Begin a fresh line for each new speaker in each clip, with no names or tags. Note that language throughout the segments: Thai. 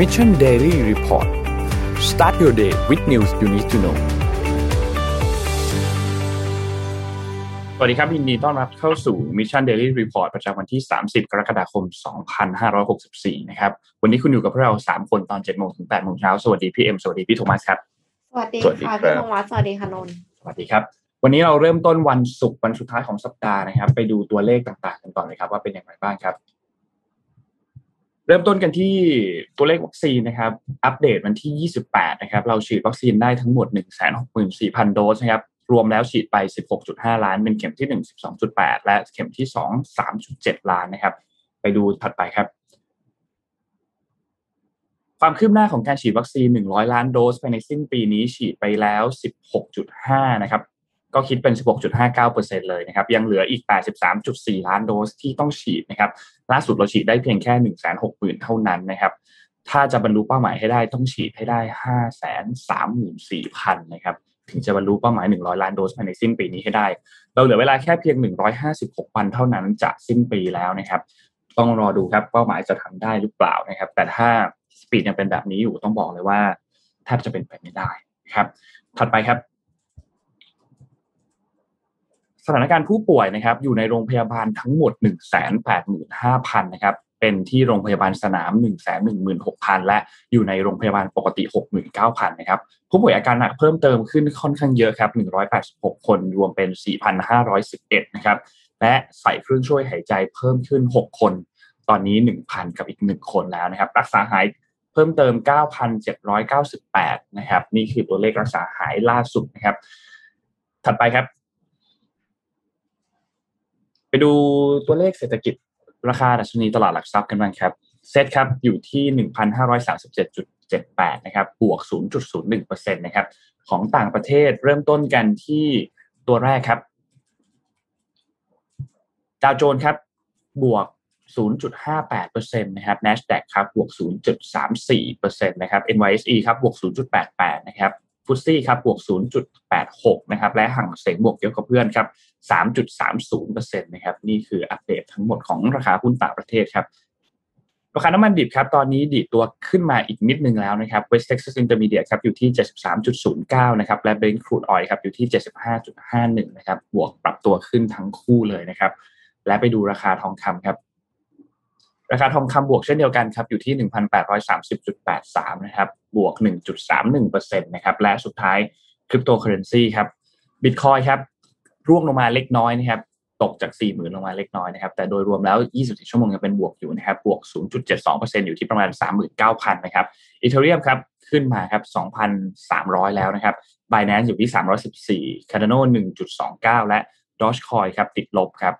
Mission Daily Report start your day with news you need to know
สวัสดีครับยินดีต้อนรับเข้าสู่ Mission Daily Report ประจำวันที่ 30 กรกฎาคม 2564 นะครับ วันนี้คุณอยู่กับพวกเรา 3 คนตอน 7 โมงถึง 8 โมงเช้า สวัสดีพี่เอ็ม สวัสดีพี่โทมัสครับ
สวัสดี
สวัสดี
ค่ะ
ครับ
พี่ธงวัฒน์สวัสดีค่ะนนท์
สวัสดีครับ วันนี้เราเริ่มต้นวันศุกร์วันสุดท้ายของสัปดาห์นะครับ ไปดูตัวเลขต่างๆ กันก่อนเลยครับว่าเป็นอย่างไรบ้างครับ เริ่มต้นกันที่ตัวเลขวัคซีนนะครับ อัปเดตวันที่ 28 นะครับ เราฉีดวัคซีนได้ทั้งหมด 164,000 โดสนะครับ รวมแล้วฉีดไป 16.5 ล้าน เป็นเข็มที่ 1 12.8 และเข็มที่ 2 3.7 ล้านนะครับ ไปดูถัดไปครับ ความคืบหน้าของการฉีดวัคซีน 100 ล้านโดสภายในสิ้นปีนี้ฉีดไปแล้ว 16.5 นะครับก็คิดเป็น 16.59%เลยนะครับ ยังเหลืออีก 83.4 ล้านโดสที่ต้องฉีดนะครับ ล่าสุดเราฉีดได้เพียงแค่160,000เท่านั้นนะครับ ถ้าจะบรรลุเป้าหมายให้ได้ต้องฉีดให้ได้534,000นสี่พันนะครับถึงจะบรรลุเป้าหมาย 100 ล้านโดสภายในสิ้นปีนี้ให้ได้ เราเหลือเวลาแค่เพียง 156 วันเท่านั้นจะสิ้นปีแล้วนะครับ ต้องรอดูครับเป้าหมายจะทำได้หรือเปล่านะครับ แต่ถ้าสปีดยังเป็นแบบนี้อยู่ต้องบอกเลยว่าแทบจะเป็นไปไม่ได้ครับ ถัดไปครับ ส ถานการณ์ผู้ป่วยนะครับอยู่ในโรงพยาบาลทั้งหมด 185,000นะครับเป็นที่โรงพยาบาลสนาม 116,000 และอยู่ในโรงพยาบาลปกติ 69,000 นะครับ ผู้ป่วยอาการหนักเพิ่มเติมขึ้นค่อนข้างเยอะครับ 186 คนรวมเป็น 4,511 นะครับ และใส่เครื่องช่วยหายใจเพิ่มขึ้น 6 คน ตอนนี้ 1,000 กับอีก 1 คนแล้วนะครับ รักษาหายเพิ่มเติม 9,798 นะครับ นี่คือตัวเลขรักษาหายล่าสุดนะครับ ถัดไปครับ ไปดูตัวเลขเศรษฐกิจราคาดัชนีตลาดหลักทรัพย์กันบ้างครับ เซตครับอยู่ที่ 1,537.78 นะครับ บวก 0.01%นะครับ ของต่างประเทศเริ่มต้นกันที่ตัวแรกครับดาวโจนส์ครับ บวก 0.58%นะครับ NASDAQ ครับ บวก 0.34%นะครับ NYSE ครับ บวก 0.88 นะครับ ฟุตซี่ครับบวก 0.86 นะครับ และห่างเสงบวกเยอะกว่าเพื่อนครับ 3.30%นะครับ นี่คืออัปเดตทั้งหมดของราคาหุ้นต่างประเทศครับ ราคาน้ำมันดิบครับ ตอนนี้ดีดตัวขึ้นมาอีกนิดนึงแล้วนะครับ West Texas Intermediate ครับ อยู่ที่ 73.09 นะครับ และ Brent Crude Oil ครับ อยู่ที่ 75.51 นะครับ บวกปรับตัวขึ้นทั้งคู่เลยนะครับ และไปดูราคาทองคำครับ ราคาทองคำบวกเช่นเดียวกันครับอยู่ที่ 1,830.83 นะครับบวก 1.31%นะครับและสุดท้ายคริปโตเคอเรนซีครับบิตคอยครับร่วงลงมาเล็กน้อยนะครับตกจาก 40,000 ลงมาเล็กน้อยนะครับแต่โดยรวมแล้ว 24 ชั่วโมงยังเป็นบวกอยู่นะครับบวก 0.72%อยู่ที่ประมาณ 39,000 นะครับ Ethereum ครับขึ้นมาครับ 2,300 แล้วนะครับ Binance อยู่ที่ 314 Cardano 1.29 และ Dogecoin ครับติดลบครับ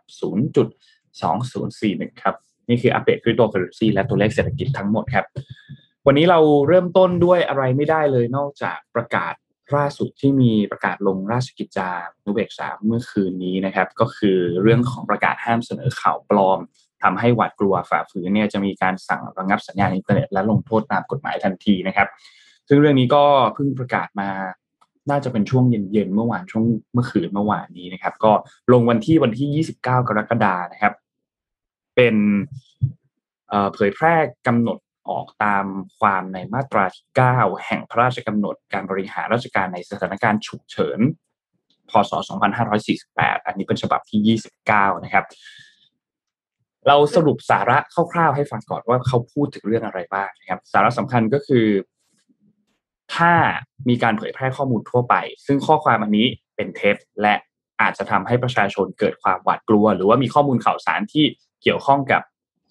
0.2041 ครับ นี่คืออัปเดตคริปโตเคอเรนซีและตัวเลขเศรษฐกิจทั้งหมดครับ วันนี้เราเริ่มต้นด้วยอะไรไม่ได้เลยนอกจากประกาศล่าสุดที่มีประกาศลงราชกิจจานุเบกษาเมื่อคืนนี้นะครับ ก็คือเรื่องของประกาศห้ามเสนอข่าวปลอมทำให้หวาดกลัวฝ่าฝืนเนี่ยจะมีการสั่งระงับสัญญาณอินเทอร์เน็ตและลงโทษตามกฎหมายทันทีนะครับ ซึ่งเรื่องนี้ก็เพิ่งประกาศมาน่าจะเป็นช่วงเย็นๆเมื่อวานช่วงเมื่อคืนเมื่อวานนี้นะครับ ก็ลงวันที่วันที่ 29 กรกฎานะครับ เป็นเผยแพร่กำหนดออกตามความในมาตราที่ 9 แห่งพระราชกำหนดการบริหารราชการในสถานการณ์ฉุกเฉิน พศ 2548 อันนี้เป็นฉบับที่ 29 นะครับ เราสรุปสาระคร่าวๆให้ฟังก่อนว่าเขาพูดถึงเรื่องอะไรบ้างนะครับ สาระสำคัญก็คือ ถ้ามีการเผยแพร่ข้อมูลทั่วไป ซึ่งข้อความอันนี้เป็นเท็จและอาจจะทำให้ประชาชนเกิดความหวาดกลัว หรือว่ามีข้อมูลข่าวสารที่ เกี่ยวข้องกับ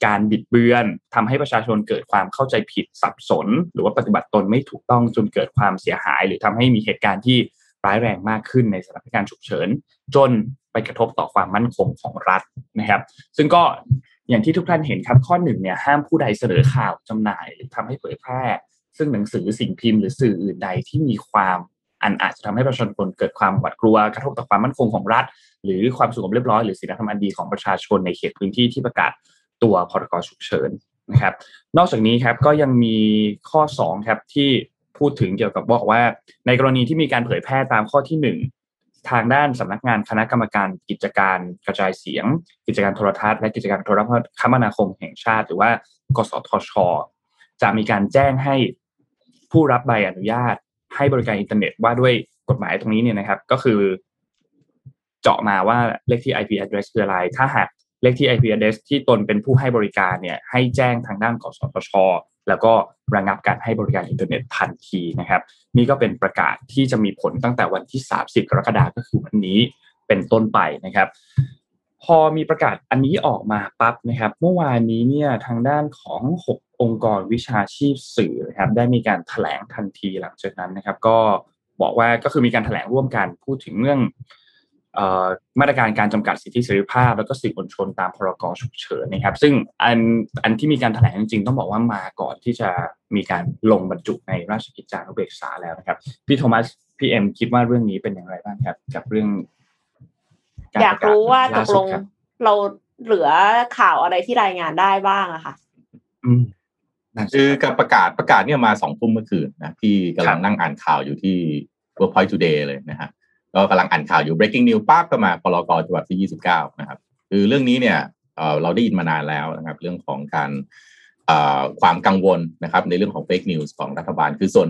การบิดเบือนทำให้ประชาชนเกิดความเข้าใจผิดสับสน หรือว่าปฏิบัติตนไม่ถูกต้องจนเกิดความเสียหาย หรือทำให้มีเหตุการณ์ที่ร้ายแรงมากขึ้นในสถานการณ์ฉุกเฉิน จนไปกระทบต่อความมั่นคงของรัฐนะครับ ซึ่งก็อย่างที่ทุกท่านเห็นครับข้อหนึ่งเนี่ยห้ามผู้ใดเสนอข่าวจำหน่าย หรือทำให้เผยแพร่ ซึ่งหนังสือสิ่งพิมพ์หรือสื่ออื่นใดที่มีความ อันอาจจะทำให้ประชาชนเกิดความหวาดกลัวกระทบต่อความมั่นคงของรัฐ หรือความสงบเรียบร้อยหรือศีลธรรมอันดีของประชาชนในเขตพื้นที่ที่ประกาศตัวพรกฉุกเฉินนะครับ นอกจากนี้ครับก็ยังมีข้อ2ครับที่พูดถึงเกี่ยวกับบอกว่า ในกรณีที่มีการเผยแพร่ตามข้อที่ 1ทางด้านสำนักงานคณะกรรมการกิจการกระจายเสียง กิจการโทรทัศน์และกิจการโทรคมนาคมแห่งชาติ หรือว่ากสทช จะมีการแจ้งให้ผู้รับใบอนุญาต ให้บริการอินเทอร์เน็ตว่าด้วยกฎหมายตรงนี้เนี่ยนะครับ ก็คือ เจาะมาว่าเลขที่ IP address คืออะไร ถ้าหากเลขที่ IP address ที่ตนเป็นผู้ให้บริการเนี่ย ให้แจ้งทางด้านกสทช แล้วก็ระงับการให้บริการอินเทอร์เน็ตทันทีนะครับ นี่ก็เป็นประกาศที่จะมีผลตั้งแต่วันที่ 30 กรกฎาคมก็คือวันนี้เป็นต้นไปนะครับ พอมีประกาศอันนี้ออกมาปั๊บนะครับ เมื่อวานนี้เนี่ยทางด้านของ 6 องค์กรวิชาชีพสื่อนะครับได้มีการถแถลงทันทีหลังจากนั้นนะครับ ก็บอกว่าก็คือมีการถแถลงร่วมกันพูดถึงเรื่องมาตรการการจำกัดสิทธิเสรีภาพ แล้วก็สื่อมวลชนตามพรกฉุกเฉินนะครับ ซึ่งอันอันที่มีการถแถลงจริงๆ ต้องบอกว่ามาก่อนที่จะมีการลงบรรจุในราชกิจจานุเบกษาแล้วนะครับ พี่โทมัสพี่เอ็มคิดว่าเรื่องนี้เป็นอย่างไรบ้างครับ กับเรื่อง
อยากรู้ว่าตกลงเราเหลือข่าวอะไรที่รายงานได้บ้างอะค่ะ
อืม
คือการประกาศประกาศเนี่ยมาสองทุ่มเมื่อคืนนะพี่กำลังนั่งอ่านข่าวอยู่ที่ Workpoint Today เลยนะฮะก็กำลังอ่านข่าวอยู่ breaking news ปั๊บก็มาพลกฉบับที่ 29 นะครับ คือเรื่องนี้เนี่ยเราได้ยินมานานแล้วนะครับ เรื่องของการความกังวลนะครับ ในเรื่องของ fake news ของรัฐบาล คือส่วน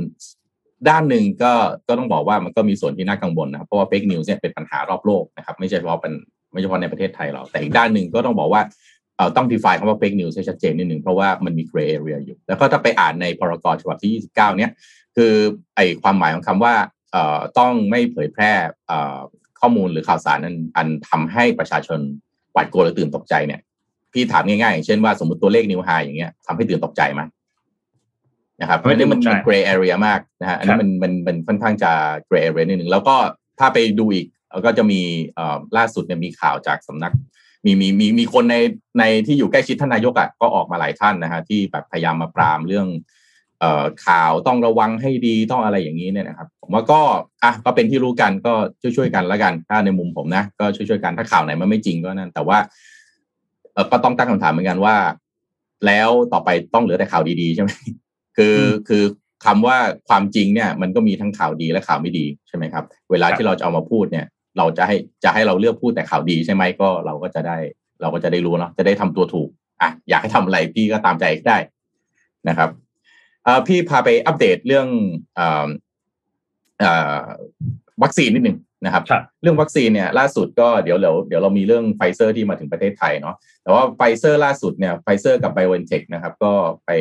ด้านหนึ่งก็ก็ต้องบอกว่ามันก็มีส่วนที่น่ากังวลนะครับเพราะว่า fake news เนี่ยเป็นปัญหารอบโลกนะครับไม่ใช่เฉพาะเป็นไม่เฉพาะในประเทศไทยเรา แต่อีกด้านหนึ่งก็ต้องบอกว่าต้อง define คำว่า fake news ให้ชัดเจนนิดหนึ่งเพราะว่ามันมี gray area อยู่ แล้วก็ถ้าไปอ่านในพรกฉบับที่ 29 เนี่ยคือไอความหมายของคำว่าต้องไม่เผยแพร่ข้อมูลหรือข่าวสารนั้นอันทำให้ประชาชนหวาดกลัวหรือตื่นตกใจเนี่ยพี่ถามง่ายๆอย่างเช่นว่าสมมติตัวเลขนิวไฮอย่างเงี้ยทำให้ตื่นตกใจไหม นะครับอันนี้มันเป็น gray area มากนะฮะอันนี้มันมันมันค่อนข้างจะ gray area นิดหนึ่งแล้วก็ถ้าไปดูอีกก็จะมีล่าสุดเนี่ยมีข่าวจากสำนักมีมีมีมีคนในในที่อยู่ใกล้ชิดท่านนายกอะก็ออกมาหลายท่านนะฮะที่แบบพยายามมาปรามเรื่องข่าวต้องระวังให้ดีต้องอะไรอย่างนี้เนี่ยนะครับ ผมว่าก็อะก็เป็นที่รู้กันก็ช่วยๆกันแล้วกัน ถ้าในมุมผมนะ ก็ช่วยๆกันถ้าข่าวไหนมันไม่จริงก็นั่นแต่ว่าเออก็ต้องตั้งคำถามเหมือนกันว่า แล้วต่อไปต้องเหลือแต่ข่าวดีๆใช่ไหม คือคือคำว่าความจริงเนี่ยมันก็มีทั้งข่าวดีและข่าวไม่ดีใช่ไหมครับ เวลาที่เราจะเอามาพูดเนี่ย เราจะให้จะให้เราเลือกพูดแต่ข่าวดีใช่ไหมก็เราก็จะได้ เราก็จะได้รู้เนาะจะได้ทำตัวถูกอะอยากให้ทำอะไรพี่ก็ตามใจได้นะครับพี่พาไปอัปเดตเรื่องวัคซีนนิดหนึ่ง นะครับ เรื่องวัคซีนเนี่ยล่าสุดก็เดี๋ยวเดี๋ยวเดี๋ยวเรามีเรื่องไฟเซอร์ที่มาถึงประเทศไทยเนาะแต่ว่าไฟเซอร์ล่าสุดเนี่ยไฟเซอร์กับ BioNTech นะครับก็ไป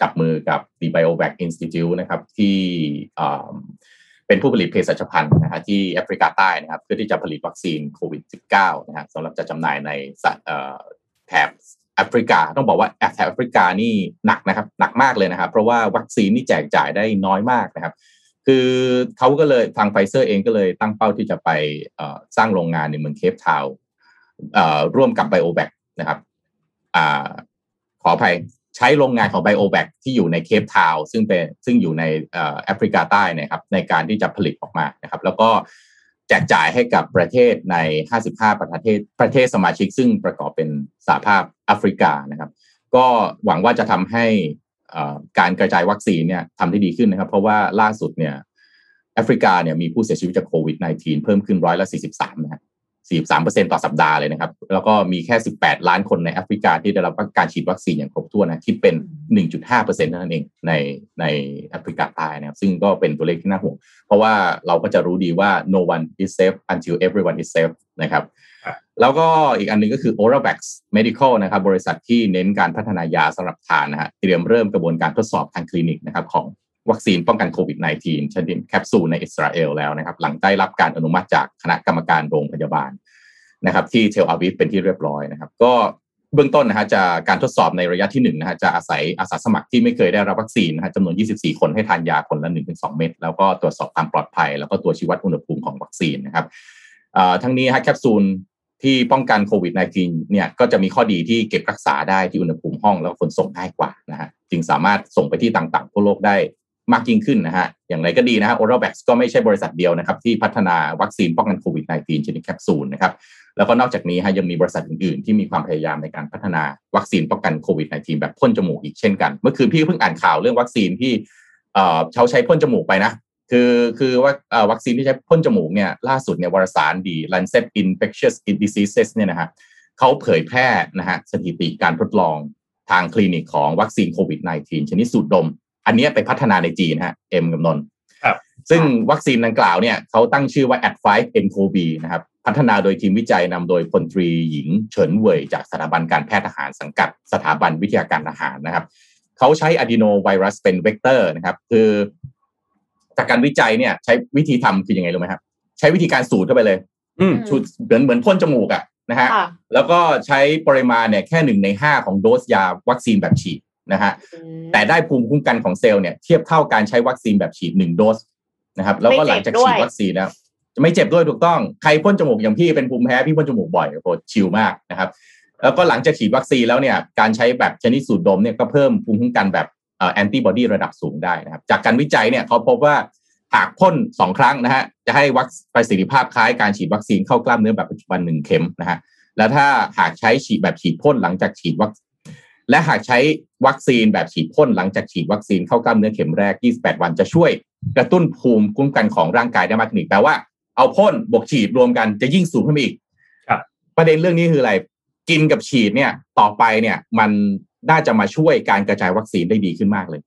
จับมือกับ The BioVac Institute นะครับที่เป็นผู้ผลิตเภสัชภัณฑ์นะฮะที่แอฟริกาใต้นะครับเพื่อที่จะผลิตวัคซีนโควิด -19 นะฮะสำหรับจะจำหน่ายในแถบแอฟริกาต้องบอกว่าแถบแอฟริกานี่หนักนะครับหนักมากเลยนะครับ เพราะว่าวัคซีนนี่แจกจ่ายได้น้อยมากนะครับ คือเขาก็เลยทางไฟเซอร์เองก็เลยตั้งเป้าที่จะไปสร้างโรงงานในเมืองเคปทาวร่วมกับไบโอแบคนะครับอขออภัยใช้โรงงานของไบโอแบคที่อยู่ในเคปทาวซึ่งเป็นซึ่งอยู่ในแอฟริกาใต้นะครับในการที่จะผลิตออกมานะครับ แล้วก็แจกจ่ายให้กับประเทศใน 55 ประเทศประเทศสมาชิกซึ่งประกอบเป็นสหภาพแอฟริกานะครับ ก็หวังว่าจะทำให้ การกระจายวัคซีนเนี่ยทำได้ดีขึ้นนะครับ เพราะว่าล่าสุดเนี่ยแอฟริกาเนี่ยมีผู้เสียชีวิตจากโควิด -19 เพิ่มขึ้นร้อยละ 43นะครับ43%ต่อสัปดาห์เลยนะครับ แล้วก็มีแค่ 18 ล้านคนในแอฟริกาที่ได้รับการฉีดวัคซีนอย่างครบถ้วนนะคิดเป็น 1.5%นั่นเองในในแอฟริกาใต้นะครับ ซึ่งก็เป็นตัวเลขที่น่าห่วง เพราะว่าเราก็จะรู้ดีว่า no one is safe until everyone is safe นะครับ แล้วก็อีกอันนึงก็คือ Oravax Medical นะครับบริษัทที่เน้นการพัฒนายาสำหรับทานนะฮะเตรียมเริ่มกระบวนการทดสอบทางคลินิกนะครับของวัคซีนป้องกันโควิด -19 ชนิดแคปซูลในอิสราเอลแล้วนะครับ หลังได้รับการอนุมัติจากคณะกรรมการโรงพยาบาลนะครับ ที่เทลอาวิฟเป็นที่เรียบร้อยนะครับ ก็เบื้องต้นนะฮะจะการทดสอบในระยะที่1นะฮะจะอาศัยอาสาสมัครที่ไม่เคยได้รับวัคซีนนะฮะจำนวน 24 คนให้ทานยาคนละ 1-2 เม็ดแล้วก็ตรวจสอบความปลอดภัย แล้วก็ตัวชี้วัดอุณหภูมิของวัคซีนนะครับทั้งนี้ฮะแคปซูล ที่ป้องกันโควิด -19 เนี่ยก็จะมีข้อดีที่เก็บรักษาได้ที่อุณหภูมิห้องแล้วขนส่งง่ายกว่านะฮะจึงสามารถส่งไปที่ต่างๆทั่วโลกได้มากยิ่งขึ้นนะฮะ อย่างไรก็ดีนะฮะ Oralvax ก็ไม่ใช่บริษัทเดียวนะครับ ที่พัฒนาวัคซีนป้องกันโควิด -19 ชนิดแคปซูลนะครับ แล้วก็นอกจากนี้ฮะยังมีบริษัทอื่นๆ ที่มีความพยายามในการพัฒนาวัคซีนป้องกันโควิด -19 แบบพ่นจมูกอีกเช่นกัน เมื่อคืนพี่เพิ่งอ่านข่าวเรื่องวัคซีนที่เขาใช้พ่นจมูกไปนะ คือคือว่าวัคซีนที่ใช้พ่นจมูกเนี่ยล่าสุดเนี่ยวารสารดี Lancet Infectious Diseases เนี่ยนะฮะเขาเผยแพร่นะฮะสถิติการทดลองทางคลินิกของวัคซีนโควิด -19 ชนิดสูดดม อันนี้ไปพัฒนาในจีนฮะเอ็มกับนนซึ่งวัคซีนดังกล่าวเนี่ยเขาตั้งชื่อว่า Ad5 n c o v นะครับพัฒนาโดยทีมวิจัยนำโดยพลตรีหญิงเฉินเว่ยจากสถาบันการแพทย์ทหารสังกัดสถาบันวิทยาการทหารนะครับเขาใช้อะดีโนไวรัสเป็นเวกเตอร์นะครับ คือ จากการวิจัยเนี่ยใช้วิธีทำคือยังไงรู้ไหมครับ ใช้วิธีการสูดเข้าไปเลย
อืม
สูดเหมือนเหมือนพ่นจมูกอะนะฮะแล้วก็ใช้ปริมาณเนี่ยแค่หนึ่งในห้าของโดสยาวัคซีนแบบฉีดนะฮะแต่ได้ภูมิคุ้มกันของเซลล์เนี่ยเทียบเท่าการใช้วัคซีนแบบฉีดหนึ่งโดสนะครับ แล้วก็หลังจากฉีดวัคซีนแล้วจะไม่เจ็บด้วยถูกต้องใครพ่นจมูกอย่างพี่เป็นภูมิแพ้พี่พ่นจมูกบ่อยโห chill มากนะครับ แล้วก็หลังจากฉีดวัคซีนแล้วเนี่ยการใช้แบบชนิดสูดดมเนี่ยก็เพิ่มภูมิคุ้มกันแบบ แอนติบอดีระดับสูงได้นะครับ จากการวิจัยเนี่ยเขาพบว่าหากพ่นสองครั้งนะฮะจะให้วัคประสิทธิภาพคล้ายการฉีดวัคซีนเข้ากล้ามเนื้อแบบปัจจุบันหนึ่งเข็มนะฮะแล้วถ้าหากใช้ฉีดแบบฉีดพ่นหลังจากฉีดวัคและหากใช้วัคซีนแบบฉีดพ่นหลังจากฉีดวัคซีนเข้ากล้ามเนื้อเข็มแรก 28 วันจะช่วยกระตุ้นภูมิคุ้มกันของร่างกายได้มากขึ้นแปลว่าเอาพ่นบวกฉีดรวมกันจะยิ่งสูงขึ้นอีก
ครับ
ประเด็นเรื่องนี้คืออะไร กินกับฉีดเนี่ยต่อไปเนี่ยมัน น่าจะมาช่วยการกระจายวัคซีนได้ดีขึ้นมากเลย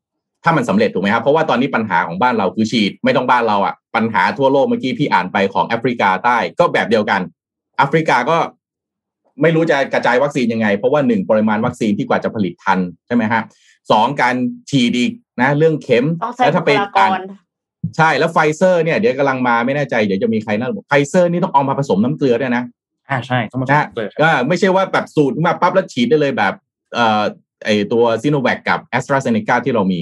ถ้ามันสำเร็จถูกไหมครับ เพราะว่าตอนนี้ปัญหาของบ้านเราคือฉีดไม่ต้องบ้านเราอะ่ะปัญหาทั่วโลกเมื่อกี้พี่อ่านไปของแอฟริกาใต้ก็แบบเดียวกันแอฟริกาก็ไม่รู้จะกระจายวัคซีนยังไง เพราะว่าหนึ่งปริมาณวัคซีนที่กว่าจะผลิตทันใช่ไหมฮะสองการฉีดอีกนะ เรื่องเข็ม
แล้วถ้าเป็นการ
ใช่แล้วไฟเซอร์เนี่ยเดี๋ยวกำลังมาไม่แน่ใจเดี๋ยวจะมีใครน่าไฟเซอร์นี่ต้องเอามาผสมน้ำเกลือด้วยนะ
อ่าใช่ต้องมาผสมเกลือ
ก็ไม่ใช่ว่าแบบส่งมาปั๊บแล้วฉีดได้เลยแบบเอ่อ ไอตัวซีโนแวคกับแอสตราเซเนกาที่เรามี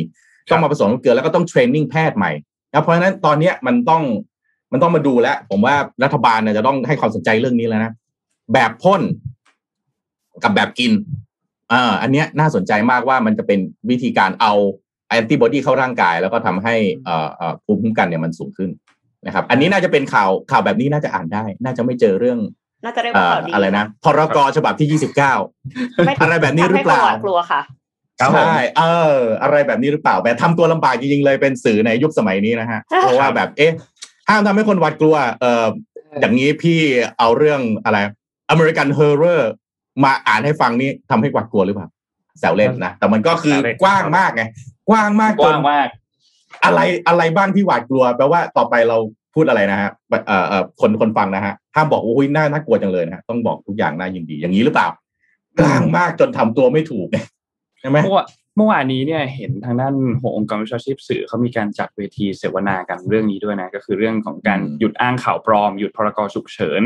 ต้องมาผสมน้ำเกลือแล้วก็ต้อง training แพทย์ใหม่นะเพราะฉะนั้นตอนนี้มันต้องมันต้องมาดูแล้วผมว่ารัฐบาลเนี่ยจะต้องให้ความสนใจเรื่องนี้แล้วนะแบบพ่นกับแบบกินอ่าอันเนี้ยน่าสนใจมากว่ามันจะเป็นวิธีการเอาแอนติบอดีเข้าร่างกาย แล้วก็ทำให้ภูมิคุ้มกันเนี่ยมันสูงขึ้นนะครับ อันนี้น่าจะเป็นข่าวข่าวแบบนี้น่าจะอ่านได้ น่าจะไม่เจอเรื่อง
น่าจะได้
ข่าวดีอะไรนะพรกฉบับที่ยี่สิบเก้าอะไรแบบนี้หรือเปล่า
กลัวค่ะ
ใช่เออ อะไรแบบนี้หรือเปล่าแบบทำตัวลำบากจริงๆเลยเป็นสื่อในยุคสมัยนี้นะฮะเพราะว่าแบบเอ๊ะห้ามทำให้คนหวาดกลัว เอออย่างนี้พี่เอาเรื่องอะไร American Horror มาอ่านให้ฟังนี่ทำให้หวาดกลัวหรือเปล่าแซวเล่นนะแต่มันก็คือกว้างมากไงกว้างมาก
กว้างมาก
อะไรอะไรบ้างที่หวาดกลัวแปลว่าต่อไปเราพูดอะไรนะฮะเอ่อเอ่อคนคนฟังนะฮะ ห้ามบอกว่าอุ้ยน่าน่ากลัวจังเลยนะฮะต้องบอกทุกอย่างน่ายินดีอย่างนี้หรือเปล่ากว้างมากจนทำตัวไม่ถูกใช่ไหม
เมื่อเมื่อวานนี้เนี่ยเห็นทางด้านหกองค์กรวิชาชีพสื่อเขามีการจัดเวทีเสวนากันเรื่องนี้ด้วยนะก็คือเรื่องของการหยุดอ้างข่าวปลอม หยุดพรกฉุกเฉิน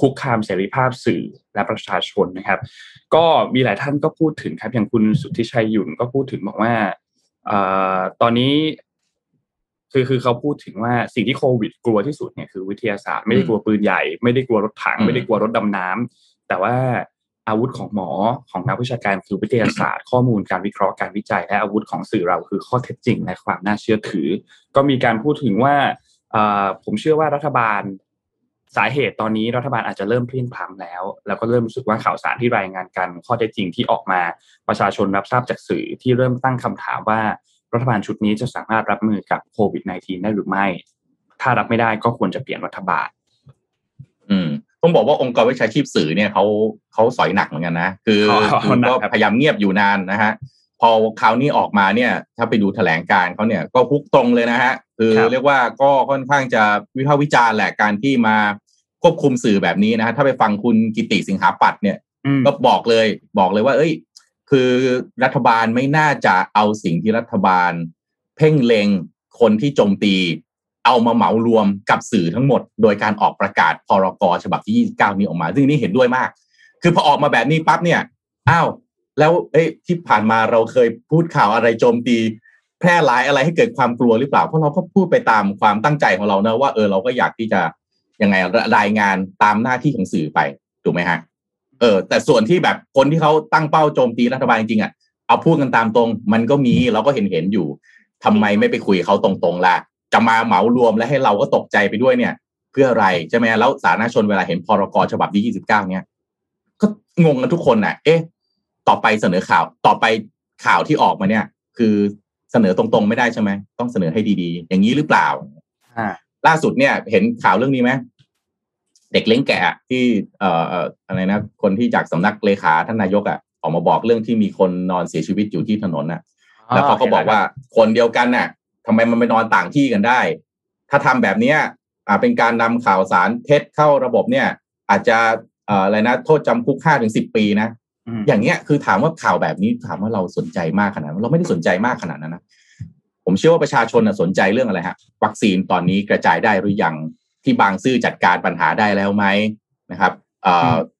คุกคามเสรีภาพสื่อและประชาชนนะครับ ก็มีหลายท่านก็พูดถึงครับอย่างคุณสุทธิชัยหยุ่นก็พูดถึงบอกว่าตอนนี้ คือคือเขาพูดถึงว่าสิ่งที่โควิดกลัวที่สุดเนี่ยคือวิทยาศาสตร์ไม่ได้กลัวปืนใหญ่ ไม่ได้กลัวรถถัง ไม่ได้กลัวรถดำน้ำแต่ว่าอาวุธของหมอของนักวิชาการคือวิทยาศาสตร์ ข้อมูลการวิเคราะห์การวิจัย และอาวุธของสื่อเราคือข้อเท็จจริงและความน่าเชื่อถือ ก็มีการพูดถึงว่าผมเชื่อว่ารัฐบาลสาเหตุตอนนี้รัฐบาลอาจจะเริ่มพลี่งพล้ำแล้ว แล้วก็เริ่มรู้สึกว่าข่าวสารที่รายงานกัน ข้อเท็จจริงที่ออกมาประชาชนรับทราบจากสื่อที่เริ่มตั้งคำถามว่า รัฐบาลชุดนี้จะสามารถรับมือกับโควิด -19 ได้หรือไม่ ถ้ารับไม่ได้ก็ควรจะเปลี่ยนรัฐบาล
อืม ต้องบอกว่าองค์กรวิชาชีพสื่อเนี่ยเขาเขาสอยหนักเหมือนกันนะ คือคุณก็พยายามเงียบอยู่นานนะฮะ พอคราวนี้ออกมาเนี่ย ถ้าไปดูแถลงการเขาเนี่ยก็พุกตรงเลยนะฮะ คือเรียกว่าก็ค่อนข้างจะวิพากษ์วิจารณ์แหละการที่มาควบคุมสื่อแบบนี้นะฮะถ้าไปฟังคุณกิติสิงหาปัตเนี่ยก็บอกเลยบอกเลยว่า เอ้ย คือรัฐบาลไม่น่าจะเอาสิ่งที่รัฐบาล เพ่งเล็งคนที่โจมตี เอามาเหมารวมกับสื่อทั้งหมด โดยการออกประกาศพรกฉบับที่ 29 นี้ออกมา ซึ่งนี่เห็นด้วยมาก คือพอออกมาแบบนี้ปั๊บเนี่ยอ้าวแล้วเอ้ที่ผ่านมาเราเคยพูดข่าวอะไรโจมตี แพร่หลายอะไรให้เกิดความกลัวหรือเปล่า เพราะเราก็พูดไปตามความตั้งใจของเราเนะว่าเออเราก็อยากที่จะยังไงรายงานตามหน้าที่ของสื่อไปถูกไหมฮะ เออ แต่ส่วนที่แบบคนที่เขาตั้งเป้าโจมตีรัฐบาลจริงๆอะเอาพูดกันตามตรง มันก็มีเราก็เห็นเห็นอยู่ทำไมไม่ไปคุยเขาตรงๆล่ะจะมาเหมารวมและให้เราก็ตกใจไปด้วยเนี่ย เพื่ออะไรใช่ไหมแล้วสาธารณชนเวลาเห็นพรกฉบับที่ยี่สิบเก้าเนี่ยก็งงกันทุกคนน่ะ เอ๊ะ ต่อไปเสนอข่าวต่อไปข่าวที่ออกมาเนี่ย คือเสนอตรงๆไม่ได้ใช่ไหมต้องเสนอให้ดีๆ อย่างนี้หรือเปล่าล่าสุดเนี่ย เห็นข่าวเรื่องนี้ไหม เด็กเล้งแกะที่เอ่ออะไรนะคนที่จากสำนักเลขาท่านนายกอะอกมาบอกเรื่องที่มีคนนอนเสียชีวิตอยู่ที่ถนนน่ะ แล้วเขาก็บอกว่าคนเดียวกันน่ะทำไมมันไปนอนต่างที่กันได้ ถ้าทำแบบเนี้ยอ่าเป็นการนำข่าวสารเท็จเข้าระบบเนี่ย อาจจะอะไรนะโทษจำคุกห้าถึงสิบปีนะอย่างเงี้ยคือถามว่าข่าวแบบนี้ถามว่าเราสนใจมากขนาดนั้นเราไม่ได้สนใจมากขนาดนั้นนะผมเชื่อว่าประชาชนสนใจเรื่องอะไรฮะวัคซีนตอนนี้กระจายได้หรือยัง ที่บางซื่อจัดการปัญหาได้แล้วไหมนะครับ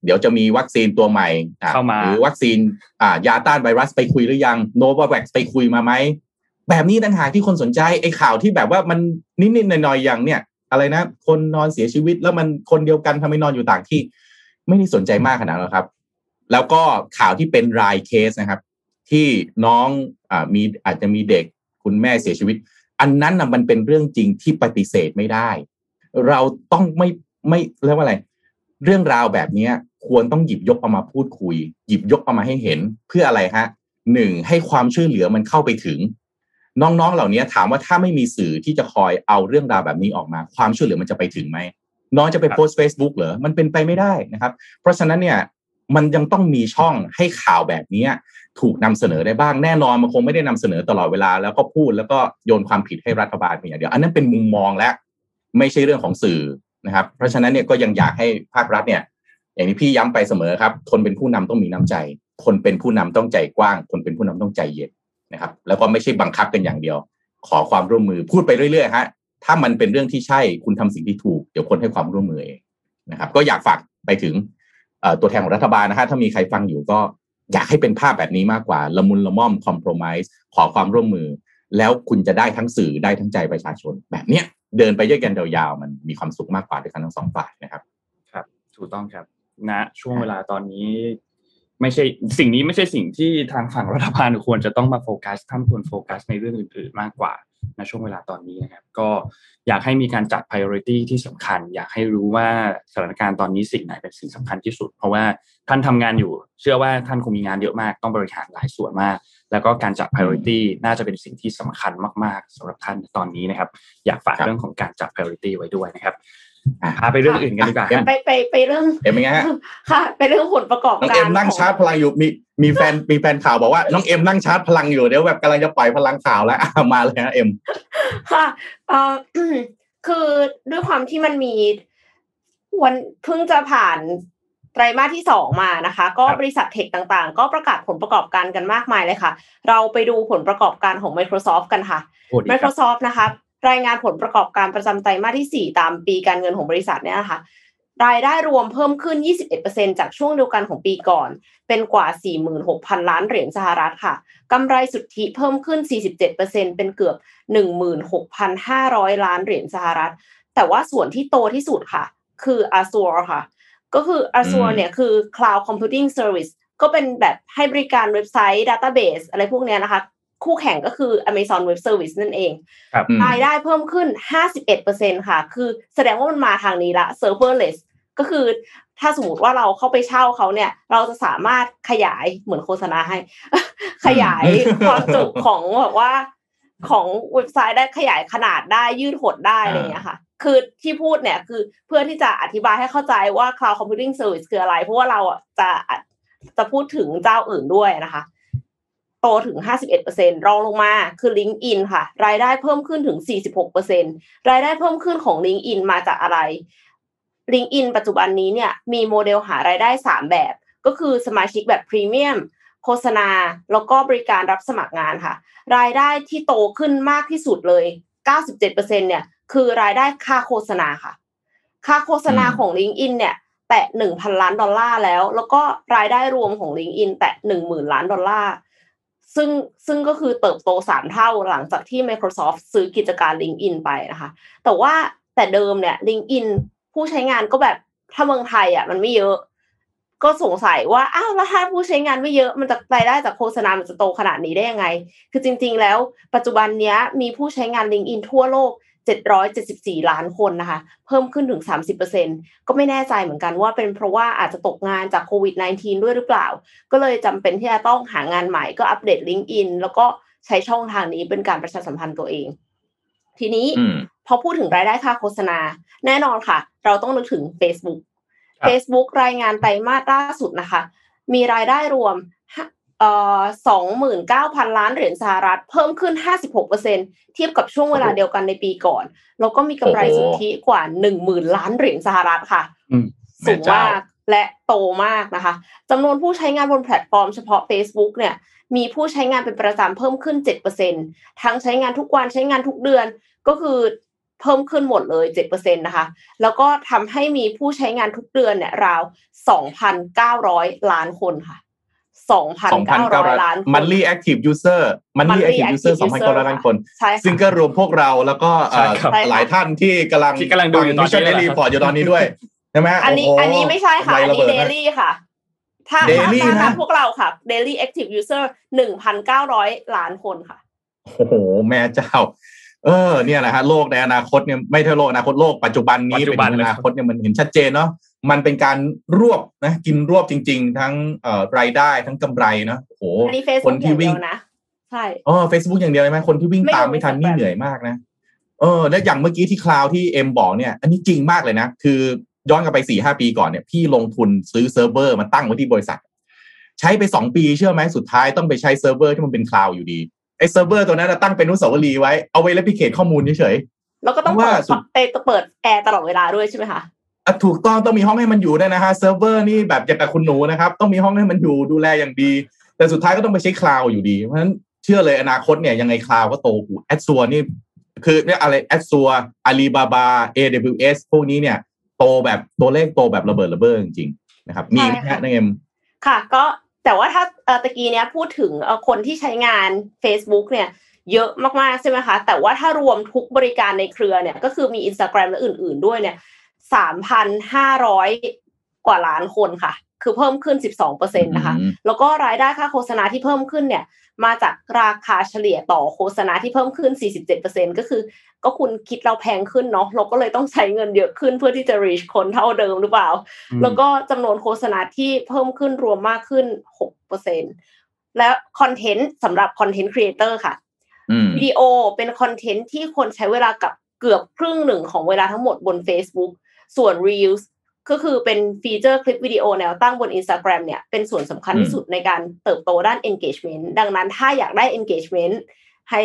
เดี๋ยวจะมีวัคซีนตัวใหม่
เข้ามา
หรือวัคซีนยาต้านไวรัสไปคุยหรือยังโนวาแว็กไปคุยมาไหมแบบนี้ต่างหากที่คนสนใจไอ้ข่าวที่แบบว่ามันนิดๆหน่อยๆอย่างเนี่ย อะไรนะ คนนอนเสียชีวิตแล้วมันคนเดียวกันทำไมนอนอยู่ต่างที่ ไม่ได้สนใจมากขนาดนั้นครับ แล้วก็ข่าวที่เป็นรายเคสนะครับ ที่น้องอมีอาจจะมีเด็กคุณแม่เสียชีวิต อันนั้นนะมันเป็นเรื่องจริงที่ปฏิเสธไม่ได้ เราต้องไม่ไม่เรียกว่าอะไร เรื่องราวแบบนี้ควรต้องหยิบยกเอามาพูดคุย หยิบยกเอามาให้เห็นเพื่ออะไรฮะหนึ่งให้ความช่วยเหลือมันเข้าไปถึง น้องๆเหล่านี้ถามว่าถ้าไม่มีสื่อที่จะคอยเอาเรื่องราวแบบนี้ออกมา ความช่วยเหลือมันจะไปถึงไหมน้องจะไปโพสต์ Facebook เหรอ มันเป็นไปไม่ได้นะครับ เพราะฉะนั้นเนี่ยมันยังต้องมีช่องให้ข่าวแบบนี้ถูกนำเสนอได้บ้างแน่นอนมันคงไม่ได้นำเสนอตลอดเวลาแล้วก็พูดแล้วก็โยนความผิดให้รัฐบาลเพียงเดียวอันนั้นเป็นมุมมองและ ไม่ใช่เรื่องของสื่อนะครับ เพราะฉะนั้นเนี่ยก็ยังอยากให้ภาครัฐเนี่ย อย่างที่พี่ย้ำไปเสมอครับ คนเป็นผู้นำต้องมีน้ำใจ คนเป็นผู้นำต้องใจกว้าง คนเป็นผู้นำต้องใจเย็นนะครับ แล้วก็ไม่ใช่บังคับกันอย่างเดียว ขอความร่วมมือพูดไปเรื่อยๆฮะถ้ามันเป็นเรื่องที่ใช่คุณทำสิ่งที่ถูก เดี๋ยวคนให้ความร่วมมือเองนะครับ ก็อยากฝากไปถึงตัวแทนของรัฐบาลนะฮะถ้ามีใครฟังอยู่ก็อยากให้เป็นภาพแบบนี้มากกว่าละมุนละม่อมคอมเพลมไพร์ขอความร่วมมือ แล้วคุณจะได้ทั้งสื่อได้ทั้งใจประชาชน แบบเนี้ยเดินไปด้วยกันยาวๆมันมีความสุขมากกว่าด้วยกันทั้งสองฝ่ายนะครับ
ครับ ถูกต้องครับณนะช่วงเวลาตอนนี้ไม่ใช่สิ่งนี้ไม่ใช่สิ่งที่ทางฝั่งรัฐบาลควรจะต้องมาโฟกัสท่านควรโฟกัสในเรื่องอื่นๆมากกว่าในช่วงเวลาตอนนี้นะครับ ก็อยากให้มีการจัด priority ที่สำคัญ อยากให้รู้ว่าสถานการณ์ตอนนี้สิ่งไหนเป็นสิ่งสำคัญที่สุด เพราะว่าท่านทำงานอยู่ เชื่อว่าท่านคงมีงานเยอะมากต้องบริหารหลายส่วนมาก แล้วก็การจัด priority น่าจะเป็นสิ่งที่สำคัญมากๆสำหรับท่านตอนนี้นะครับ อยากฝากเรื่องของการจัด priority ไว้ด้วยนะครับพาไปเรื่องอื่นกันดีกว่า
ไปไปไปเรื่อง
เอ็มยังไงฮะ
ค่ะ ไปเรื่องผลประกอบ
การน้องเอ็มนั่งชาร์จพลังอยู่มีมีแฟนมีแฟนข่าวบอกว่าน้องเอ็มนั่งชาร์จพลังอยู่เดี๋ยวแบบกำลังจะปล่อยพลังข่าวแล้วมาเลยฮะเอ็ม
ค่ะเอ่อคือด้วยความที่มันมีวันเพิ่งจะผ่าน ไตรมาสที่สองมานะคะ ก็บริษัทเทคต่างๆ ก็ประกาศผลประกอบการกันมากมายเลยค่ะ เราไปดูผลประกอบการของ Microsoft กันค่ะ Microsoft นะคะรายงานผลประกอบการประจำไตรมาสที่ 4 ตามปีการเงินของบริษัทเนี่ยนะคะรายได้รวมเพิ่มขึ้น 21%จากช่วงเดียวกันของปีก่อน เป็นกว่า 46,000 ล้านเหรียญสหรัฐค่ะ กำไรสุทธิเพิ่มขึ้น 47%เป็นเกือบ 16,500 ล้านเหรียญสหรัฐ แต่ว่าส่วนที่โตที่สุดค่ะ คือ Azure ค่ะ ก็คือ Azure เนี่ยคือ Cloud Computing Service ก็เป็นแบบให้บริการเว็บไซต์ Database อะไรพวกนี้นะคะ คู่แข่งก็คือ Amazon Web Service นั่นเองรายได้เพิ่มขึ้น 51%ค่ะ คือแสดงว่ามันมาทางนี้ละ serverless ก็คือถ้าสมมติว่าเราเข้าไปเช่าเขาเนี่ย เราจะสามารถขยายเหมือนโฆษณาให้ ขยายความจุของแบบว่าของเว็บไซต์ได้ขยายขนาดได้ยืดหดได้อะไรเงี้ยค่ะ คือที่พูดเนี่ยคือเพื่อที่จะอธิบายให้เข้าใจว่า cloud computing service คืออะไร เพราะว่าเราจะจะพูดถึงเจ้าอื่นด้วยนะคะ โตถึง 51%รองลงมาคือ LinkedIn ค่ะ รายได้เพิ่มขึ้นถึง 46%รายได้เพิ่มขึ้นของ LinkedIn มาจากอะไร LinkedIn ปัจจุบันนี้เนี่ยมีโมเดลหารายได้ 3 แบบ ก็คือสมาชิกแบบพรีเมียมโฆษณา แล้วก็บริการรับสมัครงานค่ะ รายได้ที่โตขึ้นมากที่สุดเลย 97%เนี่ย คือรายได้ค่าโฆษณาค่ะ ค่าโฆษณาของ LinkedIn เนี่ย แตะ1,000ล้านดอลลาร์แล้ว แล้วก็รายได้รวมของ LinkedIn แตะ10,000ล้านดอลลาร์ซึ่งซึ่งก็คือเติบโตสามเท่าหลังจากที่ Microsoft ซื้อกิจการ LinkedIn ไปนะคะ แต่ว่าแต่เดิมเนี่ย LinkedIn ผู้ใช้งานก็แบบถ้าเมืองไทยอะมันไม่เยอะ ก็สงสัยว่าอ้าวแล้วถ้าผู้ใช้งานไม่เยอะมันจะรายได้จากโฆษณา มันจะโตขนาดนี้ได้ยังไง คือจริง ๆ แล้วปัจจุบันนี้มีผู้ใช้งาน LinkedIn ทั่วโลก 774 ล้านคนนะคะ เพิ่มขึ้นถึง 30%ก็ไม่แน่ใจเหมือนกันว่าเป็นเพราะว่าอาจจะตกงานจากโควิด -19 ด้วยหรือเปล่า ก็เลยจำเป็นที่จะต้องหางานใหม่ก็อัปเดต LinkedIn แล้วก็ใช้ช่องทางนี้เป็นการประชาสัมพันธ์ตัวเอง ทีนี้พอพูดถึงรายได้ค่าโฆษณา แน่นอนค่ะ เราต้องนึกถึง Facebook Facebook รายงานไตรมาสล่าสุดนะคะ มีรายได้รวมเอ่อ สองหมื่นเก้าพันล้านเหรียญสหรัฐ เพิ่มขึ้นห้าสิบหกเปอร์เซ็นเทียบกับช่วงเวลาเดียวกันในปีก่อน แล้วก็มีกำไรสุทธิกว่าหนึ่งหมื่นล้านเหรียญสหรัฐค่ะสูงมากและโตมากนะคะจำนวนผู้ใช้งานบนแพลตฟอร์มเฉพาะ Facebook เนี่ย มีผู้ใช้งานเป็นประจำเพิ่มขึ้นเจ็ดเปอร์เซ็นทั้งใช้งานทุกวันใช้งานทุกเดือนก็คือเพิ่มขึ้นหมดเลยเจ็ดเปอร์เซ็นนะคะ แล้วก็ทำให้มีผู้ใช้งานทุกเดือนเนี่ยราวสองพันเก้าร้อยล้านคนค่ะ สองพันเก้าร้อยล้าน
มันลี่แอคทีฟยูเซอร์ monthlyี่แอคทีฟยูเซอร์สองพันเก้าร้อยล้านคน ซึ่งก็รวมพวกเราแล้วก็หลายท่านที่กำลัง
ที่กำลังดูอยู่ตอน
นี้ report อยู่ตอนนี้ด้วยใช่ไหม
อันนี้อันนี้ไม่ใช่ค่ะอันนี้ dailyค่ะ ถ้าถ้าพวกเราค่ะ daily active user หนึ่งพันเก้าร้อยล้านคนค่ะ
โอ้โหแม่เจ้า เออ เนี่ยแหละฮะโลกในอนาคตเนี่ยไม่ใช่โลกอนาคตโลกปัจจุบันนี้เป็นอนาคตเนี่ยมันเห็นชัดเจนเนาะ มันเป็นการรวบนะกินรวบจริง ๆ ทั้งเอ่อรายได้ทั้งกำไรนะโอ้โห
คนที่วิ่ง
นะใช่อ๋อเฟซบุ๊กอย่างเดียวใช่ไหมคนที่วิ่งตามไม่ทันนี่เหนื่อยมากนะเออแล้วอย่างเมื่อกี้ที่ cloud ที่เอ็มบอกเนี่ย อันนี้จริงมากเลยนะ คือย้อนกลับไปสี่ห้าปีก่อนเนี่ยพี่ลงทุนซื้อเซิร์ฟเวอร์มาตั้งไว้ที่บริษัท ใช้ไปสองปีเชื่อไหมสุดท้ายต้องไปใช้เซิร์ฟเวอร์ที่มันเป็น cloud อยู่ดีไอ้เซิร์ฟเวอร์ตัวนั้นตั้งเป็นอนุสาวรีย์ไว้เอาไว้ replicate ข้อมูลเฉย
ๆแล้วก็ต้องเปิดเอเปิดแอร์ตลอดเวลาด้วยใช่ไหมคะ
ถูกต้องต้องมีห้องให้มันอยู่ด้วยนะฮะเซิร์ฟเวอร์นี่แบบอย่างกับคุณหนูนะครับ ต้องมีห้องให้มันอยู่ดูแลอย่างดี แต่สุดท้ายก็ต้องไปใช้ cloud อยู่ดี เพราะฉะนั้นเชื่อเลยอนาคตเนี่ยยังไงคลาวก็โตกูแอดซัวนี่คือเนี่ยอะไรแอดซัวอาลีบาบา AWS พวกนี้เนี่ย โตแบบตัวเลขโตแบบระเบิดระเบ้อจริงๆนะครับ มีแค่นั่นเอง
ค่ะ ก็แต่ว่าถ้าตะกี้เนี้ยพูดถึงคนที่ใช้งาน Facebook เนี่ยเยอะมากๆใช่ไหมคะ แต่ว่าถ้ารวมทุกบริการในเครือเนี่ยก็คือมี Instagram และอื่น ๆ ด้วยเนี่ย สามพันห้าร้อยกว่าล้านคนค่ะ คือเพิ่มขึ้นสิบสองเปอร์เซ็นตนะคะ แล้วก็รายได้ค่าโฆษณาที่เพิ่มขึ้นเนี่ย มาจากราคาเฉลี่ยต่อโฆษณาที่เพิ่มขึ้นสี่สิบเจ็ดเปอร์เซ็นก็คือ ก็คุณคิดเราแพงขึ้นเนาะ เราก็เลยต้องใช้เงินเยอะขึ้นเพื่อที่จะ reach คนเท่าเดิมหรือเปล่า แล้วก็จำนวนโฆษณาที่เพิ่มขึ้นรวมมากขึ้นหกเปอร์เซ็นและ content สำหรับ content creator ค่ะวิดีโอเป็น content ที่คนใช้เวลากับเกือบครึ่งหนึ่งของเวลาทั้งหมดบน Facebook ส่วน Reels ก็คือเป็น feature คลิปวิดีโอแนวตั้งบน Instagram เนี่ยเป็นส่วนสำคัญที่สุดในการเติบโตด้าน engagement ดังนั้นถ้าอยากได้ engagement ให้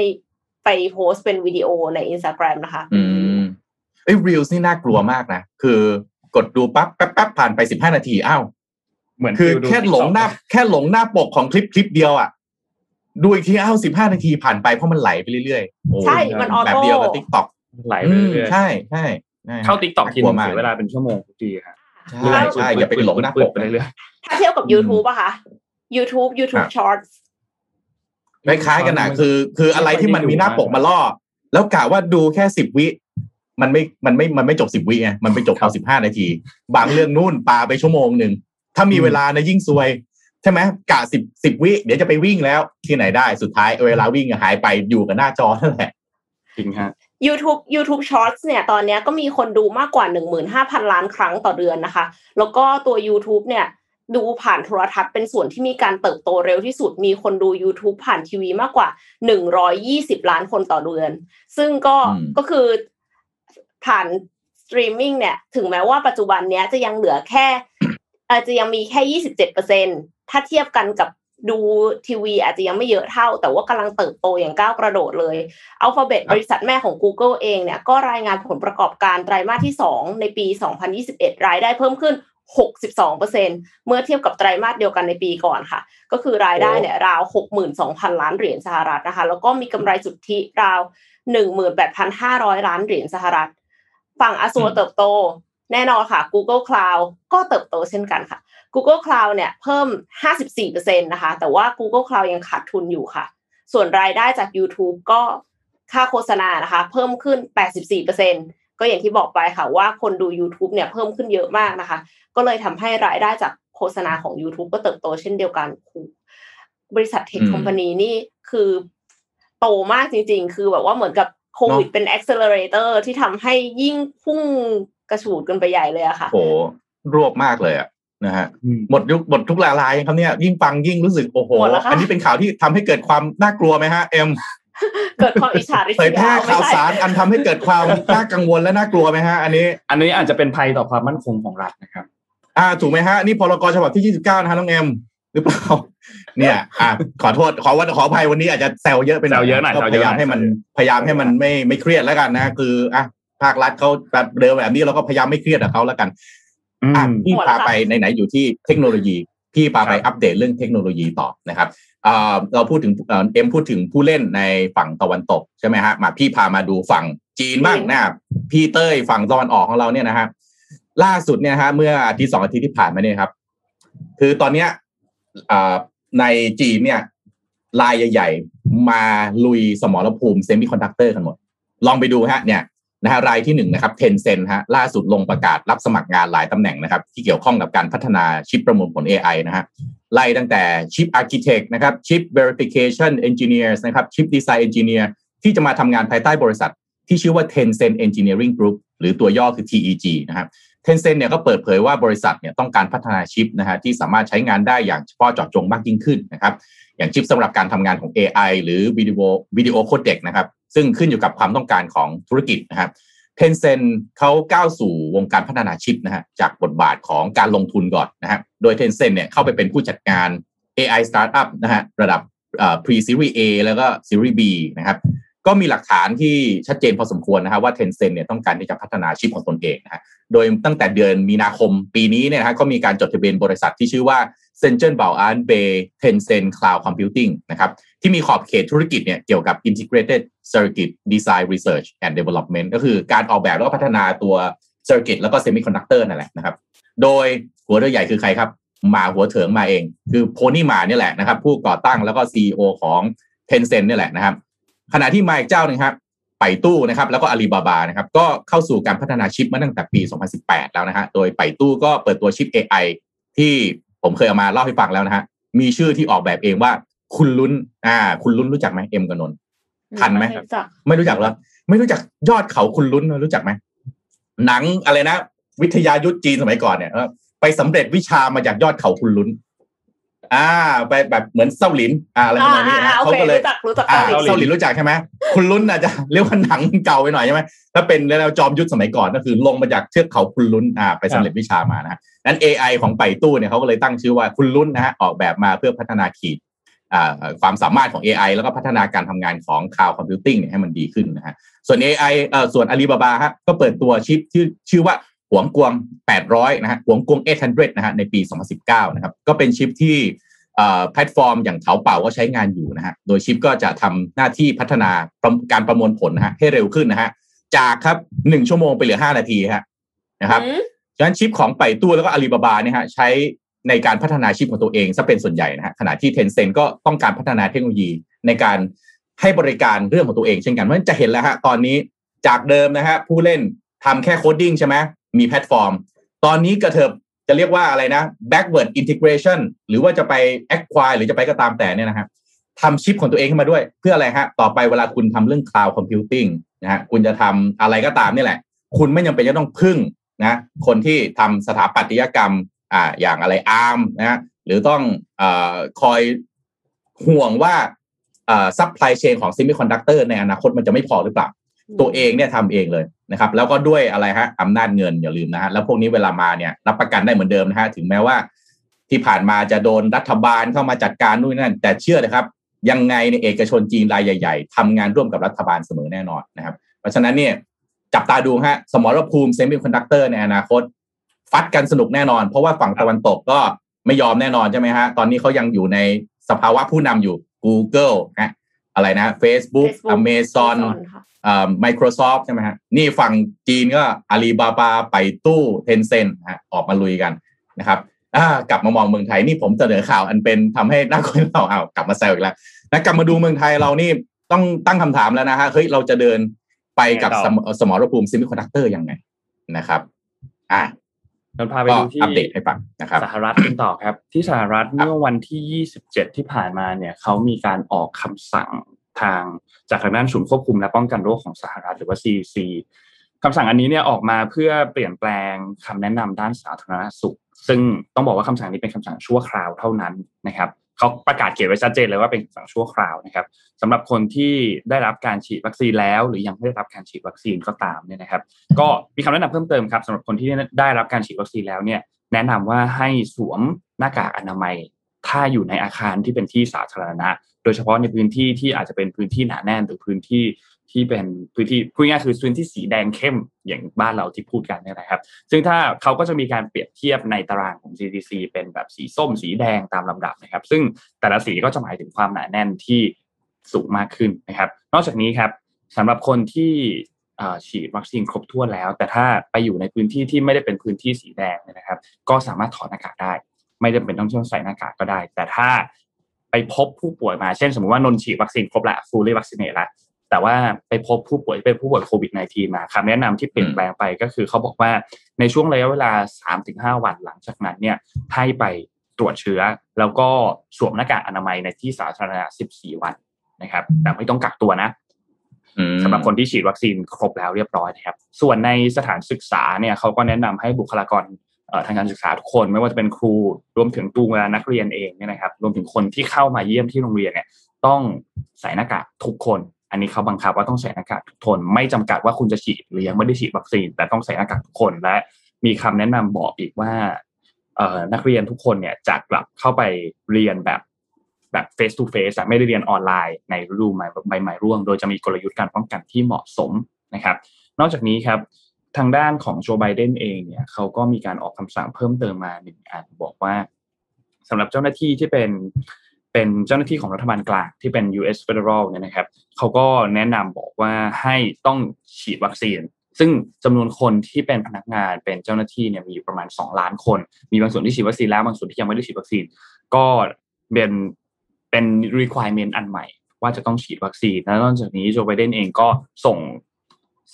ไปโพสต์เป็นวิดีโอใน Instagram นะคะ
อืมเอ้ย Reels นี่น่ากลัวมากนะ คือกดดูปั๊บแป๊บแป๊บผ่านไปสิบห้านาทีอ้าวเหมือนคือแค่หลงหน้า แค่หลงหน้าปกของคลิปคลิปเดียวอะดูอีกทีอ้าวสิบห้านาทีผ่านไปเพราะมันไหลไปเรื่อย
ๆใช่ มันออโต้
แบบเดียวกับ TikTok
ไหลไปเรื่อย
ใช่ใช่
เข้า TikTok ทีนึงเสียเวลาเป็นชั่วโมงทุกทีครับ
ใช่ใช่อย่าไปหลงนะปก
ไปเรื่อย
ถ้าเทียบกับ YouTube อะคะ YouTube YouTube Shorts
คล้ายๆกันนะคือ คืออะไรที่มันมีหน้าปกมาล่อ แล้วกะว่าดูแค่สิบวิ มันไม่มันไม่มันไม่จบสิบวิไงมันไปจบเอาสิบห้านาที บางเรื่องนู่นปาไปชั่วโมงหนึ่งถ้ามีเวลานะยิ่งซวย ใช่ไหมกะสิบสิบวิ เดี๋ยวจะไปวิ่งแล้วที่ไหนได้สุดท้ายเวลาวิ่งหายไปอยู่กับหน้าจอนั่นแหละ
จริงฮะ
YouTube YouTube Shorts เนี่ยตอนนี้ก็มีคนดูมากกว่า 15,000 ล้านครั้งต่อเดือนนะคะ แล้วก็ตัว YouTube เนี่ยดูผ่านโทรทัศน์เป็นส่วนที่มีการเติบโตเร็วที่สุด มีคนดู YouTube ผ่านทีวีมากกว่า 120 ล้านคนต่อเดือน ซึ่งก็ก็คือผ่านสตรีมมิ่งเนี่ย ถึงแม้ว่าปัจจุบันเนี้ยจะยังเหลือแค่อาจจะยังมีแค่ 27%ถ้าเทียบกันกับ ดูทีวีอาจจะยังไม่เยอะเท่า แต่ว่ากำลังเติบโตอย่างก้าวกระโดดเลย Alphabet บริษัทแม่ของ Google เองเนี่ยก็รายงานผลประกอบการไตรมาสที่ 2 ในปี 2021 รายได้เพิ่มขึ้น 62%เมื่อเทียบกับไตรมาสเดียวกันในปีก่อนค่ะ ก็คือรายได้เนี่ยราว 62,000 ล้านเหรียญสหรัฐนะคะ แล้วก็มีกำไรสุทธิราว 18,500 ล้านเหรียญสหรัฐ ฝั่งอาซัวเติบโตแน่นอนค่ะ Google Cloud ก็เติบโตเช่นกันค่ะ Google Cloud เนี่ยเพิ่ม 54%นะคะ แต่ว่า Google Cloud ยังขาดทุนอยู่ค่ะ ส่วนรายได้จาก YouTube ก็ค่าโฆษณานะคะ เพิ่มขึ้น 84%ก็อย่างที่บอกไปค่ะว่าคนดู YouTube เนี่ยเพิ่มขึ้นเยอะมากนะคะ ก็เลยทำให้รายได้จากโฆษณาของ YouTube ก็เติบโตเช่นเดียวกันบริษัทเทคคอมพานีนี่คือโตมากจริง ๆ คือแบบว่าเหมือนกับโควิดเป็น accelerator ที่ทำให้ยิ่งพุ่งกระฉูดกันไปใหญ่เลยอะค่ะ
โอ้รวบมากเลยอะ นะฮะหมดยุคหมดทุกลายครับเนี่ยยิ่งฟังยิ่งรู้สึกโอ้โห อันนี้เป็นข่าวที่ทำให้เกิดความน่ากลัวไหมฮะเอ็ม
เกิดความอิจฉา
ริษยาเผยแพร่ข่าวสารอันทำให้เกิดความน่ากังวลและน่ากลัวไหมฮะ อันนี้
อันนี้อาจจะเป็นภัยต่อความมั่นคงของรัฐนะครับ
อ่าถูกไหมฮะนี่พรกฉบับที่ยี่สิบเก้านะฮะน้องเอ็มหรือเปล่าเนี่ย อะขอโทษขอวันขออภัยวันนี้อาจจะแซวเยอะไปหน่อย
แซวเยอะหน่อย
ก็พยายามให้มันพยายามให้มันไม่ไม่เครียดแล้วกันนะ คืออะภาครัฐเขาแบบเดิมแบบนี้เราก็พยายามไม่เครียดกับเขาแล้วกันอะ พี่พาไปไหนๆอยู่ที่เทคโนโลยี พี่พาไปอัปเดตเรื่องเทคโนโลยีต่อนะครับเราพูดถึงเอ็มพูดถึงผู้เล่นในฝั่งตะวันตกใช่ไหมฮะมาพี่พามาดูฝั่งจีนบ้างนะพี่เต้ยฝั่งตะวันออกของเราเนี่ยนะฮะล่าสุดเนี่ยฮะเมื่ออาทิตย์สองอาทิตย์ที่ผ่านมาเนี่ยครับ คือตอนเนี้ยในจีนเนี่ยรายใหญ่ ๆ มาลุยสมรภูมิ semiconductor กันหมด ลองไปดูฮะเนี่ย นะฮะรายที่หนึ่งนะครับ Tencent ฮะล่าสุดลงประกาศรับสมัครงานหลายตำแหน่งนะครับที่เกี่ยวข้องกับการพัฒนาชิปประมวลผล AI นะฮะไล่ตั้งแต่ chip architect นะครับ chip verification engineer นะครับ chip design engineer ที่จะมาทำงานภายใต้บริษัท ที่ชื่อว่า Tencent Engineering Group หรือตัวย่อคือ TEG นะครับ Tencent เนี่ยก็เปิดเผยว่าบริษัทเนี่ยต้องการพัฒนาชิปนะฮะที่สามารถใช้งานได้อย่างเฉพาะเจาะจงมากยิ่งขึ้นนะครับอย่างชิปสำหรับการทำงานของ AI หรือวิดีโอ video codec นะครับ ซึ่งขึ้นอยู่กับความต้องการของธุรกิจนะครับ Tencent เขาก้าวสู่วงการพัฒนาชิปนะฮะจากบทบาทของการลงทุนก่อนนะฮะโดย Tencent เนี่ยเข้าไปเป็นผู้จัดการ AI Startup นะฮะระดับ pre series A แล้วก็ series B นะครับ ก็มีหลักฐานที่ชัดเจนพอสมควรนะครับว่า Tencent เนี่ยต้องการที่จะพัฒนาชิปของตนเองนะฮะโดยตั้งแต่เดือนมีนาคมปีนี้เนี่ยนะฮะก็มีการจดทะเบียนบริษัทที่ชื่อว่า c e n t r a l b a o a n Bay Tencent Cloud Computing นะครับที่มีขอบเขตธุรกิจเนี่ยเกี่ยวกับ Integrated Circuit Design Research and Development ก็คือการออกแบบแล้วก็พัฒนาตัว Circuit แล้วก็ Semiconductor นั่นแหละนะครับโดยหัวเรือใหญ่คือใครครับมาหัวเถิงมาเอง คือโพนี่มาเนี่ยแหละนะครับผู้ก่อตั้งแล้วก็ CEO ของ Tencent เนี่ยแหละนะครับ ขณะที่มาอีกเจ้านึงครับไปตู้นะครับแล้วก็อาลีบาบานะครับก็เข้าสู่การพัฒนาชิปมาตั้งแต่ปี 2018 แล้วนะฮะโดยไปตู้ก็เปิดตัวชิป AI ที่ผมเคยเอามาเล่าให้ฟังแล้วนะฮะมีชื่อที่ออกแบบเองว่า คุณลุ้นอ่า คุณลุ้นรู้จักไหมเอ็มกับนนทันไหมไม่รู้จักหรอไม่รู้จักยอดเขาคุณลุ้นรู้จักไหมหนังอะไรนะ วิทยายุทธจีนสมัยก่อนเนี่ยไปสำเร็จวิชามาจากยอดเขาคุณลุ้น อ่า ไปแบบเหมือนเซาหลินอ่าอะไรประมาณนี้นะเขาก็เลย
รู้จัก
อ่าเซาหลินรู้จักใช่ไหมคุณลุ้นอาจจะเรียกว่าหนังเก่าไปหน่อยใช่ไหมถ้าเป็นแล้วจอมยุทธสมัยก่อนก็คือลงมาจากเทือกเขาคุณลุ้นอ่าไปสำเร็จวิชามานะนั้น AI ของไปตู้เนี่ยเขาก็เลยตั้งชื่อว่าคุณลุ้นนะฮะออกแบบมาเพื่อพัฒนาขีดความสามารถของ AI แล้วก็พัฒนาการทำงานของ Cloud Computing เนี่ยให้มันดีขึ้นนะฮะส่วน AI เอ่อส่วน Alibaba ฮะก็เปิดตัวชิปชื่อชื่อว่า หานกวง 800 นะฮะหานกวง 800 นะฮะในปี 2019 นะครับ ก็เป็นชิปที่แพลตฟอร์มอย่างเถาเป่าก็ใช้งานอยู่นะฮะ โดยชิปก็จะทำหน้าที่พัฒนาการประมวลผลนะฮะให้เร็วขึ้นนะฮะ จากครับหนึ่งชั่วโมงไปเหลือห้านาทีฮะนะครับฉะนั้นชิปของไป่ตู้แล้วก็อาลีบาบาเนี่ยฮะใช้ในการพัฒนาชิปของตัวเองซะเป็นส่วนใหญ่นะฮะ ขณะที่ Tencent ก็ต้องการพัฒนาเทคโนโลยีในการให้บริการเรื่องของตัวเองเช่นกัน เพราะฉะนั้นจะเห็นแล้วฮะตอนนี้จากเดิมนะฮะผู้เล่นทำแค่ coding ใช่ไหม มีแพลตฟอร์ม ตอนนี้กระเถิบจะเรียกว่าอะไรนะ backward integration หรือว่าจะไป acquire หรือจะไปก็ตามแต่เนี่ยนะฮะทำชิปของตัวเองขึ้นมาด้วย เพื่ออะไรฮะ ต่อไปเวลาคุณทำเรื่อง cloud computing นะฮะคุณจะทำอะไรก็ตามนี่แหละ คุณไม่จำเป็นจะต้องพึ่งนะคนที่ทำสถาปัตยกรรมอ่าอย่างอะไร ARM นะหรือต้องอคอยห่วงว่า supply chain ของ semiconductor ในอนาคตมันจะไม่พอหรือเปล่า ตัวเองเนี่ยทำเองเลยนะครับ แล้วก็ด้วยอะไรฮะอำนาจเงินอย่าลืมนะฮะแล้วพวกนี้เวลามาเนี่ยรับประกันได้เหมือนเดิมนะฮะถึงแม้ว่า ที่ผ่านมาจะโดนรัฐบาลเข้ามาจัดการนู่นนั่น แต่เชื่อนะครับ ยังไงในเอกชนจีนรายใหญ่ๆทำงานร่วมกับรัฐบาลเสมอแน่นอนนะครับ เพราะฉะนั้นเนี่ยจับตาดูฮะสมรภูมิ semiconductor ในอนาคต ฟัดกันสนุกแน่นอน เพราะว่าฝั่งตะวันตกก็ไม่ยอมแน่นอนใช่ไหมฮะตอนนี้เขายังอยู่ในสภาวะผู้นำอยู่ Google ฮะอะไรนะ Facebook, Facebook Amazon อ่า Microsoft ใช่ไหมฮะนี่ฝั่งจีนก็ Alibaba Baidu Tencent ฮะออกมาลุยกันนะครับอ่ากลับมามองเมืองไทยนี่ผมเสนอข่าวอันเป็นทำให้นักคุยเราเอากลับมาแซวอีกแล้วนะกลับมาดูเมืองไทยเรานี่ต้องตั้งคำถามแล้วนะฮะเฮ้ยเราจะเดินไปกับสมรภูมิ semiconductor ยังไงนะครับ อ่า
เราพาไปดูที่
อัปเดตให้ฟังนะครับ
สหรัฐกันต่อครับ ที่สหรัฐเมื่อวันที่ 27 ที่ผ่านมาเนี่ยเขามีการออกคำสั่งทาง จากทางด้านศูนย์ควบคุมและป้องกันโรคของสหรัฐหรือว่า CDC คำสั่งอันนี้เนี่ยออกมาเพื่อเปลี่ยนแปลงคำแนะนำด้านสาธารณสุข ซึ่งต้องบอกว่าคำสั่งนี้เป็นคำสั่งชั่วคราวเท่านั้นนะครับเขาประกาศเขียนไว้ชัดเจนเลยว่าเป็นคำสั่งชั่วคราวนะครับสำหรับคนที่ได้รับการฉีดวัคซีนแล้ว หรือยังไม่ได้รับการฉีดวัคซีนก็ตามเนี่ยนะครับ ก็มีคำแนะนำเพิ่มเติมครับสำหรับคนที่ได้รับการฉีดวัคซีนแล้วเนี่ยแนะนำว่าให้สวมหน้ากากอนามัย ถ้าอยู่ในอาคารที่เป็นที่สาธารณะ โดยเฉพาะในพื้นที่ที่อาจจะเป็นพื้นที่หนาแน่นหรือพื้นที่ที่เป็นพื้นที่พูดง่ายคือพื้นที่สีแดงเข้มอย่างบ้านเราที่พูดกันนี่ยนะครับ ซึ่งถ้าเขาก็จะมีการเปรียบเทียบในตารางของ CDC เป็นแบบสีส้มสีแดงตามลำดับนะครับ ซึ่งแต่ละสีก็จะหมายถึงความหนาแน่นที่สูงมากขึ้นนะครับ นอกจากนี้ครับสำหรับคนที่ฉีดวัคซีนครบถ้วนแล้ว แต่ถ้าไปอยู่ในพื้นที่ที่ไม่ได้เป็นพื้นที่สีแดงนะครับ ก็สามารถถอดหน้ากากได้ ไม่จำเป็นต้องต้องใส่หน้ากากก็ได้ แต่ถ้า ไปพบผู้ป่วยมา เช่น สมมติว่านนฉีดวัคซีนครบละฟูลลี่วัคซีนเนตละแต่ว่าไปพบผู้ป่วยเป็นผู้ป่วยโควิด -19 มาคำแนะนำที่เปลี่ยนแปลงไปก็คือเขาบอกว่าในช่วงระยะเวลา 3-5 วันหลังจากนั้นเนี่ยให้ไปตรวจเชื้อ แล้วก็สวมหน้ากากอนามัยในที่สาธารณะ 14 วันนะครับ แต่ไม่ต้องกักตัวนะสำหรับคนที่ฉีดวัคซีนครบแล้วเรียบร้อยนะครับ ส่วนในสถานศึกษาเนี่ยเขาก็แนะนำให้บุคลากร ทางการศึกษาทุกคนไม่ว่าจะเป็นครูรวมถึงตัวนักเรียนเองเนี่ยนะครับ รวมถึงคนที่เข้ามาเยี่ยมที่โรงเรียนเนี่ยต้องใส่หน้ากากทุกคน อันนี้เขาบังคับว่าต้องใส่หน้ากากทุกคน ไม่จำกัดว่าคุณจะฉีดหรือยังไม่ได้ฉีดวัคซีน แต่ต้องใส่หน้ากากทุกคนและมีคำแนะนำบอกอีกว่านักเรียนทุกคนเนี่ยจะกลับเข้าไปเรียนแบบแบบ face to face ไม่ได้เรียนออนไลน์ในฤดูใหม่ใบใหม่ร่วง โดยจะมีกลยุทธ์การป้องกันที่เหมาะสมนะครับ นอกจากนี้ครับ ทางด้านของโจไบเดนเองเนี่ยเขาก็มีการออกคำสั่งเพิ่มเติมมาหนึ่งอันบอกว่าสำหรับเจ้าหน้าที่ที่เป็นเป็นเจ้าหน้าที่ของรัฐบาลกลางที่เป็น U.S. Federal เนี่ยนะครับเขาก็แนะนำบอกว่าให้ต้องฉีดวัคซีน ซึ่งจำนวนคนที่เป็นพนักงานเป็นเจ้าหน้าที่เนี่ยมีอยู่ประมาณ 2 ล้านคน มีบางส่วนที่ฉีดวัคซีนแล้วบางส่วนที่ยังไม่ได้ฉีดวัคซีน ก็เป็นเป็น requirement อันใหม่ ว่าจะต้องฉีดวัคซีนแล้วนอกจากนี้โจไบเดนเองก็ส่ง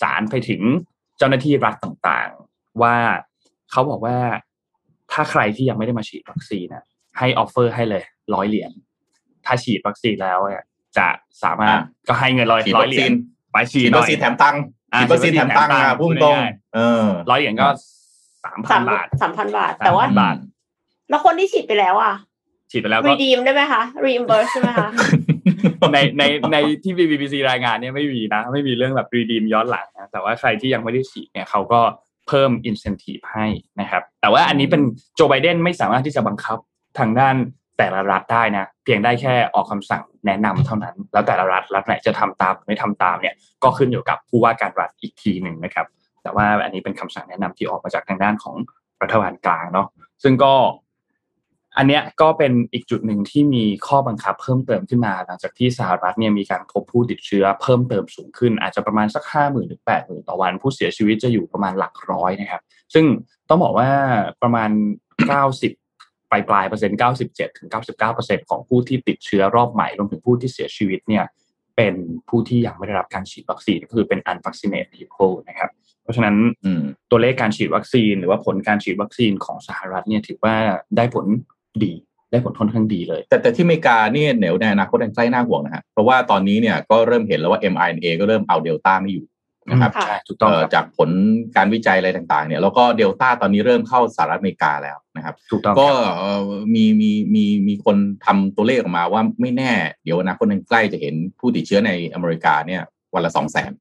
สารไปถึง เจ้าหน้าที่รัฐต่างๆ ว่าเขาบอกว่าถ้าใครที่ยังไม่ได้มาฉีดวัคซีนนะให้ offer ให้เลยร้อยเหรียญถ้าฉีดวัคซีนแล้วเนี่ยจะสามารถก็ให้เงินร้อยร้อยเหรียญไปฉีด
วัคซีนแถมตังค์ฉีดวัคซีนแถมตังค์อะพุ่งตรงเออ
ร้อยเหรียญก็สามพันบาท
สามพันบาท แต่ว่า
บาท
แล้วคนที่ฉีดไปแล้วอะ
ฉีดไปแล้ว
ก็รีดีมได้ไหมคะรีมเบอร์ใช่ไหมคะ
ในในในที่ BBC รายงานเนี่ยไม่มีนะ ไม่มีเรื่องแบบรีดีมย้อนหลังนะแต่ว่าใครที่ยังไม่ได้ฉีดเนี่ยเขาก็เพิ่มอินเซนティブให้นะครับ แต่ว่าอันนี้เป็นโจไบเดนไม่สามารถที่จะบังคับทางด้านแต่ละรัฐได้นะ เพียงได้แค่ออกคำสั่งแนะนำเท่านั้น แล้วแต่ละรัฐรัฐไหนจะทำตามไม่ทำตามเนี่ย ก็ขึ้นอยู่กับผู้ว่าการรัฐอีกทีหนึ่งนะครับ แต่ว่าอันนี้เป็นคำสั่งแนะนำที่ออกมาจากทางด้านของรัฐบาลกลางเนาะซึ่งก็ อันเนี้ยก็เป็นอีกจุดหนึ่งที่มีข้อบังคับเพิ่มเติมขึ้นมา หลังจากที่สหรัฐเนี่ยมีการพบผู้ติดเชื้อเพิ่มเติมสูงขึ้น อาจจะประมาณสักห้าหมื่นถึงแปดหมื่นต่อวัน ผู้เสียชีวิตจะอยู่ประมาณหลักร้อยนะครับ ซึ่งต้องบอกว่าประมาณเก้าสิบปลายปลายเปอร์เซ็นต์เก้าสิบเจ็ดถึงเก้าสิบเก้าเปอร์เซ็นต์ของผู้ที่ติดเชื้อรอบใหม่รวมถึงผู้ที่เสียชีวิตเนี่ยเป็นผู้ที่ยังไม่ได้รับการฉีดวัคซีนก็คือเป็น unvaccinated people นะครับเพราะฉะนั้นตัวเลขการฉีดวัคซีน หรือว่าผลการฉีดวัคซีนของสหรัฐเนี่ยถือว่าได้ผล ดีได้ผลค่อนข้างดีเลย
แต่แต่ที่อเมริกาเนี่ย near ในอนาคตอันใกล้น่าห่วงนะฮะเพราะว่าตอนนี้เนี่ยก็เริ่มเห็นแล้วว่า mRNA ก็เริ่มเอาเดลต้าไม่อยู่นะครับ
ใช่ถูกต้อง
จากผลการวิจัยอะไรต่างๆเนี่ยแล้วก็เดลต้าตอนนี้เริ่มเข้าสหรัฐอเมริกาแล้วนะครับ
ถูกต้อง
ก็มีมีมีมีคนทำตัวเลขออกมาว่าไม่แน่ เดี๋ยวอนาคตอันใกล้จะเห็นผู้ติดเชื้อในอเมริกาเนี่ยวันละสองแสน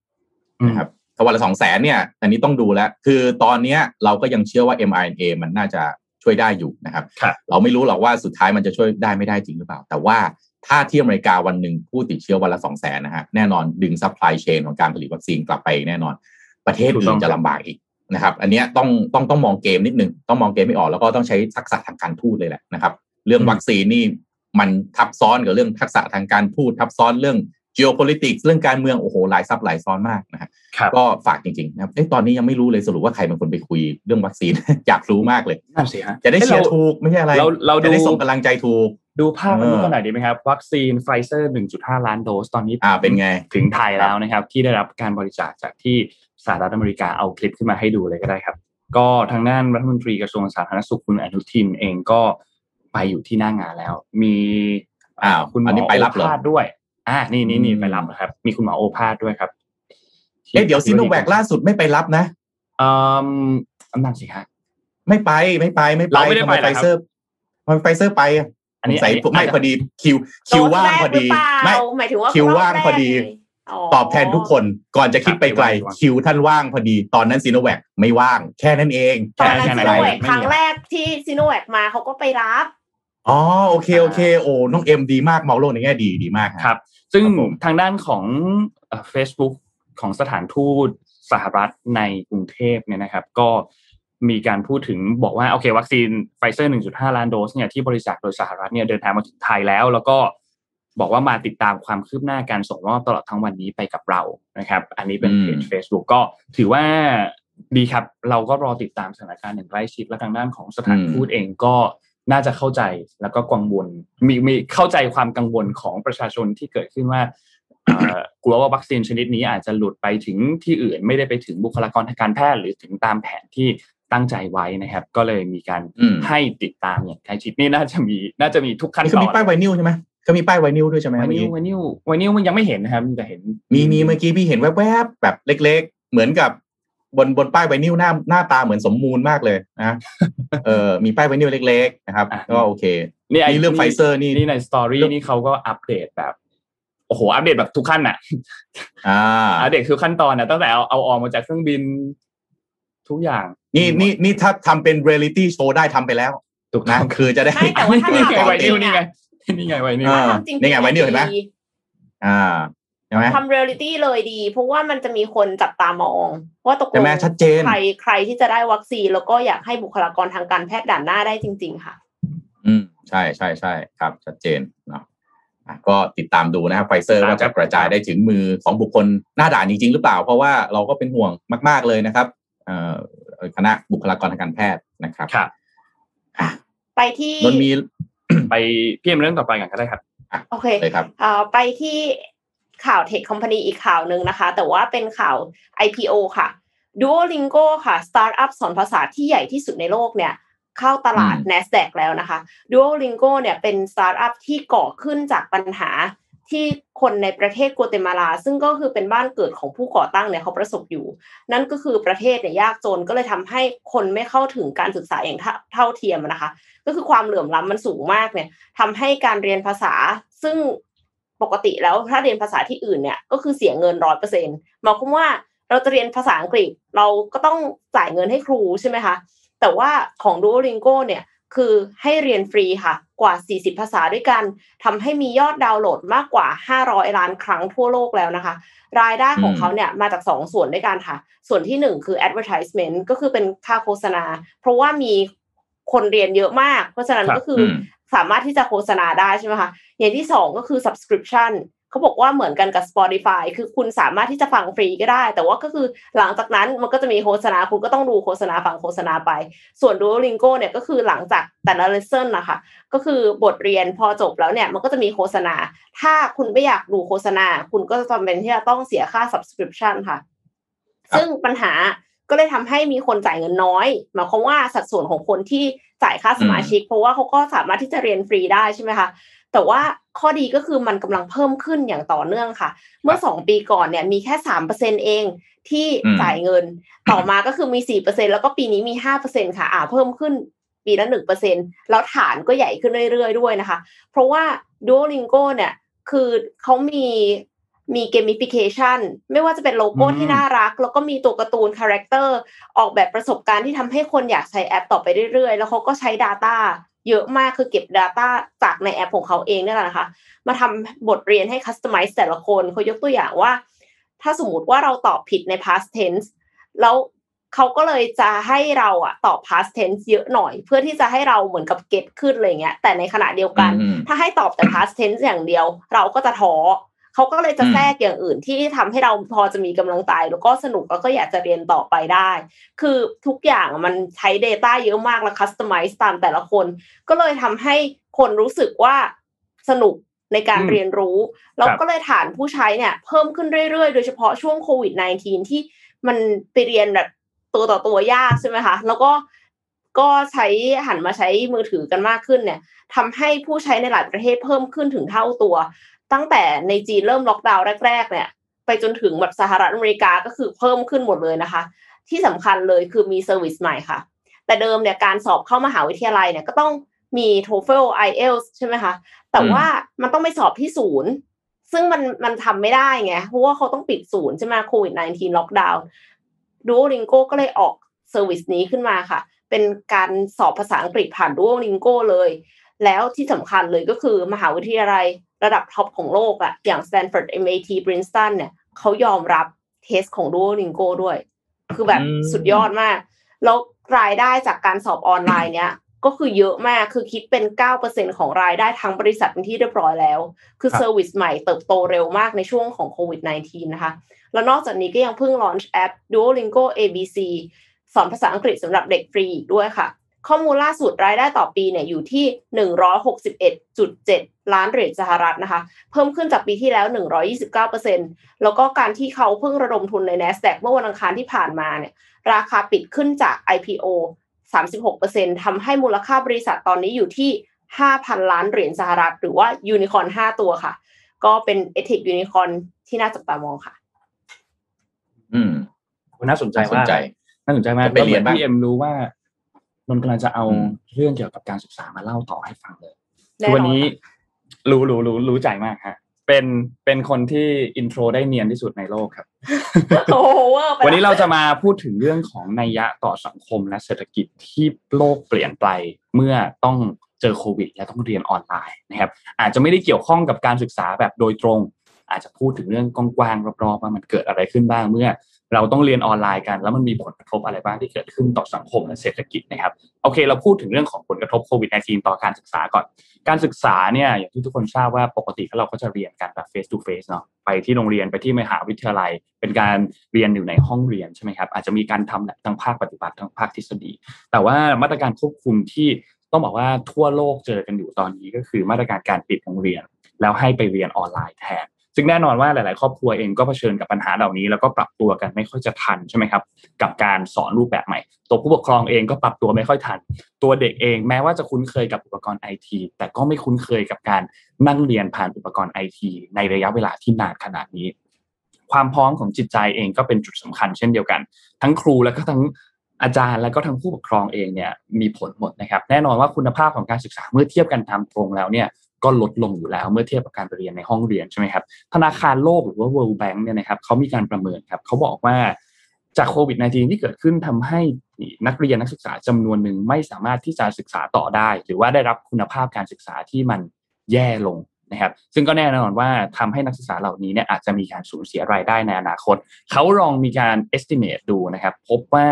นะครับถ้าวันละสองแสนเนี่ย อันนี้ต้องดูแล้ว คือตอนนี้เราก็ยังเชื่อว่า mRNA มันน่าจะ ช่วยได้อยู่นะครับ เราไม่รู้หรอกว่าสุดท้ายมันจะช่วยได้ไม่ได้จริงหรือเปล่า แต่ว่าถ้าที่อเมริกาวันหนึ่งผู้ติดเชื้อวันละสองแสนนะฮะแน่นอนดึง supply chain ของการผลิตวัคซีนกลับไปแน่นอน ประเทศอื่นจะลำบากอีกนะครับ อันนี้ต้องต้องต้องมองเกมนิดนึงต้องมองเกมให้ออกแล้วก็ต้องใช้ทักษะทางการทูตเลยแหละนะครับ เรื่องวัคซีนนี่มันทับซ้อนกับเรื่องทักษะทางการทูตทับซ้อนเรื่อง geopolitics เรื่องการเมืองโอ้โหหลายทับหลายซ้อนมากนะฮะก็ฝากจริงๆนะครับตอนนี้ยังไม่รู้เลยสรุปว่าใครเป็นคนไปคุยเรื่องวัคซีนอยากรู้มากเลย
นั่นสิฮะ
จะได้เชียร์ถูกไม่ใช่อะไร
เราเรา
จะได้ส่งกำลังใจถูก
ดูภาพวันนี้กันหน่อยดีไหมครับ วัคซีนไฟเซอร์ 1.5 ล้านโดสตอนนี้
อ่าเป็นไง
ถึงไทยแล้วนะครับ ที่ได้รับการบริจาคจากที่สหรัฐอเมริกาเอาคลิปขึ้นมาให้ดูเลยก็ได้ครับ ก็ทางด้านรัฐมนตรีกระทรวงสาธารณสุขคุณอนุทินเองก็ไปอยู่ที่หน้างานแล้ว มี
อ่าคุณหมอไปรับเลย
ด้วย อ่านี่นี่นี่ไปรับครับ มีคุณหมอโอภาสด้วยครับ
เอ๊ะเดี๋ยวซีโนแวคล่าสุดไม่ไปรับนะ
อืมนั่นสิฮะ
ไม่ไปไม่ไปไม่ไป
เราไม่ได้ไปไฟ
เซอร์มันไฟเซอร์ไปอันนี้ใส่ไม่พอดีคิว คิวว่างพอดี
ไม่หมายถึงว่า
คิวว่างพอดี ตอบแทนทุกคนก่อนจะคิดไปไกล คิวท่านว่างพอดี ตอนนั้นซิโนแวคไม่ว่าง แค่นั้นเอง
ตอนนั้นซีโนแวคครั้งแรกที่ซีโนแวคมาเขาก็ไปรับ
อ๋อโอเคโอเคโอ้น้องเอ็มดีมากมองโลกในแง่ดีดีมาก
ครับ ซึ่งทางด้านของเฟซบุ๊กของสถานทูตสหรัฐในกรุงเทพเนี่ยนะครับ ก็มีการพูดถึงบอกว่า โอเค วัคซีนไฟเซอร์ 1.5 ล้านโดสเนี่ยที่บริจาคโดยสหรัฐเนี่ยเดินทางมาถึงไทยแล้ว แล้วก็บอกว่ามาติดตามความคืบหน้าการส่งมอบตลอดทั้งวันนี้ไปกับเรานะครับ อันนี้เป็นเพจ Facebook ก็ถือว่าดีครับ เราก็รอติดตามสถานการณ์อย่างใกล้ชิดและทางด้านของสถานทูตเองก็ น่าจะเข้าใจแล้วก็กังวลมีมีเข้าใจความกังวลของประชาชนที่เกิดขึ้นว่ากลัวว่าวัคซีนชนิดนี้อาจจะหลุดไปถึงที่อื่น ไม่ได้ไปถึงบุคลากรทางการแพทย์หรือถึงตามแผนที่ตั้งใจไว้นะครับ ก็เลยมีการให้ติดตามอย่างใกล้ชิดนี่น่าจะมีน่าจะมีทุกขั้นตอน
คือมีป้ายไวนิลใช่ไหมก็มีป้ายไวนิลด้วยใช่ไหม
ไวนิลไวนิลไวนิลมันยังไม่เห็นนะครับมีแต่เห็น
มีมีเมื่อกี้พี่เห็นแวบๆแบบเล็ก ๆ เหมือนกับ บนบนป้ายไวนิลหน้าหน้าตาเหมือนสมมูลมากเลยนะเออมีป้ายไวนิลเล็ก ๆ นะครับ ก็โอเคนี่ไอ้เรื่องไฟเซอร์นี่
นี่ใน story นี่เขาก็อัปเดตแบบโอ้โหอัปเดตแบบทุกขั้นอะอ่าอัปเดตคือขั้นตอนอะตั้งแต่เอาเอาออกมาจากเครื่องบินทุกอย่าง
นี่นี่นี่ถ้าทำเป็น reality show ได้ทำไปแล้วถูกนะคือจะได้
แต่ว่าถ้า
ไงไวนิลนี่ไงนี่ไงไวนิล
นี่ไงไวนิลเห็นไหมอ่า
ทำเรียลิตี้เลยดี เพราะว่ามันจะมีคนจับตามอง ว่าตกลงใครใครที่จะได้วัคซีน แล้วก็อยากให้บุคลากรทางการแพทย์ด่านหน้าได้จริง ๆ ค่ะ
อืมใช่ใช่ใช่ครับ ชัดเจนเนาะก็ติดตามดูนะครับไฟเซอร์ว่าจะกระจายได้ถึงมือของบุคคลหน้าด่านจริง ๆ หรือเปล่า เพราะว่าเราก็เป็นห่วงมาก ๆเลยนะครับคณะบุคลากรทางการแพทย์นะครับ
ครับ
ไปที่
นนมี
ไปพี่เอ็มเรื่องต่อไปกันก็ได้ครับ
โอเค
เลยครับ
ไปที่ ข่าว tech company อีกข่าวหนึ่งนะคะ แต่ว่าเป็นข่าว IPO ค่ะ Duolingo ค่ะสตาร์ทอัพสอนภาษาที่ใหญ่ที่สุดในโลกเนี่ยเข้าตลาด NASDAQ แล้วนะคะ Duolingo เนี่ยเป็นสตาร์ทอัพที่ก่อขึ้นจากปัญหาที่คนในประเทศกัวเตมาลา ซึ่งก็คือเป็นบ้านเกิดของผู้ก่อตั้งเนี่ยเขาประสบอยู่ นั่นก็คือประเทศเนี่ยยากจนก็เลยทำให้คนไม่เข้าถึงการศึกษาอย่างเท่าเทียมนะคะ ก็คือความเหลื่อมล้ำมันสูงมากเนี่ยทำให้การเรียนภาษาซึ่ง ปกติแล้วถ้าเรียนภาษาที่อื่นเนี่ยก็คือเสียเงินร้อยเปอร์เซ็นต์หมายความว่าเราจะเรียนภาษาอังกฤษเราก็ต้องจ่ายเงินให้ครูใช่ไหมคะ แต่ว่าของ Duolingo เนี่ยคือให้เรียนฟรีค่ะกว่า 40 ภาษาด้วยกันทำให้มียอดดาวน์โหลดมากกว่า 500 ล้านครั้งทั่วโลกแล้วนะคะ รายได้ของเขาเนี่ยมาจาก 2 ส่วนด้วยกันค่ะ ส่วนที่ 1 คือ advertisement ก็คือเป็นค่าโฆษณา เพราะว่ามีคนเรียนเยอะมาก เพราะฉะนั้นก็คือสามารถที่จะโฆษณาได้ใช่ไหมคะ อย่างที่2ก็คือ subscription เขาบอกว่าเหมือนกันกับ Spotify คือคุณสามารถที่จะฟังฟรีก็ได้ แต่ว่าก็คือหลังจากนั้นมันก็จะมีโฆษณาคุณก็ต้องดูโฆษณาฟังโฆษณาไป ส่วน Duolingo เนี่ยก็คือหลังจากแต่ละ lesson นะคะก็คือบทเรียนพอจบแล้วเนี่ยมันก็จะมีโฆษณา ถ้าคุณไม่อยากดูโฆษณา คุณก็จะจำเป็นที่จะต้องเสียค่า subscription ค่ะ ซึ่งปัญหาก็เลยทำให้มีคนจ่ายเงินน้อยหมายความว่าสัดส่วนของคนที่จ่ายค่าสมาชิก เพราะว่าเขาก็สามารถที่จะเรียนฟรีได้ใช่ไหมคะ แต่ว่าข้อดีก็คือมันกำลังเพิ่มขึ้นอย่างต่อเนื่องค่ะ เมื่อสองปีก่อนเนี่ยมีแค่สามเปอร์เซ็นเองที่จ่ายเงิน ต่อมาก็คือมีสี่เปอร์เซ็นแล้วก็ปีนี้มีห้าเปอร์เซ็นค่ะ อ่าเพิ่มขึ้นปีละหนึ่งเปอร์เซ็นแล้วฐานก็ใหญ่ขึ้นเรื่อยๆด้วยนะคะ เพราะว่า Duolingo เนี่ยคือเขามีมี gamification ไม่ว่าจะเป็นโลโก้ที่น่ารัก แล้วก็มีตัวการ์ตูน character ออกแบบประสบการณ์ที่ทำให้คนอยากใช้แอปต่อไปเรื่อยๆ แล้วเขาก็ใช้ Data เยอะมากคือเก็บ Data จากในแอปของเขาเองนี่แหละนะคะ มาทำบทเรียนให้ customize แต่ละคนเขายกตัวอย่างว่า ถ้าสมมติว่าเราตอบผิดใน past tense แล้วเขาก็เลยจะให้เราอะตอบ past tense เยอะหน่อย เพื่อที่จะให้เราเหมือนกับ get ขึ้นอะไรเงี้ย แต่ในขณะเดียวกัน ถ้าให้ตอบแต่ past tense อย่างเดียว เราก็จะท้อ เขาก็เลยจะแทรกอย่างอื่นที่ทำให้เราพอจะมีกำลังใจแล้วก็สนุกแล้วก็อยากจะเรียนต่อไปได้ คือทุกอย่างมันใช้ Data เยอะมากแล้ว customize ตามแต่ละคน ก็เลยทำให้คนรู้สึกว่าสนุกในการเรียนรู้ แล้วก็เลยฐานผู้ใช้เนี่ย เพิ่มขึ้นเรื่อยๆ โดยเฉพาะช่วงโควิด -19 ที่มันไปเรียนแบบตัวต่อตัวยากใช่ไหมคะ แล้วก็ก็ใช้หันมาใช้มือถือกันมากขึ้นเนี่ยทำให้ผู้ใช้ในหลายประเทศเพิ่มขึ้นถึงเท่าตัว ตั้งแต่ในจีนเริ่มล็อกดาวน์แรก ๆ เนี่ย ไปจนถึงแบบสหรัฐอเมริกาก็คือเพิ่มขึ้นหมดเลยนะคะ ที่สำคัญเลยคือมีเซอร์วิสใหม่ค่ะ แต่เดิมเนี่ยการสอบเข้ามหาวิทยาลัยเนี่ยก็ต้องมี TOEFL IELTS ใช่ไหมคะ แต่ว่ามันต้องไปสอบที่ศูนย์ ซึ่งมันมันทำไม่ได้ไง เพราะว่าเขาต้องปิดศูนย์ใช่ไหมโควิด -19 ล็อกดาวน์ Duolingo ก็เลยออก service นี้ขึ้นมาค่ะ เป็นการสอบภาษาอังกฤษผ่าน Duolingo เลย แล้วที่สำคัญเลยก็คือมหาวิทยาลัยระดับท็อปของโลกอะอย่าง Stanford MIT Princeton เนี่ยเขายอมรับtest ของ Duolingo ด้วย คือแบบสุดยอดมาก แล้วรายได้จากการสอบออนไลน์เนี้ยก็คือเยอะมาก คือคิดเป็น 9%ของรายได้ทั้งบริษัทเป็นที่เรียบร้อยแล้ว คือ service ใหม่เติบโตเร็วมากในช่วงของโควิด -19 นะคะ แล้วนอกจากนี้ก็ยังเพิ่ง launch แอป Duolingo ABC สอนภาษาอังกฤษสำหรับเด็กฟรีอีกด้วยค่ะ ข้อมูลล่าสุดรายได้ต่อปีเนี่ยอยู่ที่ 161.7 ล้านเหรียญสหรัฐนะคะ เพิ่มขึ้นจากปีที่แล้ว 129%แล้วก็การที่เขาเพิ่งระดมทุนใน NASDAQ เมื่อวันอังคารที่ผ่านมาเนี่ยราคาปิดขึ้นจาก IPO 36%ทำให้มูลค่าบริษัทตอนนี้อยู่ที่ 5,000 ล้านเหรียญสหรัฐ หรือว่ายูนิคอร์น5ตัวค่ะ ก็เป็น edtech ยูนิคอร์นที่น่าจับตามองค่ะ
อืม
น่าสนใจมากน่าสนใจมาก
ไปเรียนบ้าง
พี่เอ็มรู้ว่า นนกำลังจะเอาเรื่องเกี่ยวกับการศึกษามาเล่าต่อให้ฟังเลยวันนี้รู้รู้รู้รู้ใจมากฮะเป็นเป็นคนที่ intro ได้เนียนที่สุดในโลกครับวันนี้เราจะมาพูดถึงเรื่องของนัยยะต่อสังคมและเศรษฐกิจที่โลกเปลี่ยนไปเมื่อต้องเจอโควิด และต้องเรียนออนไลน์นะครับ อาจจะไม่ได้เกี่ยวข้องกับการศึกษาแบบโดยตรง อาจจะพูดถึงเรื่องกว้างๆรอบๆว่ามันเกิดอะไรขึ้นบ้างเมื่อ เราต้องเรียนออนไลน์กัน แล้วมันมีผลกระทบอะไรบ้างที่เกิดขึ้นต่อสังคมและเศรษฐกิจนะครับโอเค เราพูดถึงเรื่องของผลกระทบโควิด -19 ต่อการศึกษาก่อน การศึกษาเนี่ยอย่างที่ทุกคนทราบว่าปกติเราก็จะเรียนกันแบบ face to face เนาะไปที่โรงเรียนไปที่มหาวิทยาลัย เป็นการเรียนอยู่ในห้องเรียนใช่ไหมครับอาจจะมีการทำแบบทั้งภาคปฏิบัติทั้งภาคทฤษฎี แต่ว่ามาตรการควบคุมที่ต้องบอกว่าทั่วโลกเจอกันอยู่ตอนนี้ก็คือมาตรการการปิดโรงเรียน แล้วให้ไปเรียนออนไลน์แทน ซึ่งแน่นอนว่าหลาย ๆ ครอบครัวเองก็เผชิญกับปัญหาเหล่านี้ แล้วก็ปรับตัวกันไม่ค่อยจะทันใช่ไหมครับกับการสอนรูปแบบใหม่ ตัวผู้ปกครองเองก็ปรับตัวไม่ค่อยทัน ตัวเด็กเองแม้ว่าจะคุ้นเคยกับอุปกรณ์ไอทีแต่ก็ไม่คุ้นเคยกับการนั่งเรียนผ่านอุปกรณ์ไอทีในระยะเวลาที่นานขนาดนี้ ความพร้อมของจิตใจเองก็เป็นจุดสำคัญเช่นเดียวกัน ทั้งครูและก็ทั้งอาจารย์และก็ทั้งผู้ปกครองเองเนี่ยมีผลหมดนะครับ แน่นอนว่าคุณภาพของการศึกษาเมื่อเทียบกันตามตรงแล้วเนี่ย ก็ลดลงอยู่แล้วเมื่อเทียบกับการเรียนในห้องเรียนใช่ไหมครับธนาคารโลกหรือว่า World Bank เนี่ยนะครับเขามีการประเมินครับเขาบอกว่าจากโควิด -19 ที่เกิดขึ้นทำให้นักเรียนนักศึกษาจำนวนหนึ่งไม่สามารถที่จะศึกษาต่อได้ หรือว่าได้รับคุณภาพการศึกษาที่มันแย่ลง นะครับซึ่งก็แน่นอนว่าทำให้นักศึกษาเหล่านี้เนี่ยอาจจะมีการสูญเสียรายได้ในอนาคต เขาลองมีการ estimate ดูนะครับ พบว่า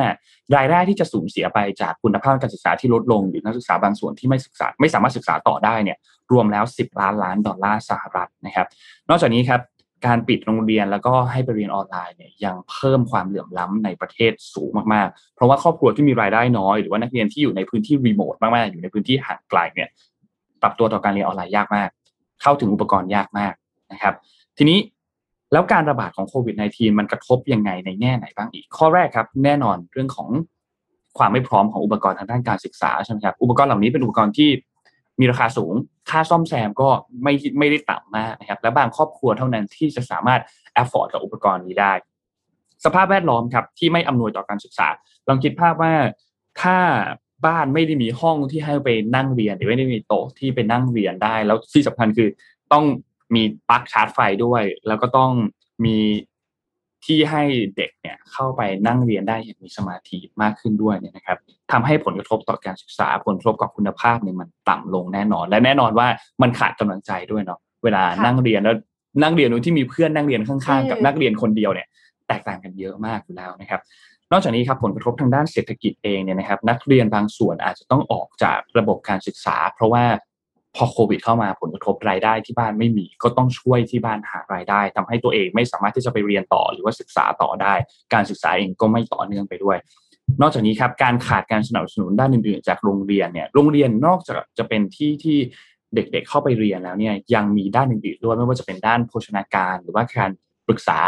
รายได้ที่จะสูญเสียไปจากคุณภาพการศึกษาที่ลดลง หรือนักศึกษาบางส่วนที่ไม่ศึกษาไม่สามารถศึกษาต่อได้เนี่ยรวมแล้ว 10 ล้านล้านดอลลาร์สหรัฐนะครับ นอกจากนี้ครับการปิดโรงเรียนแล้วก็ให้ไปเรียนออนไลน์เนี่ยยังเพิ่มความเหลื่อมล้ำในประเทศสูงมากๆ เพราะว่าครอบครัวที่มีรายได้น้อย หรือว่านักเรียนที่อยู่ในพื้นที่รีโมทมากๆ อยู่ในพื้นที่ห่างไกลเนี่ยปรับตัวต่อการเรียนออนไลน์ยากมาก เข้าถึงอุปกรณ์ยากมากนะครับ ทีนี้แล้วการระบาดของโควิด -19 มันกระทบยังไงในแง่ไหนบ้างอีก ข้อแรกครับ แน่นอนเรื่องของความไม่พร้อมของอุปกรณ์ทางด้านการศึกษาใช่ไหมครับอุปกรณ์เหล่านี้เป็นอุปกรณ์ที่มีราคาสูง ค่าซ่อมแซมก็ไม่ไม่ได้ต่ำมากนะครับ และบางครอบครัวเท่านั้นที่จะสามารถ afford กับอุปกรณ์นี้ได้ สภาพแวดล้อมครับที่ไม่อำนวยต่อการศึกษา ลองคิดภาพว่าถ้า บ้านไม่ได้มีห้องที่ให้ไปนั่งเรียน หรือไม่ได้มีโต๊ะที่ไปนั่งเรียนได้ แล้วที่สำคัญคือต้องมีปลั๊กชาร์จไฟด้วย แล้วก็ต้องมีที่ให้เด็กเนี่ยเข้าไปนั่งเรียนได้อย่างมีสมาธิมากขึ้นด้วยเนี่ยนะครับทำให้ผลกระทบต่อการศึกษา ผลกระทบกับคุณภาพเนี่ยมันต่ำลงแน่นอน และแน่นอนว่ามันขาดกำลังใจด้วยเนาะเวลานั่งเรียนแล้วนั่งเรียนโดยที่มีเพื่อนนั่งเรียนข้างๆ กับนักเรียนคนเดียวเนี่ยแตกต่างกันเยอะมากอยู่แล้วนะครับ นอกจากนี้ครับผลกระทบทางด้านเศรษฐกิจเองเนี่ยนะครับนักเรียนบางส่วนอาจจะต้องออกจากระบบการศึกษา เพราะว่าพอโควิดเข้ามาผลกระทบรายได้ที่บ้านไม่มี ก็ต้องช่วยที่บ้านหารายได้ทำให้ตัวเองไม่สามารถที่จะไปเรียนต่อหรือว่าศึกษาต่อได้ การศึกษาเองก็ไม่ต่อเนื่องไปด้วย นอกจากนี้ครับการขาดการสนับสนุนด้านอื่นๆ จากโรงเรียนเนี่ยโรงเรียนนอกจากจะเป็นที่ที่เด็กๆเข้าไปเรียนแล้วเนี่ยยังมีด้านอื่นๆด้วยไม่ว่าจะเป็นด้านโภชนาการ หรือว่าการปรึกษา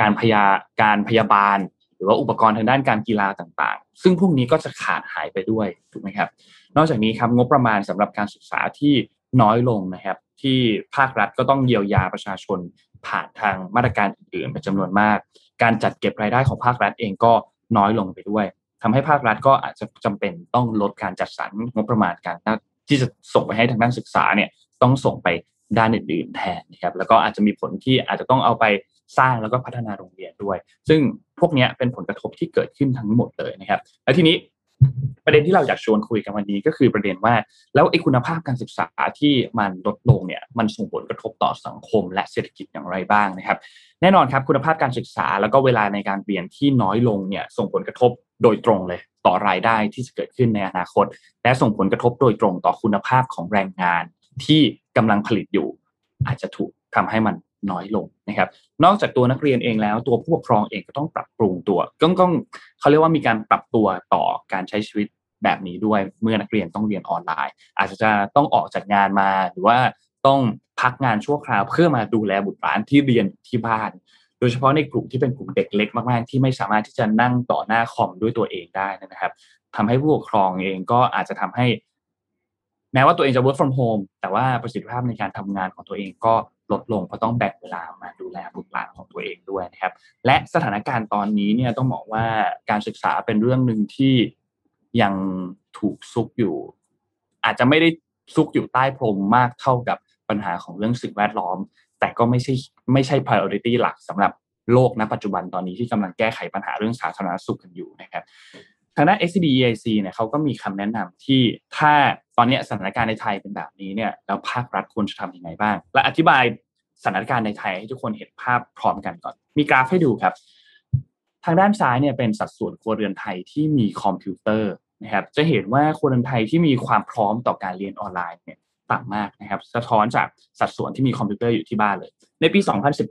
การพยาการพยาบาล รือว่าอุปกรณ์ทางด้านการกีฬาต่างๆ ซึ่งพวกนี้ก็จะขาดหายไปด้วยถูกไหมครับ นอกจากนี้ครับงบประมาณสำหรับการศึกษาที่น้อยลงนะครับ ที่ภาครัฐก็ต้องเยียวยาประชาชนผ่านทางมาตรการอื่นๆเป็นจำนวนมาก การจัดเก็บรายได้ของภาครัฐเองก็น้อยลงไปด้วยทำให้ภาครัฐก็อาจจะจำเป็นต้องลดการจัดสรรงบประมาณการที่จะส่งไปให้ทางด้านศึกษาเนี่ยต้องส่งไปด้านอื่นๆแทนนะครับแล้วก็อาจจะมีผลที่อาจจะต้องเอาไป สร้างแล้วก็พัฒนาโรงเรียนด้วย ซึ่งพวกนี้เป็นผลกระทบที่เกิดขึ้นทั้งหมดเลยนะครับ และทีนี้ประเด็นที่เราอยากชวนคุยกันวันนี้ก็คือประเด็นว่าแล้วไอ้คุณภาพการศึกษาที่มันลดลงเนี่ยมันส่งผลกระทบต่อสังคมและเศรษฐกิจอย่างไรบ้างนะครับ แน่นอนครับคุณภาพการศึกษาแล้วก็เวลาในการเรียนที่น้อยลงเนี่ยส่งผลกระทบโดยตรงเลยต่อรายได้ที่จะเกิดขึ้นในอนาคต และส่งผลกระทบโดยตรงต่อคุณภาพของแรงงานที่กำลังผลิตอยู่ อาจจะถูกทำให้มัน น้อยลงนะครับ นอกจากตัวนักเรียนเองแล้ว ตัวผู้ปกครองเองก็ต้องปรับปรุงตัวก็ต้องเขาเรียกว่ามีการปรับตัวต่อการใช้ชีวิตแบบนี้ด้วยเมื่อนักเรียนต้องเรียนออนไลน์ อาจจะต้องออกจากงานมาหรือว่าต้องพักงานชั่วคราวเพื่อมาดูแลบุตรหลานที่เรียนที่บ้าน โดยเฉพาะในกลุ่มที่เป็นกลุ่มเด็กเล็กมากๆ ที่ไม่สามารถที่จะนั่งต่อหน้าคอมด้วยตัวเองได้นะครับทำให้ผู้ปกครองเองก็อาจจะทำให้ แม้ว่าตัวเองจะ work from home แต่ว่าประสิทธิภาพในการทำงานของตัวเองก็ลดลงเพราะต้องแบ่งเวลามาดูแลบุตรหลานของตัวเองด้วยนะครับ และสถานการณ์ตอนนี้เนี่ยต้องบอกว่าการศึกษาเป็นเรื่องหนึ่งที่ยังถูกซุกอยู่ อาจจะไม่ได้ซุกอยู่ใต้พรมมากเท่ากับปัญหาของเรื่องสิ่งแวดล้อม แต่ก็ไม่ใช่ไม่ใช่ priority หลักสำหรับโลกณปัจจุบันตอนนี้ที่กำลังแก้ไขปัญหาเรื่องสาธารณสุขกันอยู่นะครับ ทางด้าน SCBEIC เนี่ยเขาก็มีคำแนะนำที่ถ้าตอนนี้สถานการณ์ในไทยเป็นแบบนี้เนี่ยแล้วภาครัฐควรจะทำยังไงบ้าง และอธิบายสถานการณ์ในไทยให้ทุกคนเห็นภาพพร้อมกันก่อน มีกราฟให้ดูครับ ทางด้านซ้ายเนี่ยเป็นสัดส่วนครัวเรือนไทยที่มีคอมพิวเตอร์นะครับจะเห็นว่าคนไทยที่มีความพร้อมต่อการเรียนออนไลน์เนี่ยต่ำมากนะครับ สะท้อนจากสัดส่วนที่มีคอมพิวเตอร์อยู่ที่บ้านเลย ในปี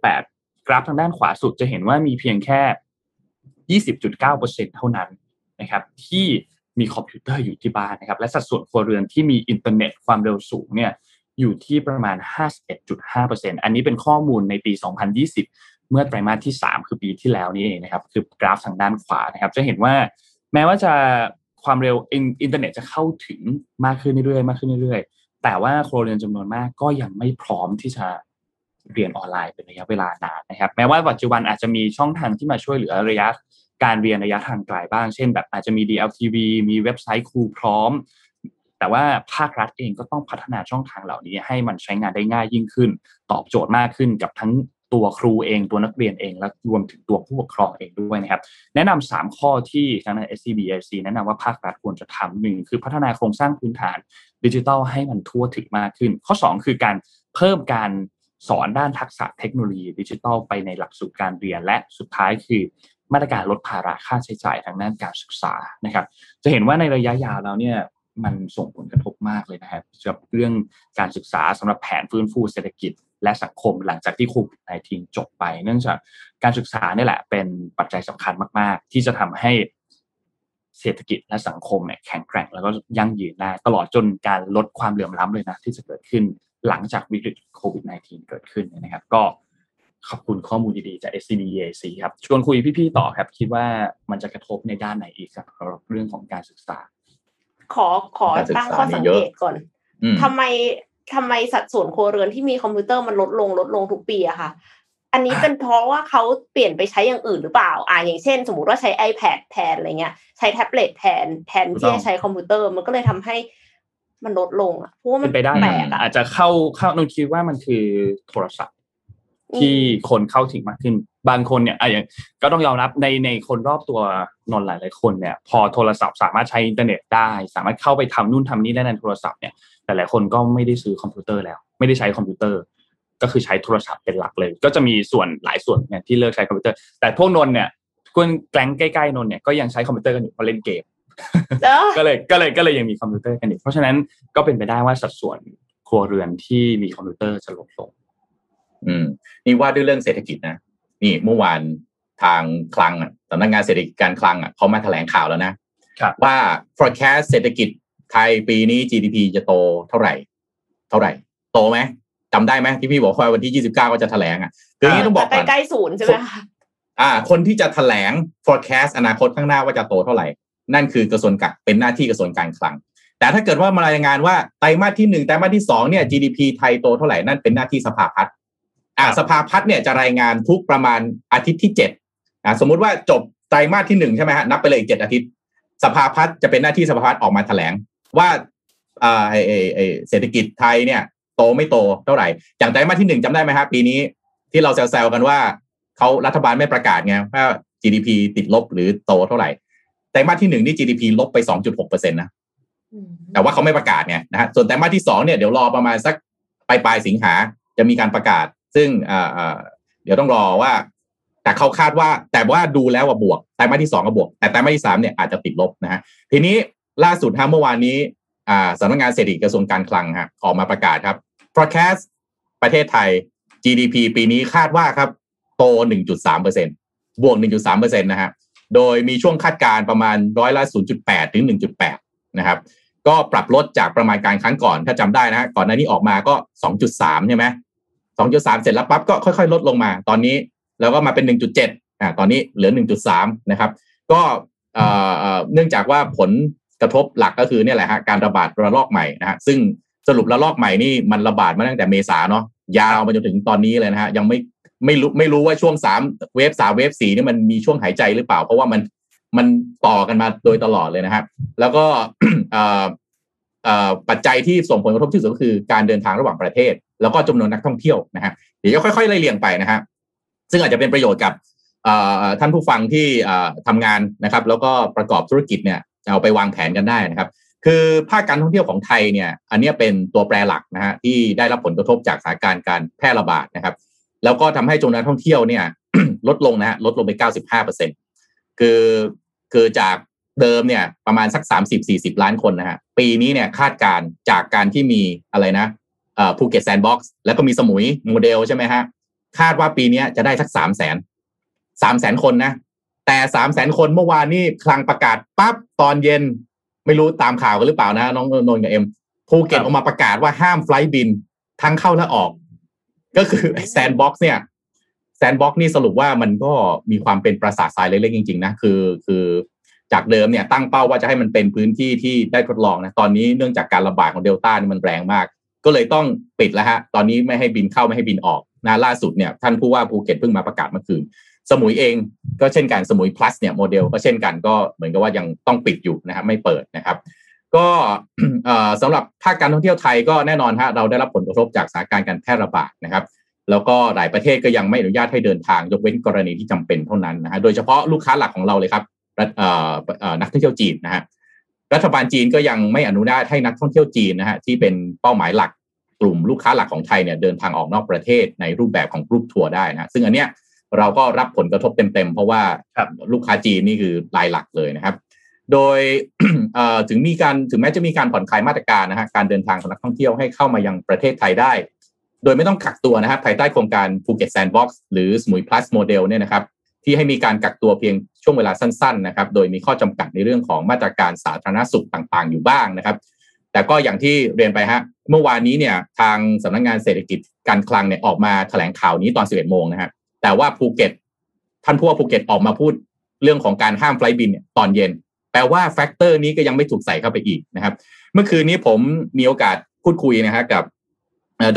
2018 กราฟทางด้านขวาสุดจะเห็นว่ามีเพียงแค่ 20.9%เท่านั้น นะครับที่มีคอมพิวเตอร์อยู่ที่บ้านนะครับและสัดส่วนครัวเรือนที่มีอินเทอร์เน็ตความเร็วสูงเนี่ยอยู่ที่ประมาณ 51.5%อันนี้เป็นข้อมูลในปี 2020 เมื่อไตรมาสที่ 3 คือปีที่แล้วนี่เองนะครับคือกราฟทางด้านขวานะครับจะเห็นว่าแม้ว่าจะความเร็วอินเทอร์เน็ตจะเข้าถึงมากขึ้นเรื่อยๆมากขึ้นเรื่อยๆ แต่ว่าครัวเรือนจำนวนมากก็ยังไม่พร้อมที่จะเรียนออนไลน์เป็นระยะเวลานานนะครับ แม้ว่าปัจจุบันอาจจะมีช่องทางที่มาช่วยเหลือระยะ การเรียนระยะทางไกลบ้าง เช่น แบบอาจจะมี DLTV มีเว็บไซต์ครูพร้อม แต่ว่าภาครัฐเองก็ต้องพัฒนาช่องทางเหล่านี้ ให้มันใช้งานได้ง่ายยิ่งขึ้น ตอบโจทย์มากขึ้นกับทั้งตัวครูเองตัวนักเรียนเองและรวมถึงตัวผู้ปกครองเองด้วยนะครับ แนะนำ3ข้อที่ทาง SCBIC แนะนำว่าภาครัฐควรจะทำหนึ่งคือพัฒนาโครงสร้างพื้นฐานดิจิทัลให้มันทั่วถึงมากขึ้น ข้อ 2 คือการเพิ่มการสอนด้านทักษะเทคโนโลยีดิจิทัลไปในหลักสูตรการเรียนและสุดท้ายคือ มาตรการลดภาระค่าใช้จ่ายทางด้านการศึกษานะครับ จะเห็นว่าในระยะยาวแล้วเนี่ยมันส่งผลกระทบมากเลยนะครับกับเรื่องการศึกษาสำหรับแผนฟื้นฟูเศรษฐกิจและสังคมหลังจากที่โควิด -19 จบไป เนื่องจากการศึกษานี่แหละเป็นปัจจัยสำคัญมาก ๆ ที่จะทำให้เศรษฐกิจและสังคมเนี่ยแข็งแกร่งแล้วก็ยั่งยืนได้ตลอดจนการลดความเหลื่อมล้ำเลยนะที่จะเกิดขึ้นหลังจากวิกฤตโควิด -19 เกิดขึ้นนะครับ ก็ ขอบคุณข้อมูลดีๆจาก SCB EIC ครับชวนคุยพี่ๆต่อครับ คิดว่ามันจะกระทบในด้านไหนอีกครับเรื่องของการศึกษา
ขอขอตั้งข้อสังเกตก่อนทำไมทำไมสัดส่วนครัวเรือนที่มีคอมพิวเตอร์มันลดลงลดลงทุกปีอะค่ะ อันนี้เป็นเพราะว่าเขาเปลี่ยนไปใช้อย่างอื่นหรือเปล่า อ่าอย่างเช่น สมมติว่าใช้ iPad แทนอะไรเงี้ย ใช้แท็บเล็ตแทนแทนที่จะใช้คอมพิวเตอร์มันก็เลยทำให้มันลดลงอะเพราะว่ามัน
ไปได้แปลกอาจจะเข้าเข้านนคิดว่ามันคือโทรศัพท์ ที่คนเข้าถึงมากขึ้น บางคนเนี่ยอะอย่างก็ต้องยอมรับในในคนรอบตัวนนหลายหลายคนเนี่ย พอโทรศัพท์สามารถใช้อินเทอร์เน็ตได้ สามารถเข้าไปทำนู่นทำนี่ได้ในโทรศัพท์เนี่ยแต่หลายคนก็ไม่ได้ซื้อคอมพิวเตอร์แล้ว ไม่ได้ใช้คอมพิวเตอร์ ก็คือใช้โทรศัพท์เป็นหลักเลย ก็จะมีส่วนหลายส่วนเนี่ยที่เลิกใช้คอมพิวเตอร์ แต่พวกนนเนี่ยคนแกล้งใกล้ๆนนเนี่ยก็ยังใช้คอมพิวเตอร์กันอยู่เพราะเล่นเกมก็เลยก็เลยก็เลยยังมีคอมพิวเตอร์กันอยู่เพราะฉะนั้นก็เป็นไปได้ว่าสัดส่วนครัวเรือนที่มีคอมพิวเตอร์จะลดลง
อืมนี่ว่าด้วยเรื่องเศรษฐกิจนะนี่เมื่อวานทางคลังอะสำนักงานเศรษฐกิจการคลังอะเขามาแถลงข่าวแล้วนะว่า forecast เศรษฐกิจไทยปีนี้ GDP จะโตเท่าไหร่ เท่าไหร่ โตไหมจำได้ไหมที่พี่บอกว่าวันที่ 29 ก็จะแถลงอะคืออย่างนี้ต้องบอกก่อน
ใกล้ๆศูนย์ใช่ไหมคะ
อ่า คนที่จะแถลง forecast อนาคตข้างหน้าว่าจะโตเท่าไหร่ นั่นคือกระทรวงการเป็นหน้าที่กระทรวงการคลัง แต่ถ้าเกิดว่ามารายงานว่าไตรมาสที่หนึ่งไตรมาสที่สองเนี่ย GDP ไทยโตเท่าไหร่นั่นเป็นหน้าที่สภาพัฒน์ อ่าสภาพัฒน์เนี่ยจะรายงานทุกประมาณอาทิตย์ที่เจ็ดอ่าสมมุติว่าจบไตรมาสที่หนึ่งใช่ไหมฮะนับไปเลยอีกเจ็ดอาทิตย์ สภาพัฒน์จะเป็นหน้าที่สภาพัฒน์ออกมาแถลงว่าอ่าไอไอเศรษฐกิจไทยเนี่ยโตไม่โตเท่าไหร่อย่างไตรมาสที่หนึ่งจำได้ไหมครับปีนี้ ที่เราแซวๆกันว่าเขารัฐบาลไม่ประกาศไงว่า GDP ติดลบหรือโตเท่าไหร่ไตรมาสที่หนึ่งนี่ GDP ลบไป2.6เปอร์เซ็นต์นะแต่ว่าเขาไม่ประกาศไงนะฮะส่วนไตรมาสที่สองเนี่ยเดี๋ยวรอประมาณสักปลายปลายสิงหาจะมีการประกาศ ซึ่งเดี๋ยวต้องรอว่า แต่เขาคาดว่า แต่ว่าดูแล้วว่าบวกไตรมาสที่สองก็บวก แต่ไตรมาสที่สามเนี่ยอาจจะติดลบนะฮะทีนี้ล่าสุดฮะเมื่อวานนี้สำนักงานเศรษฐกิจกระทรวงการคลังฮะออกมาประกาศครับ forecast ประเทศไทย GDP ปีนี้คาดว่าครับ โต 1.3เปอร์เซ็นบวก 1.3เปอร์เซ็นต์นะฮะโดยมีช่วงคาดการประมาณร้อยละ 0.8 ถึง 1.8 นะครับ ก็ปรับลดจากประมาณการครั้งก่อนถ้าจำได้นะก่อนหน้านี้ออกมาก็ 2.3 ใช่ไหม 2.3เสร็จแล้วปั๊บก็ค่อยๆ ลดลงมา ตอนนี้แล้วก็มาเป็น1.7อ่าตอนนี้เหลือ1.3นะครับ ก็เนื่องจากว่าผลกระทบหลักก็คือเนี่ยแหละฮะการระบาดระลอกใหม่นะฮะซึ่งสรุประลอกใหม่นี่มันระบาดมาตั้งแต่เมษาเนาะยาวมาจนถึงตอนนี้เลยนะฮะยังไม่ไม่รู้ไม่รู้ว่าช่วงสามเวฟสามเวฟสี่นี่มันมีช่วงหายใจหรือเปล่า เพราะว่ามันมันต่อกันมาโดยตลอดเลยนะครับแล้วก็ปัจจัยที่ส่งผลกระทบที่สุดก็คือการเดินทางระหว่างประเทศ แล้วก็จำนวนนักท่องเที่ยวนะฮะเดี๋ยวค่อยๆไล่เรียงไปนะฮะซึ่งอาจจะเป็นประโยชน์กับท่านผู้ฟังที่ทำงานนะครับ แล้วก็ประกอบธุรกิจเนี่ยเอาไปวางแผนกันได้นะครับ คือภาคการท่องเที่ยวของไทยเนี่ย อันนี้เป็นตัวแปรหลักนะฮะที่ได้รับผลกระทบจากสถานการณ์การแพร่ระบาดนะครับ แล้วก็ทำให้จำนวนนักท่องเที่ยวเนี่ยลดลงนะฮะลดลงไป 95เปอร์เซ็นคือคือจากเดิมเนี่ยประมาณสัก 30-40 ล้านคนนะฮะปีนี้เนี่ยคาดการจากการที่มีอะไรนะ ภูเก็ตแซนด์บ็อกซ์แล้วก็มีสมุยโมเดลใช่ไหมฮะคาดว่าปีนี้จะได้สักสามแสนสามแสนคนนะ แต่สามแสนคนเมื่อวานนี้คลังประกาศปั๊บตอนเย็น ไม่รู้ตามข่าวกันหรือเปล่านะ น้องนนท์กับเอ็มภูเก็ตออกมาประกาศว่าห้าม flight บิน ทั้งเข้าและออก ก็คือแซนด์บ็อกซ์เนี่ยแซนด์บ็อกซ์นี่สรุปว่ามันก็มีความเป็นปราสาททรายเล็กๆจริงๆนะคือคือจากเดิมเนี่ยตั้งเป้าว่าจะให้มันเป็นพื้นที่ที่ได้ทดลองนะตอนนี้เนื่องจากการระบาดของเดลต้านี่มันแรงมาก ก็เลยต้องปิดแล้วฮะ ตอนนี้ไม่ให้บินเข้าไม่ให้บินออกนะล่าสุดเนี่ยท่านผู้ว่าภูเก็ตเพิ่งมาประกาศเมื่อคืน สมุยเองก็เช่นกัน สมุย plus เนี่ยโมเดลก็เช่นกันก็เหมือนกับว่ายังต้องปิดอยู่นะครับไม่เปิดนะครับ ก็สำหรับภาคการท่องเที่ยวไทยก็แน่นอนฮะเราได้รับผลกระทบจากสถานการณ์การแพร่ระบาดนะครับ แล้วก็หลายประเทศก็ยังไม่อนุญาตให้เดินทาง ยกเว้นกรณีที่จำเป็นเท่านั้นนะฮะโดยเฉพาะลูกค้าหลักของเราเลยครับนักท่องเที่ยวจีนนะฮะ รัฐบาลจีนก็ยังไม่อนุญาตให้นักท่องเที่ยวจีนนะฮะที่เป็นเป้าหมายหลักกลุ่มลูกค้าหลักของไทยเนี่ยเดินทางออกนอกประเทศในรูปแบบของกรุ๊ปทัวร์ได้นะซึ่งอันเนี้ยเราก็รับผลกระทบเต็มๆ เพราะว่าลูกค้าจีนนี่คือรายหลักเลยนะครับ โดยถึงมีการถึงแม้จะมีการผ่อนคลายมาตรการนะฮะการเดินทางของนักท่องเที่ยวให้เข้ามายังประเทศไทยได้ โดยไม่ต้องกักตัวนะครับภายใต้โครงการภูเก็ตแซนด์บ็อกซ์หรือสมุยพลัสโมเดลเนี่ยนะครับ ที่ให้มีการกักตัวเพียงช่วงเวลาสั้นๆนะครับ โดยมีข้อจำกัดในเรื่องของมาตรการสาธารณสุขต่างๆ อยู่บ้างนะครับ แต่ก็อย่างที่เรียนไปฮะเมื่อวานนี้เนี่ยทางสำนักงานเศรษฐกิจการคลังเนี่ยออกมาแถลงข่าวนี้ตอน 11 โมงนะฮะแต่ว่าภูเก็ตท่านผู้ว่าภูเก็ตออกมาพูดเรื่องของการห้าม flight บินเนี่ยตอนเย็น แปลว่า factor นี้ก็ยังไม่ถูกใส่เข้าไปอีกนะครับ เมื่อคืนนี้ผมมีโอกาสพูดคุยนะฮะกับ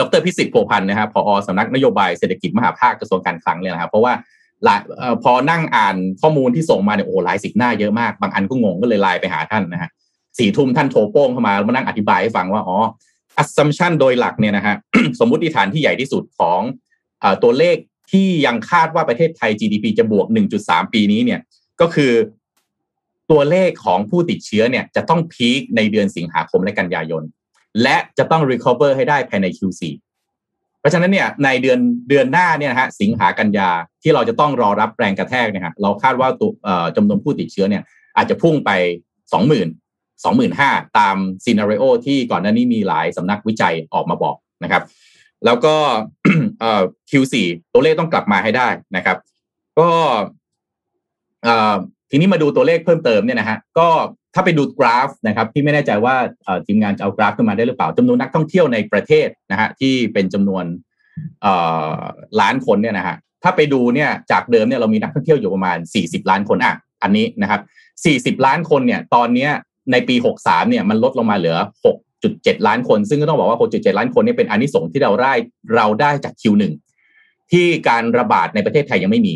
ดร.พิสิทธิ์ พัวพันธ์นะครับผอสำนักนโยบายเศรษฐกิจมหภาคกระทรวงการคลังเลยนะครับเพราะว่า หลายพอนั่งอ่านข้อมูลที่ส่งมาเนี่ยโอ้หลายสิบหน้าเยอะมาก บางอันก็งงก็เลยไลน์ไปหาท่านนะฮะสี่ทุ่มท่านโทรโป้งเข้ามาแล้วมานั่งอธิบายให้ฟังว่าอ๋อ assumption โดยหลักเนี่ยนะฮะสมมติฐานที่ใหญ่ที่สุดของตัวเลขที่ยังคาดว่าประเทศไทย GDP จะบวก 1.3 ปีนี้เนี่ยก็คือตัวเลขของผู้ติดเชื้อเนี่ยจะต้องพีคในเดือนสิงหาคมและกันยายน และจะต้อง recover ให้ได้ภายใน Q4 ราะฉะนั้นเนี่ยในเดือนเดือนหน้าเนี่ยนะฮะสิงหากันยาที่เราจะต้องรอรับแรงกระแทกเนี่ยฮะเราคาดว่าตัวจำนวนผู้ติดเชื้อเนี่ยอาจจะพุ่งไป 20,000 25,000ตามซีนารีโอที่ก่อนหน้านี้มีหลายสำนักวิจัยออกมาบอกนะครับ แล้วก็ Q4 ตัวเลขต้องกลับมาให้ได้นะครับ ก็ทีนี้มาดูตัวเลขเพิ่มเติมเนี่ยนะฮะก็ ถ้าไปดูกราฟนะครับที่ไม่แน่ใจว่าทีมงานจะเอากราฟขึ้นมาได้หรือเปล่าจำนวนนักท่องเที่ยวในประเทศนะฮะที่เป็นจำนวนล้านคนเนี่ยนะฮะถ้าไปดูเนี่ยจากเดิมเนี่ยเรามีนักท่องเที่ยวอยู่ประมาณ 40 ล้านคนอะอันนี้นะครับ40 ล้านคนเนี่ยตอนนี้ในปี 63เนี่ยมันลดลงมาเหลือ 6.7 ล้านคน ซึ่งก็ต้องบอกว่า 6.7 ล้านคนนี่เป็นอันนี้ส่งที่เราได้เราได้จาก Q1 ที่การระบาดในประเทศไทยยังไม่มี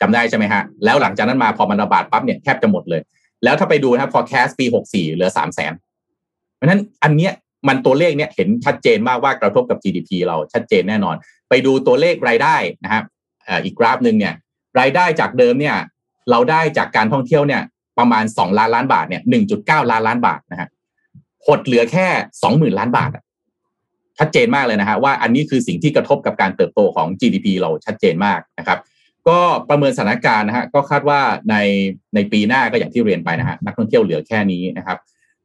จำได้ใช่ไหมฮะแล้วหลังจากนั้นมาพอมันระบาดปั๊บเนี่ยแทบจะหมดเลย แล้วถ้าไปดูนะครับ forecast ปี 64 เหลือ3 0 0แสนเพราะนั้นอันเนี้ยมันตัวเลขเนี่ยเห็นชัดเจนมากว่ากระทบกับ GDP เราชัดเจนแน่นอน ไปดูตัวเลขรายได้นะครับอีกกราฟหนึ่งเนี่ยรายได้จากเดิมเนี่ยเราได้จากการท่องเที่ยวเนี่ยประมาณสองล้านล้านบาทเนี่ยหนึ่งจุดเก้าล้านล้านบาทนะฮะหดเหลือแค่สองหมื่นล้านบาทชัดเจนมากเลยนะฮะว่าอันนี้คือสิ่งที่กระทบกับการเติบโตของ GDP เราชัดเจนมากนะครับ ก็ประเมินสถานการณ์นะฮะก็คาดว่าในในปีหน้าก็อย่างที่เรียนไปนะฮะนักท่องเที่ยวเหลือแค่นี้นะครับ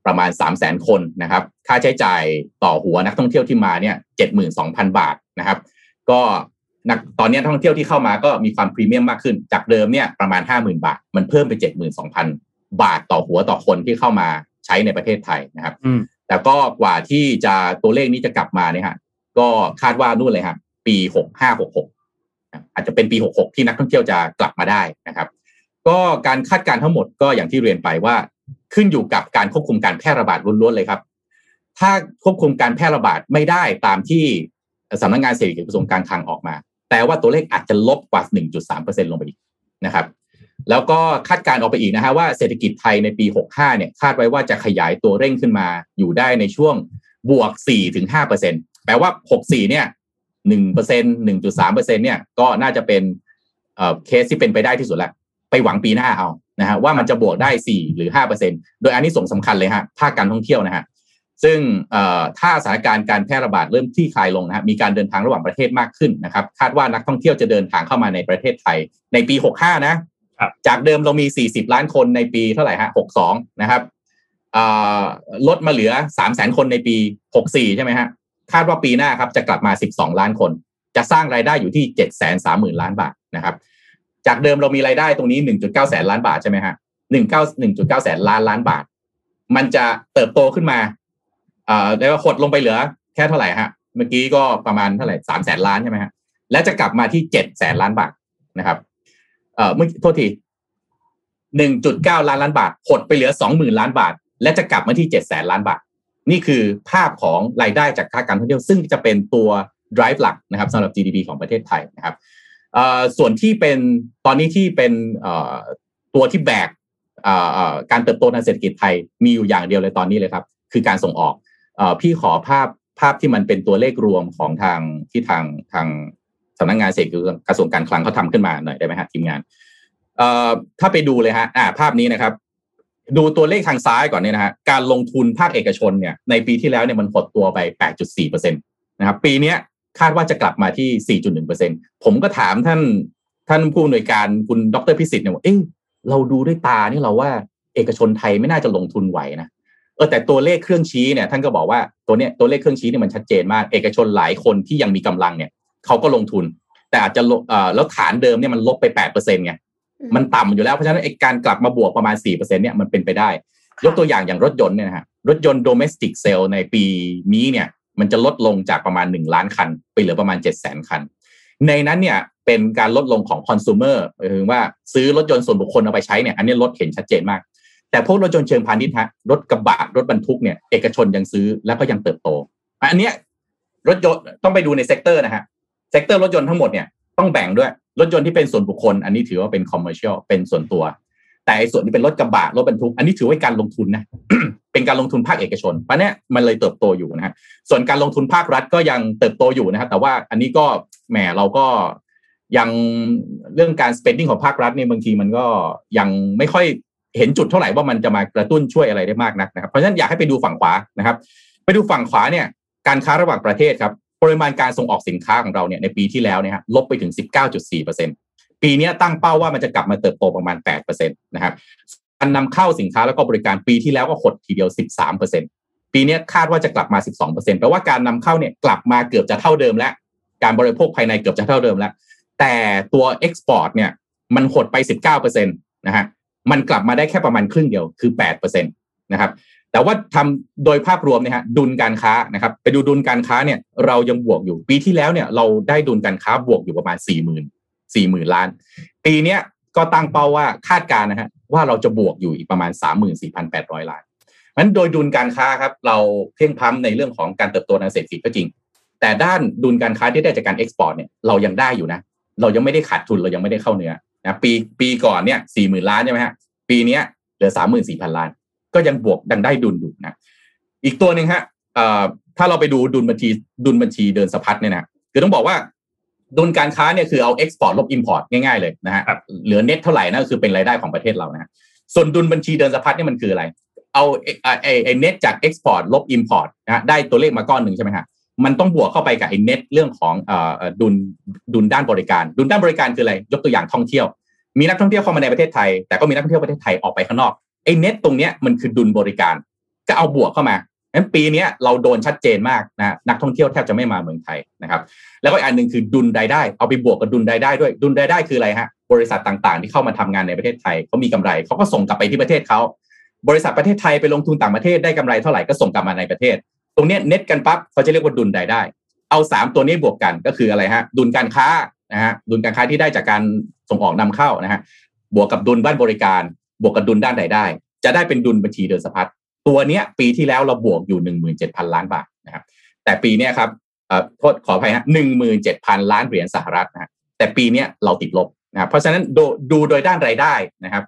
ประมาณ 3 0 0 0 0 0 คนนะครับ ค่าใช้จ่ายต่อหัวนักท่องเที่ยวที่มาเนี่ยเจ็ดหมื่นสองพันบาทนะครับ ก็นักตอนนี้ท่องเที่ยวที่เข้ามาก็มีความพรีเมียมมากขึ้นจากเดิมเนี่ยประมาณห้าหมื่นบาท มันเพิ่มไปเจ็ดหมื่นสองพันบาทต่อหัวต่อคนที่เข้ามาใช้ในประเทศไทยนะครับแต่ก็กว่าที่จะตัวเลขนี้จะกลับมาเนี่ยฮะก็คาดว่านู่นเลยครับปีหกห้าหกหก อาจจะเป็นปีหกหกที่นักท่องเที่ยวจะกลับมาได้นะครับ ก็การคาดการณ์ทั้งหมดก็อย่างที่เรียนไปว่า ขึ้นอยู่กับการควบคุมการแพร่ระบาดล้วนๆเลยครับ ถ้าควบคุมการแพร่ระบาดไม่ได้ตามที่สำนักงงานเศรษฐกิจกระทรวงการคลังออกมา แต่ว่าตัวเลขอาจจะลบกว่า 1.3%ลงไปอีกนะครับ แล้วก็คาดการออกไปอีกนะฮะว่าเศรษฐกิจไทยในปี 65 เนี่ยคาดไว้ว่าจะขยายตัวเร่งขึ้นมาอยู่ได้ในช่วงบวก 4-5%แปลว่า 64 เนี่ย 1% 1.3%เนี่ยก็น่าจะเป็นเคสที่เป็นไปได้ที่สุดแล้วไปหวังปีหน้าเอานะฮะว่ามันจะบวกได้4หรือ5%โดยอันนี้ส่งสำคัญเลยฮะภาคการท่องเที่ยวนะฮะซึ่งถ้าสถานการณ์การแพร่ระบาดเริ่มที่คลายลงนะครับมีการเดินทางระหว่างประเทศมากขึ้นนะครับ คาดว่านักท่องเที่ยวจะเดินทางเข้ามาในประเทศไทย ในปี 65 นะ จากเดิมเรามี 40 ล้านคนในปีเท่าไหร่ฮะ 62 นะครับลดมาเหลือ 3 0 0 0 0 0 คนในปี 64 ใช่ไหมฮะ คาดว่าปีหน้าครับจะกลับมา 12 ล้านคน จะสร้างรายได้อยู่ที่ 7 3 0 0 0 0 ล้านบาทนะครับ จากเดิมเรามีรายได้ตรงนี้ 1.9 แสนล้านบาทใช่ไหมฮะ19 1.9 แสนล้านล้านบาท มันจะเติบโตขึ้นมาเอ่อแล้วหดลงไปเหลือแค่เท่าไหร่ฮะ เมื่อกี้ก็ประมาณเท่าไหร่สามแสนล้านใช่ไหมฮะ และจะกลับมาที่เจ็ดแสนล้านบาทนะครับ เอ่อเมื่อโทษทีหนึ่งจุดเก้าล้านล้านบาทหดไปเหลือสองหมื่นล้านบาท และจะกลับมาที่เจ็ดแสนล้านบาท นี่คือภาพของรายได้จากภาคการท่องเที่ยวซึ่งจะเป็นตัว drive หลักนะครับสำหรับ GDP ของประเทศไทยนะครับส่วนที่เป็นตอนนี้ที่เป็นตัวที่แบกการเติบโตทางเศรษฐกิจไทยมีอยู่อย่างเดียวเลยตอนนี้เลยครับ คือการส่งออกพี่ขอภาพภาพที่มันเป็นตัวเลขรวมของทางที่ทางทางสำนักงงานเศรษฐกิจกระทรวงการคลังเขาทาขึ้นมาหน่อยได้ไหมฮะทีมงานถ้าไปดูเลยฮะภาพนี้นะครับ ดูตัวเลขทางซ้ายก่อนเนี่ยนะฮะการลงทุนภาคเอกชนเนี่ยในปีที่แล้วเนี่ยมันหดตัวไป 8.4%นะครับปีนี้คาดว่าจะกลับมาที่ 4.1%ผมก็ถามท่านท่านผู้อำนวยการคุณดรพิสิทธิ์เนี่ยว่าเอ๊ะเราดูด้วยตาเนี่ยเราว่าเอกชนไทยไม่น่าจะลงทุนไหวนะเออแต่ตัวเลขเครื่องชี้เนี่ยท่านก็บอกว่าตัวเนี้ยตัวเลขเครื่องชี้เนี่ยมันชัดเจนมาก เอกชนหลายคนที่ยังมีกำลังเนี่ยเขาก็ลงทุน แต่อาจจะเออแล้วฐานเดิมเนี่ยมันลบไปแปดเปอร์เซ็นต์ไง มันต่ำอยู่แล้วเพราะฉะนั้นการกลับมาบวกประมาณสี่เปอร์เซ็นต์เนี่ยมันเป็นไปได้ ยกตัวอย่างอย่างรถยนต์เนี่ยนะฮะรถยนต์ domestic sale ในปีนี้เนี่ย มันจะลดลงจากประมาณหนึ่งล้านคัน ไปเหลือประมาณเจ็ดแสนคัน ในนั้นเนี่ยเป็นการลดลงของ consumer หมายถึงว่าซื้อรถยนต์ส่วนบุคคลเอาไปใช้เนี่ยอันนี้ลดเห็นชัดเจนมาก แต่พวกรถยนต์เชิงพาณิชย์ฮะรถกระบะรถบรรทุกเนี่ยเอกชนยังซื้อแล้วก็ยังเติบโตอันเนี้ยรถยนต์ต้องไปดูใน sector นะฮะ sector รถยนต์ทั้งหมดเนี่ยต้องแบ่งด้วย รถยนต์ที่เป็นส่วนบุคคล อันนี้ถือว่าเป็น commercial เป็นส่วนตัว แต่ส่วนที่เป็นรถกระบะรถบรรทุก อันนี้ถือว่าการลงทุนนะเป็นการลงทุนภาคเอกชนเพราะเนี้ยมันเลยเติบโตอยู่นะฮะส่วนการลงทุนภาครัฐก็ยังเติบโตอยู่นะครับแต่ว่าอันนี้ก็แหมเราก็ยังเรื่องการ spending ของภาครัฐเนี่ยบางทีมันก็ยังไม่ค่อยเห็นจุดเท่าไหร่ว่ามันจะมากระตุ้นช่วยอะไรได้มากนักนะครับเพราะฉะนั้นอยากให้ไปดูฝั่งขวานะครับ ไปดูฝั่งขวาเนี่ยการค้าระหว่างประเทศครับ ปริมาณการส่งออกสินค้าของเราเนี่ยในปีที่แล้วเนี่ยลบไปถึง 19.4%ปีนี้ตั้งเป้าว่ามันจะกลับมาเติบโตประมาณ8%นะครับการนำเข้าสินค้าแล้วก็บริการปีที่แล้วก็หดทีเดียว 13%ปีนี้คาดว่าจะกลับมา 12%แปลว่าการนำเข้าเนี่ยกลับมาเกือบจะเท่าเดิมแล้ว การบริโภคภายในเกือบจะเท่าเดิมแล้ว แต่ตัว export เนี่ยมันหดไป 19%นะฮะมันกลับมาได้แค่ประมาณครึ่งเดียวคือแปดเปอร์เซ็นต์นะครับ แต่ว่าทำโดยภาพรวมเนี่ยฮะดุลการค้านะครับไปดูดุลการค้าเนี่ยเรายังบวกอยู่ ปีที่แล้วเนี่ยเราได้ดุลการค้าบวกอยู่ประมาณสี่หมื่นสี่หมื่นล้าน ปีเนี้ยก็ตั้งเป้าว่าคาดการณ์นะฮะว่าเราจะบวกอยู่อีกประมาณสามหมื่นสี่พันแปดร้อยล้านนั้นโดยดุลการค้าครับเราเพลี่ยงพล้ำในเรื่องของการเติบโตทางเศรษฐกิจก็จริง แต่ด้านดุลการค้าที่ได้จากการ export เนี่ยเรายังได้อยู่นะเรายังไม่ได้ขาดทุนเรายังไม่ได้เข้าเนื้อนะปีปีก่อนเนี่ยสี่หมื่นล้านใช่ไหมฮะปีนี้เหลือสามหมื่นสี่พันล้าน ก็ยังบวกยังได้ดุลอยู่นะอีกตัวหนึ่งฮะถ้าเราไปดูดุลบัญชีดุลบัญชีเดินสะพัดเนี่ยนะคือต้องบอกว่าดุลการค้าเนี่ยคือเอา export ลบ import ง่ายๆเลยนะฮะเหลือเน็ตเท่าไหร่นั่นคือเป็นรายได้ของประเทศเรานะส่วนดุลบัญชีเดินสะพัดนี่มันคืออะไร เอาไอ้ไอ้เน็ตจาก export ลบ import นะได้ตัวเลขมาก้อนหนึ่งใช่ไหมฮะมันต้องบวกเข้าไปกับไอ้เน็ตเรื่องของเอ่อดุลดุลด้านบริการ ดุลด้านบริการคืออะไร ยกตัวอย่างท่องเที่ยว มีนักท่องเที่ยวเข้ามาในประเทศไทย แต่ก็มีนักท่องเที่ยวประเทศไทยออกไปข้างนอกไอ้ เน็ตตรงเนี้ยมันคือดุลบริการ ก็เอาบวกเข้ามางั้นปีนี้เราโดนชัดเจนมากนะนักท่องเที่ยวแทบจะไม่มาเมืองไทยนะครับแล้วก็อีกอันหนึ่งคือดุลรายได้ เอาไปบวกกับดุลรายได้ด้วยดุลรายได้คืออะไรฮะบริษัทต่างๆ ที่เข้ามาทำงานในประเทศไทยเขามีกำไรเขาก็ส่งกลับไปที่ประเทศเขาบริษัทประเทศไทยไปลงทุนต่างประเทศได้กำไรเท่าไหร่ก็ส่งกลับมาในประเทศ ตรงนี้เน็ตกันปั๊บเขาจะเรียกว่าดุลรายได้ เอาสามตัวนี้บวกกันก็คืออะไรฮะดุลการค้านะฮะดุลการค้าที่ได้จากการส่งออกนำเข้านะฮะบวกกับดุลด้านบริการ บวกกับดุลด้านรายได้ จะได้เป็นดุลบัญชีเดินสะพัดตัวเนี้ย ปีที่แล้วเราบวกอยู่หนึ่งหมื่นเจ็ดพันล้านบาทนะครับ แต่ปีเนี้ยครับโทษขออภัยฮะหนึ่งหมื่นเจ็ดพันล้านเหรียญสหรัฐนะแต่ปีเนี้ยเราติดลบนะเพราะฉะนั้นดูดุลโดยด้านรายได้นะครับ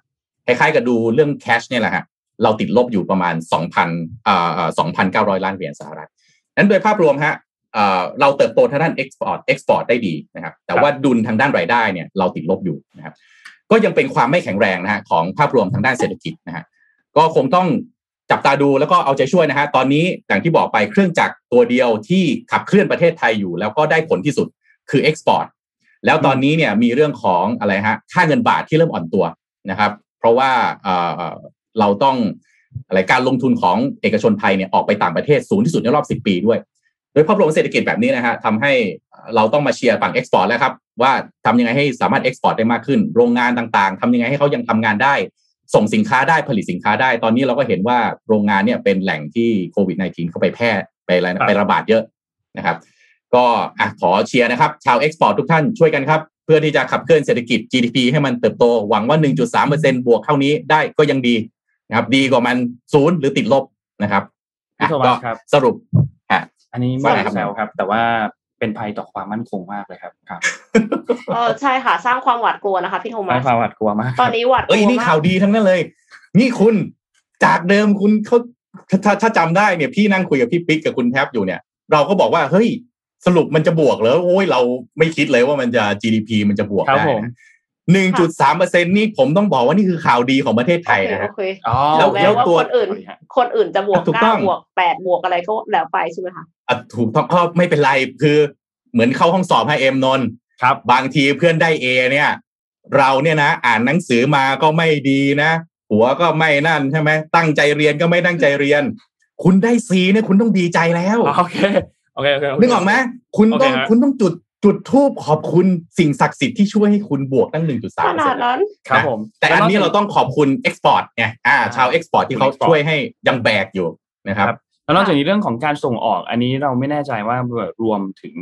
คล้ายๆกับดุลเรื่อง cash เนี่ยแหละฮะเราติดลบอยู่ประมาณสองพันอ่าสองพันเก้าร้อยล้านเหรียญสหรัฐนั้นโดยภาพรวมฮะเราเติบโตทางด้าน export export ได้ดีนะครับ แต่ว่าดุลทางด้านรายได้เนี่ยเราติดลบอยู่นะครับ ก็ยังเป็นความไม่แข็งแรงนะฮะของภาพรวมทางด้านเศรษฐกิจนะฮะก็คงต้องจับตาดูแล้วก็เอาใจช่วยนะฮะตอนนี้อย่างที่บอกไปเครื่องจักรตัวเดียวที่ขับเคลื่อนประเทศไทยอยู่ แล้วก็ได้ผลที่สุดคือ export แล้วตอนนี้เนี่ยมีเรื่องของอะไรฮะค่าเงินบาทที่เริ่มอ่อนตัวนะครับ เพราะว่าเราต้องอะไรการลงทุนของเอกชนไทยเนี่ยออกไปต่างประเทศสูงที่สุดในรอบ 10 ปีด้วย โดยภาพรวมเศรษฐกิจแบบนี้นะฮะทำให้เราต้องมาเชียร์ฝั่ง export แล้วครับว่าทำยังไงให้สามารถ export ได้มากขึ้น โรงงานต่างๆทำยังไงให้เขายังทำงานได้ ส่งสินค้าได้ผลิตสินค้าได้ ตอนนี้เราก็เห็นว่าโรงงานเนี่ยเป็นแหล่งที่โควิด -19 เข้าไปแพร่ไปอะไรไประบาดเยอะนะครับ ก็อะขอเชียร์นะครับ ชาวเอ็กซ์พอร์ตทุกท่านช่วยกันครับ เพื่อที่จะขับเคลื่อนเศรษฐกิจ GDP ให้มันเติบโตหวังว่า 1.3%บวกเท่านี้ได้ก็ยังดีนะครับ ดีกว่ามันศูนย์หรือติดลบนะครับ
ก็
สรุป
อันนี้ไม่แซวครับ แต่ว่าเป็นภัยต่อความมั่นคงมากเลยครับครับ
เออใช่ค่ะ สร้างความหวาดกลัวนะคะพี่โทมั
สความหวาดกลัวมาก
ตอนนี้หวาดกลัว
เอ้ยนี่ข่าวดีทั้งนั้นเลย นี่คุณจากเดิมคุณเขาถ้าถ้าจำได้เนี่ยพี่นั่งคุยกับพี่ปิ๊กกับคุณแท็บอยู่เนี่ย เราก็บอกว่าเฮ้ยสรุปมันจะบวกแล้วโอ้ยเราไม่คิดเลยว่ามันจะ GDP มันจะบวกได้หนึ่งจุดสามเปอร์เซ็นนี่ผมต้องบอกว่านี่คือข่าวดีของประเทศไทยนะ
แล้วแล้วตัวคนอื่น คนอื่นจะบวกเก้าบวกแปดบวกอะไรก็แล้วไปใช่ไหมคะ
อะ ถูกต้องก็ไม่เป็นไรคือเหมือนเข้าห้องสอบให้เอ็มนน
ครับ
บางทีเพื่อนได้เอเนี่ย เราเนี่ยนะ อ่านหนังสือมาก็ไม่ดีนะ หัวก็ไม่นั่นใช่ไหมตั้งใจเรียนก็ไม่ตั้งใจเรียน คุณได้ C เนี่ยคุณต้องดีใจแล้ว
โอเคโอเคโอเค
นึกออกไหมคุณต้องคุณต้องจุดจุดธูปขอบคุณสิ่งศักดิ์สิทธิ์ที่ช่วยให้คุณบวกตั้งหนึ่งจุดสามข
นาดนั้น
ครับผม
แต่อันนี้เราต้องขอบคุณ export ไงอ่า ชาว export ที่เขาช่วยให้ยังแบกอยู่นะครับ
แล้วนอกจากนี้เรื่องของการส่งออกอันนี้เราไม่แน่ใจว่ารวมถึง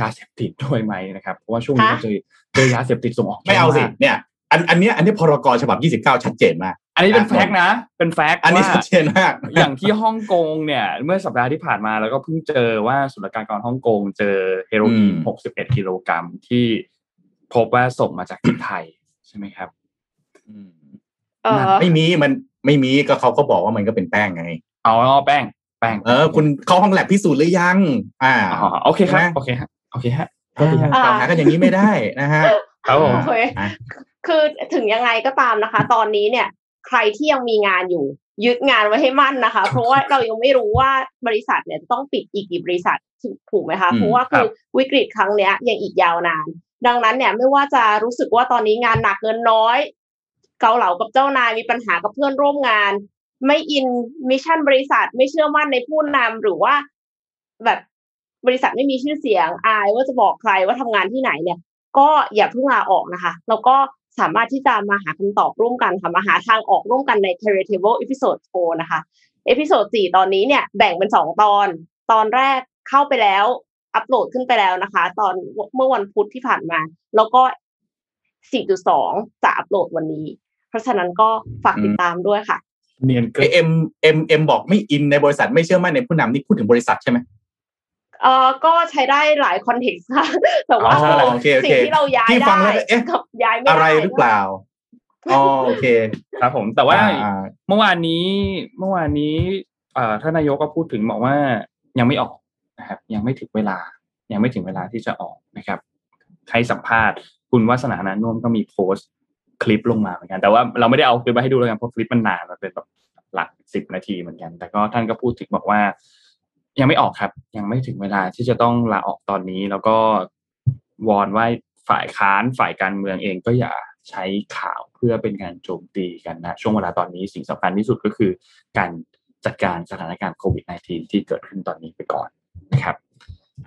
ยาเสพติดด้วยไหมนะครับเพราะว่าช่วงนี้เจอเจอยาเสพติดส่งออก
ไม่เอาสิเนี่ยอันอันนี้อันนี้พรกฉบับ 29 ชัดเจนมาก
อันนี้เป็นแฟกต์นะ เป็นแฟกต์
อันนี้ชัดเจนมาก
อย่างที่ฮ่องกงเนี่ย เมื่อสัปดาห์ที่ผ่านมาแล้วก็เพิ่งเจอว่าสุลกากรฮ่องกงเจอเฮโรอีน 61 กิโลกรัมที่พบว่าส่งมาจากที่ไทยใช่ไหมครับ
ไม่มีมันไม่มีก็เขาก็บอกว่ามันก็เป็นแป้งไง
อ๋อแป้ง แป้ง
เออ คุณเข้าห้องแลบพิสูจน์หรือยัง อ่า
โอเคครับโอเคฮะโอเคฮะ
ก็กล่าวหากันอย่างนี้ไม่ได้นะฮะ
ครับผม
คือถึงยังไงก็ตามนะคะ ตอนนี้เนี่ย ใครที่ยังมีงานอยู่ ยึดงานไว้ให้มั่นนะคะ เพราะว่าเรายังไม่รู้ว่าบริษัทเนี่ยต้องปิดอีกกี่บริษัทถูกไหมคะเพราะว่าคือวิกฤตครั้งเนี้ยยังอีกยาวนาน ดังนั้นเนี่ยไม่ว่าจะรู้สึกว่าตอนนี้งานหนักเงินน้อย เกาเหลากับเจ้านายมีปัญหากับเพื่อนร่วมงาน ไม่อิน mission บริษัทไม่เชื่อมั่นในผู้นำหรือว่าแบบบริษัทไม่มีชื่อเสียงอายว่าจะบอกใครว่าทำงานที่ไหนเนี่ย ก็อย่าเพิ่งลาออกนะคะ แล้วก็สามารถที่จะมาหาคำตอบร่วมกันค่ะมาหาทางออกร่วมกันใน Career Table Episode 4นะคะ episode 4ตอนนี้เนี่ยแบ่งเป็น 2 ตอน ตอนแรกเข้าไปแล้วอัปโหลดขึ้นไปแล้วนะคะ ตอนเมื่อวันพุธที่ผ่านมา แล้วก็ 4.2 จะอัปโหลดวันนี้ เพราะฉะนั้นก็ฝากติดตามด้วยค่ะ
เนียนเอ็มเอ็มเอ็มบอกไม่อินในบริษัทไม่เชื่อมั่นในผู้นำนี่พูดถึงบริษัทใช่ไหม
เออก็ใช้ได้หลาย context ค่ะแต่ว่าสิ่งที่เราย้ายได้กับย้ายไม่ได้
อะไรหรือเปล่าอ๋อโอเค
ครับผม แต่ว่าเมื่อวานนี้เมื่อวานนี้เอ่อท่านนายกก็พูดถึงบอกว่ายังไม่ออกนะครับ ยังไม่ถึงเวลา ยังไม่ถึงเวลาที่จะออกนะครับ ใครสัมภาษณ์ คุณวัฒนานานุ่มก็มีโพสต์ คลิปลงมาเหมือนกัน แต่ว่าเราไม่ได้เอาคลิปมาให้ดูเลยกันเพราะคลิปมันนานมันเป็นแบบหลักสิบนาทีเหมือนกัน แต่ก็ท่านก็พูดถึงบอกว่า ยังไม่ออกครับ ยังไม่ถึงเวลาที่จะต้องลาออกตอนนี้ แล้วก็วอนว่าฝ่ายค้านฝ่ายการเมืองเองก็อย่าใช้ข่าวเพื่อเป็นการโจมตีกันนะ ช่วงเวลาตอนนี้สิ่งสำคัญที่สุดก็คือการจัดการสถานการณ์โควิด -19 ที่เกิดขึ้นตอนนี้ไปก่อนนะครับ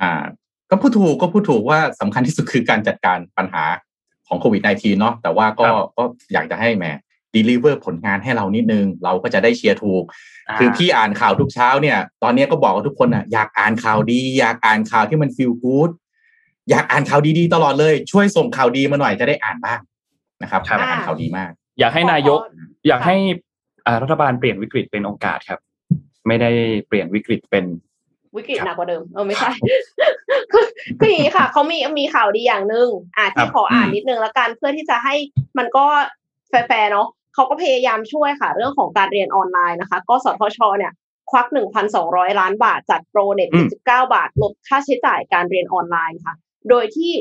อ่า ก็พูดถูกก็พูดถูกว่าสำคัญที่สุดคือการจัดการปัญหา ของโควิด -19 เนาะแต่ว่าก็ก็อยากจะให้แหมดีลิเวอร์ผลงานให้เรานิดนึง เราก็จะได้เชียร์ถูก คือพี่อ่านข่าวทุกเช้าเนี่ย ตอนนี้ก็บอกกับทุกคนอะอยากอ่านข่าวดี อยากอ่านข่าวที่มันฟีลกู๊ดอยากอ่านข่าวดีๆตลอดเลย ช่วยส่งข่าวดีมาหน่อยจะได้อ่านบ้างนะครับอยากอ่านข่าวดีมาก
อยากให้นายก อยากให้รัฐบาลเปลี่ยนวิกฤตเป็นโอกาสครับ ไม่ได้เปลี่ยนวิกฤตเป็น
วิกฤตหนักกว่าเดิมเออไม่ใช่คือคืออย่างนี้ค่ะเขามีมีข่าวดีอย่างหนึ่งอ่าที่ขออ่านนิดนึงแล้วกันเพื่อที่จะให้มันก็แฟร์เนาะเขาก็พยายามช่วยค่ะ เรื่องของการเรียนออนไลน์นะคะ ก็สทชเนี่ยควักหนึ่งพันสองร้อยล้านบาท จัดโปรเน็ตสิบเก้าบาท ลดค่าใช้จ่ายการเรียนออนไลน์ค่ะ โดยที่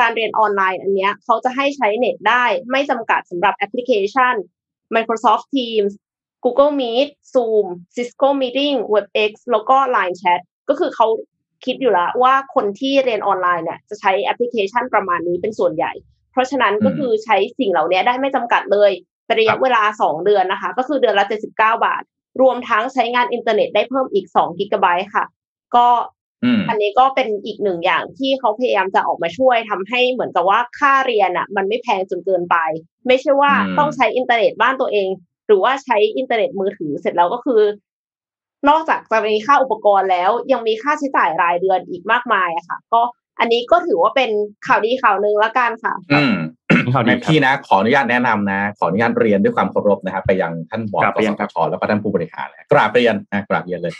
การเรียนออนไลน์อันนี้เขาจะให้ใช้เน็ตได้ไม่จำกัดสำหรับแอปพลิเคชัน Microsoft Teams Google Meet Zoom Cisco Meeting WebEx แล้วก็ Line Chat ก็คือเขาคิดอยู่แล้วว่าคนที่เรียนออนไลน์เนี่ยจะใช้แอปพลิเคชันประมาณนี้เป็นส่วนใหญ่ เพราะฉะนั้นก็คือใช้สิ่งเหล่านี้ได้ไม่จำกัดเลยเป็นระยะเวลา 2 เดือนนะคะ ก็คือเดือนละ 79 บาท รวมทั้งใช้งานอินเทอร์เน็ตได้เพิ่มอีก2กิกะไบต์ค่ะ ก็อันนี้ก็เป็นอีกหนึ่งอย่างที่เขาพยายามจะออกมาช่วยทำให้เหมือนกับว่าค่าเรียนอะ มันไม่แพงจนเกินไป ไม่ใช่ว่าต้องใช้อินเทอร์เน็ตบ้านตัวเอง หรือว่าใช้อินเทอร์เน็ตมือถือเสร็จแล้วก็คือ นอกจากจะมีค่าอุปกรณ์แล้ว ยังมีค่าใช้จ่ายรายเดือนอีกมากมายอะค่ะ ก็อันนี้ก็ถือว่าเป็นข่าวดีข่าวหนึ่งละกันค่ะ
อืมข่าวดีพี่นะ ขออนุญาตแนะนำนะ ขออนุญาตเรียนด้วยความเคารพนะครับไปยังท่านบอร์ดกสทชแล้วก็ท่านผู้บริหารแล้วกราบเรียนนะกราบเรียนเลย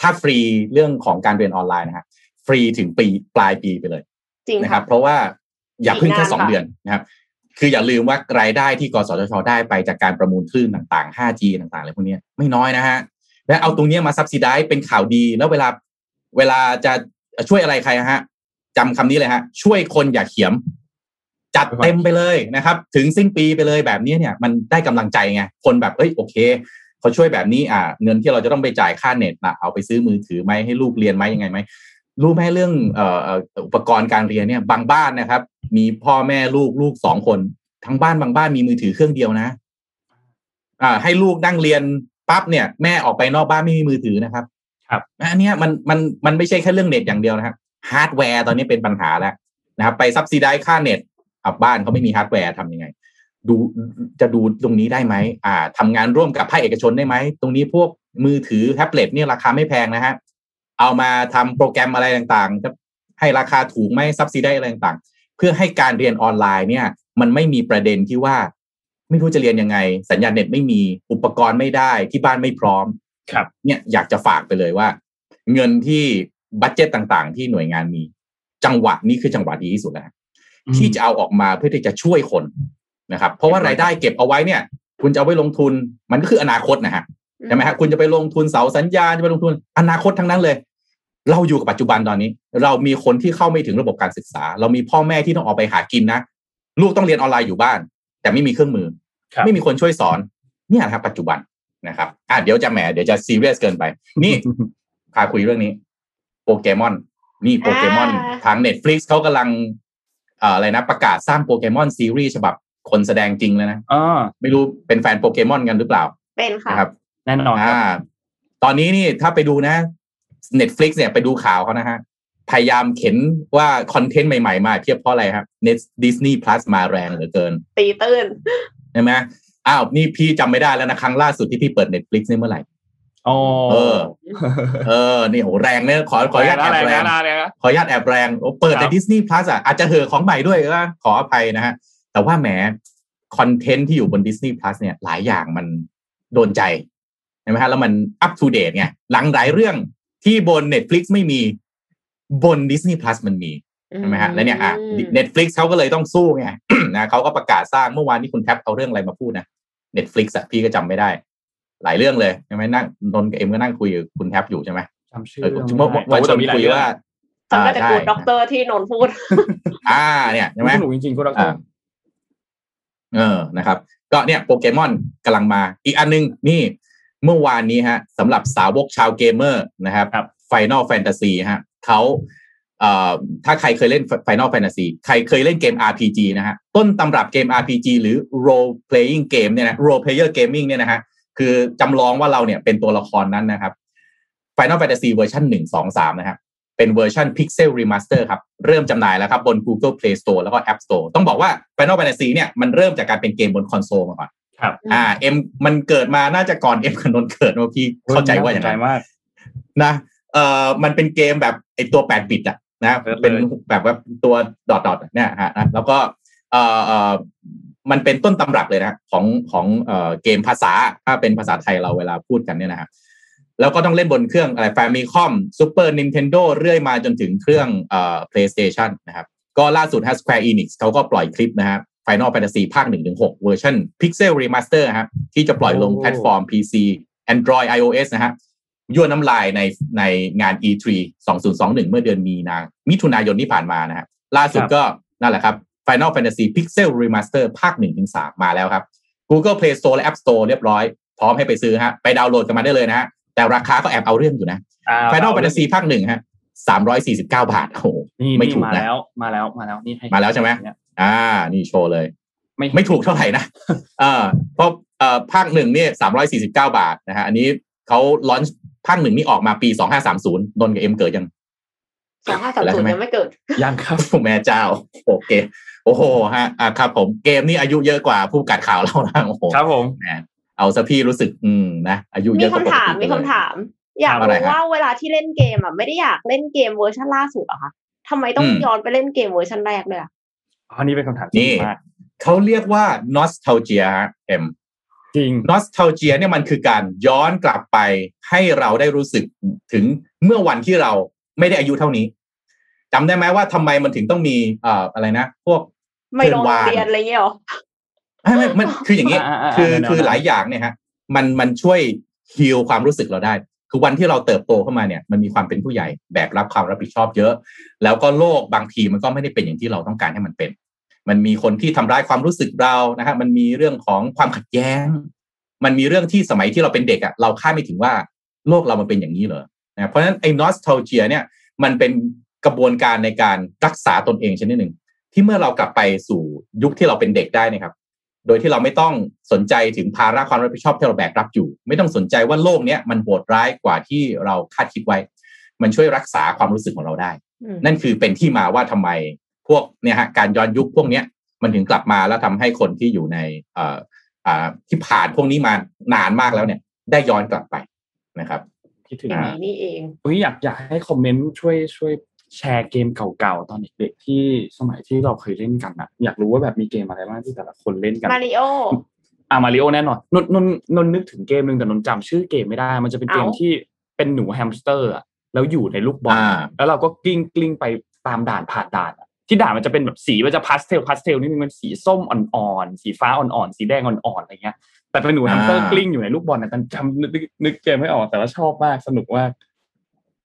ถ้าฟรีเรื่องของการเรียนออนไลน์นะฮะฟรีถึงปีปลายปีไปเลย
จริง
นะครับ เพราะว่าอย่าเพิ่งแค่สองเดือนนะครับ คืออย่าลืมว่ารายได้ที่กสทชได้ไปจากการประมูลคลื่นต่างๆ 5G ต่างๆอะไรพวกนี้ไม่น้อยนะฮะ และเอาตรงนี้มาซับซิได้เป็นข่าวดี แล้วเวลาเวลาจะช่วยอะไรใครฮะจำคำนี้เลยฮะ ช่วยคนอย่าเขียม จัดเต็มไปเลยนะครับ ถึงสิ้นปีไปเลยแบบนี้เนี่ย มันได้กำลังใจไงคนแบบเอ้ยโอเคเขาช่วยแบบนี้อ่าเงินที่เราจะต้องไปจ่ายค่าเน็ตนะเอาไปซื้อมือถือไหมให้ลูกเรียนไหมยังไงไหมรู้ไหมเรื่องอุปกรณ์การเรียนเนี่ยบางบ้านนะครับ มีพ่อแม่ลูกลูกสองคน ทั้งบ้านบางบ้านมีมือถือเครื่องเดียวนะ อ่า ให้ลูกนั่งเรียน ปั๊บเนี่ยแม่ออกไปนอกบ้านไม่มีมือถือนะครับ
ครับ
อันนี้มันมันมันไม่ใช่แค่เรื่องเน็ตอย่างเดียวนะครับฮาร์ดแวร์ตอนนี้เป็นปัญหาแล้วนะครับ ไป subsidize ค่าเน็ตอับบ้านเขาไม่มีฮาร์ดแวร์ทำยังไง ดูจะดูตรงนี้ได้ไหมอ่าทำงานร่วมกับภาคเอกชนได้ไหม ตรงนี้พวกมือถือแท็บเล็ตเนี่ยราคาไม่แพงนะฮะเอามาทำโปรแกรมอะไรต่างๆจะให้ราคาถูกไหมซับซิได้อะไรต่างๆ เพื่อให้การเรียนออนไลน์เนี่ย มันไม่มีประเด็นที่ว่า ไม่รู้จะเรียนยังไง สัญญาณเน็ตไม่มีอุปกรณ์ไม่ได้ที่บ้านไม่พร้อม
ครับ
เนี่ยอยากจะฝากไปเลยว่า เงินที่บัตเจตต่างๆ ที่หน่วยงานมีจังหวะนี้คือจังหวะดีที่สุดแล้วที่จะเอาออกมาเพื่อที่จะช่วยคนนะครับ เพราะว่ารายได้เก็บเอาไว้เนี่ย คุณจะเอาไว้ลงทุนมันก็คืออนาคตนะฮะใช่ไหมฮะคุณจะไปลงทุนเสาสัญญาณจะไปลงทุนอนาคตทั้งนั้นเลย เราอยู่กับปัจจุบันตอนนี้ เรามีคนที่เข้าไม่ถึงระบบการศึกษา เรามีพ่อแม่ที่ต้องออกไปหากินนะลูกต้องเรียนออนไลน์อยู่บ้าน แต่ไม่มีเครื่องมือ ไม่มีคนช่วยสอนเนี่ยนะครับ ปัจจุบันนะครับอะเดี๋ยวจะแหมเดี๋ยวจะซีเรียสเกินไป นี่พาคุยเรื่องนี้ โปเกมอน นี่โปเกมอน ทาง Netflix เขากำลังอะไรนะ ประกาศสร้างโปเกมอนซีรีส์ฉบับคนแสดงจริงแล้วนะ
อ๋อ
ไม่รู้เป็นแฟนโปเกมอนกันหรือเปล่า
เป็นค่ะ
ครับ
แน่นอน
อ่า ตอนนี้นี่ถ้าไปดูนะ Netflix เนี่ยไปดูข่าวเขานะฮะ พยายามเข็นว่าคอนเทนต์ใหม่ๆมาเทียบเพราะอะไรครับ Net Disney Plus มาแรงเหลือเกิน
ตีตื้น
ใช่ไหมอ้าวนี่พี่จำไม่ได้แล้วนะครั้งล่าสุดที่พี่เปิด Netflix นี่เมื่อไหร่
อ๋อเอ
อ เออ นี่โหแรงเนี่ยขอขออนุญาตแอบแรงขออนุญาตแอบแรงโอ้เปิดในดิสนีย์พลัสอะอาจจะเหอของใหม่ด้วยก็ขออภัยนะฮะ แต่ว่าแหมคอนเทนต์ที่อยู่บน Disney Plus เนี่ยหลายอย่างมันโดนใจใช่ไหมฮะแล้วมันอัป o d เดตไงหลังหลายเรื่องที่บน Netflix ไม่มี บน Disney Plus มันมีใช่ไหมฮะแล้วเนี่ยอะ Netflix เขาก็เลยต้องสู้ไงนะเขาก็ประกาศสร้างเมื่อวานนี้คุณแท็บเอาเรื่องอะไรมาพูดนะ Netflix อะพี่ก็จำไม่ได้ หลายเรื่องเลยใช่ไหมนั่งนนกับเอ็มก็นั่งคุยกับคุณแท็บอยู่ใช่ไหม
จำชื่อ
วันชนคุยว่า
จำได้แต่ Good Doctor ที่นนพูด
อ่า เนี่ยใช่ไหม
หนูจริงๆ Good Doctor เอ
อนะครับ ก็เนี่ยโปเกมอนกำลังมา อีกอันนึงนี่เมื่อวานนี้ฮะสำหรับสาวกชาวเกมเมอร์นะครับ Final Fantasy ฮะ เขาเอ่อถ้าใครเคยเล่น Final Fantasy ใครเคยเล่นเกม RPG นะฮะต้นตำรับเกม RPG หรือ role playing game เนี่ยนะ role player gaming เนี่ยนะฮะคือจำลองว่าเราเนี่ยเป็นตัวละครนั้นนะครับ Final Fantasy เวอร์ชัน1 2 3นะครับเป็นเวอร์ชัน Pixel Remaster ครับ เริ่มจำหน่ายแล้วครับ บน Google Play Store แล้วก็ App Store ต้องบอกว่า Final Fantasy เนี่ยมันเริ่มจากการเป็นเกมบนคอนโซลมาก่อน
ครับ
อ่าเอ็มมันเกิดมาน่าจะก่อนเอ็มกับนนท์เกิดว่าพี่เข้าใจว่าอย่าง
ไร
ไร
มาก
นะ เอ่อมันเป็นเกมแบบไอตัวแปดบิตอะนะ
เปิดเลย
เป็นแบบว่าตัวดอทดอทเนี่ยฮะนะแล้วก็เอ่อเอ่อมันเป็นต้นตำรับเลยนะของของเอ่อเกมภาษาถ้าเป็นภาษาไทยเราเวลาพูดกันเนี่ยนะฮะแล้วก็ต้องเล่นบนเครื่องอะไร Famicom Super Nintendo เรื่อยมาจนถึงเครื่องเอ่อ PlayStation นะครับ ก็ล่าสุด h a Square Enix เขาก็ปล่อยคลิปนะครับ Final Fantasy ภาค1ถึง6เวอร์ชัน Pixel Remaster นะครับที่จะปล่อยลง
โอ้
แพลตฟอร์ม PC Android iOS นะฮะ ยั่วน้ำลายในในงาน E3 2021 เมื่อเดือนมีนามิถุนายนที่ผ่านมานะฮะล่าสุดก็นั่นแหละครับ Final Fantasy Pixel Remaster ภาค1ถึง3มาแล้วครับ Google Play Store และ App Store เรียบร้อย พร้อมให้ไปซื้อฮะ ไปดาวน์โหลดกันมาได้เลยนะฮะ แต่ราคาก็แอบเอาเรื่องอยู่นะ
อ่า
Final Fantasy ภาคหนึ่งฮะ349บาท โอ้โห
นี่
ไม่
นี่
ถูก
มา
นะ
แล้วมาแล้วมาแล้วนี่ให้
มาแล้วใช่ไหม
เนี่ย
อ่า นี่โชว์เลย
ไม่
ไม่ถูกเท่าไหร่นะเออเพราะเอ่อภาคหนึ่งเนี่ยสามร้อยสี่สิบเก้าบาทนะฮะอันนี้เขาลอน ภาคหนึ่งนี่ออกมาปีสองห้าสามศูนย์นนกับเอ็มเกิดยัง
สองห้าสาม
แล้ว
ศู
ใช่
น
ไหม
ย์ยังไม่เกิด
ยังครับ
แม่เจ้า โอเค โอ้โหฮะอะครับ ผมเกมนี่อายุเยอะกว่าผู้ประกัดข่าวเรานะโอ้โห
ครับผม
แหมเอาซะพี่รู้สึก อืมนะอายุเย
มี
อะกว่า
คำถาม
ปกติ
มี
ไปเลย
คำถาม อยาก
อะไร
รู้
ฮะ
ว่าเวลาที่เล่นเกมอะไม่ได้อยากเล่นเกมเวอร์ชันล่าสุดเหรอคะทำไมต้อง
อืม
ย้อนไปเล่นเกมเวอร์ชันแรกด้วยอะ
อันนี้เป็นคำถามที่
นี่
ดีมาก
เขาเรียกว่า nostalgia ฮะเอ็ม
จริง
nostalgia เนี่ยมันคือการย้อนกลับไปให้เราได้รู้สึกถึงเมื่อวันที่เราไม่ได้อายุเท่านี้จำได้ไหมว่าทำไมมันถึงต้องมีเอ่ออะไรนะ พวก
ไม่ลง
เพื่อนวาน
เรียนอะไรเงี้ยหรอ
ไม่ไม่มันคืออย่างนี้
อ่าอ่าอ่า
คือ
แนวๆ
คือหลายอย่างเนี่ยฮะ มันมันช่วยฮีลความรู้สึกเราได้ คือวันที่เราเติบโตเข้ามาเนี่ย มันมีความเป็นผู้ใหญ่แบกรับความรับผิดชอบเยอะ แล้วก็โลกบางทีมันก็ไม่ได้เป็นอย่างที่เราต้องการให้มันเป็น มันมีคนที่ทำร้ายความรู้สึกเรานะฮะมันมีเรื่องของความขัดแย้ง มันมีเรื่องที่สมัยที่เราเป็นเด็กอะเราคาดไม่ถึงว่าโลกเรามันเป็นอย่างนี้เหรอนะเพราะฉะนั้นไอ้ nostalgia เนี่ยมันเป็นกระบวนการในการรักษาตนเองชนิดหนึ่งที่เมื่อเรากลับไปสู่ยุคที่เราเป็นเด็กได้นะครับ โดยที่เราไม่ต้องสนใจถึงภาระความรับผิดชอบที่เราแบกรับอยู่ ไม่ต้องสนใจว่าโลกเนี้ยมันโหดร้ายกว่าที่เราคาดคิดไว้ มันช่วยรักษาความรู้สึกของเราได้
อืม
นั่นคือเป็นที่มาว่าทำไม พวกเนี่ยฮะการย้อนยุคพวกเนี้ยมันถึงกลับมาแล้วทำให้คนที่อยู่ในเอ่ออ่าที่ผ่านพวกนี้มานานมากแล้วเนี่ย ได้ย้อนกลับไปนะครับ
คิดถึง
นี่เอง
อุ้ยอยากอยากให้คอมเมนต์ช่วยช่วยแชร์เกมเก่าๆตอนเด็กๆที่สมัยที่เราเคยเล่นกันอะอยากรู้ว่าแบบมีเกมอะไรบ้างที่แต่ละคนเล่นกัน
มาริโอ
อ่ามาริโอแน่นอนนนนนนนึกถึงเกมหนึ่งแต่นนจำชื่อเกมไม่ได้ มันจะเป็นเกมที่เป็นหนูแฮมสเตอร์อะแล้วอยู่ในลูกบอลแล้วเราก็กลิ้งกลิ้งไปตามด่านผ่านด่านอะ ที่ด่านมันจะเป็นแบบสีมันจะ pastel pastel นิดนึงมันสีส้มอ่อนๆสีฟ้าอ่อนๆสีแดงอ่อนๆอะไรเงี้ย แต่เป็นหนูแฮมสเตอร์
อ่าก
ลิ้งอยู่ในลูกบอลนะแต่จำนึกนึกเกมไม่ออกแต่ว่าชอบมากสนุกมาก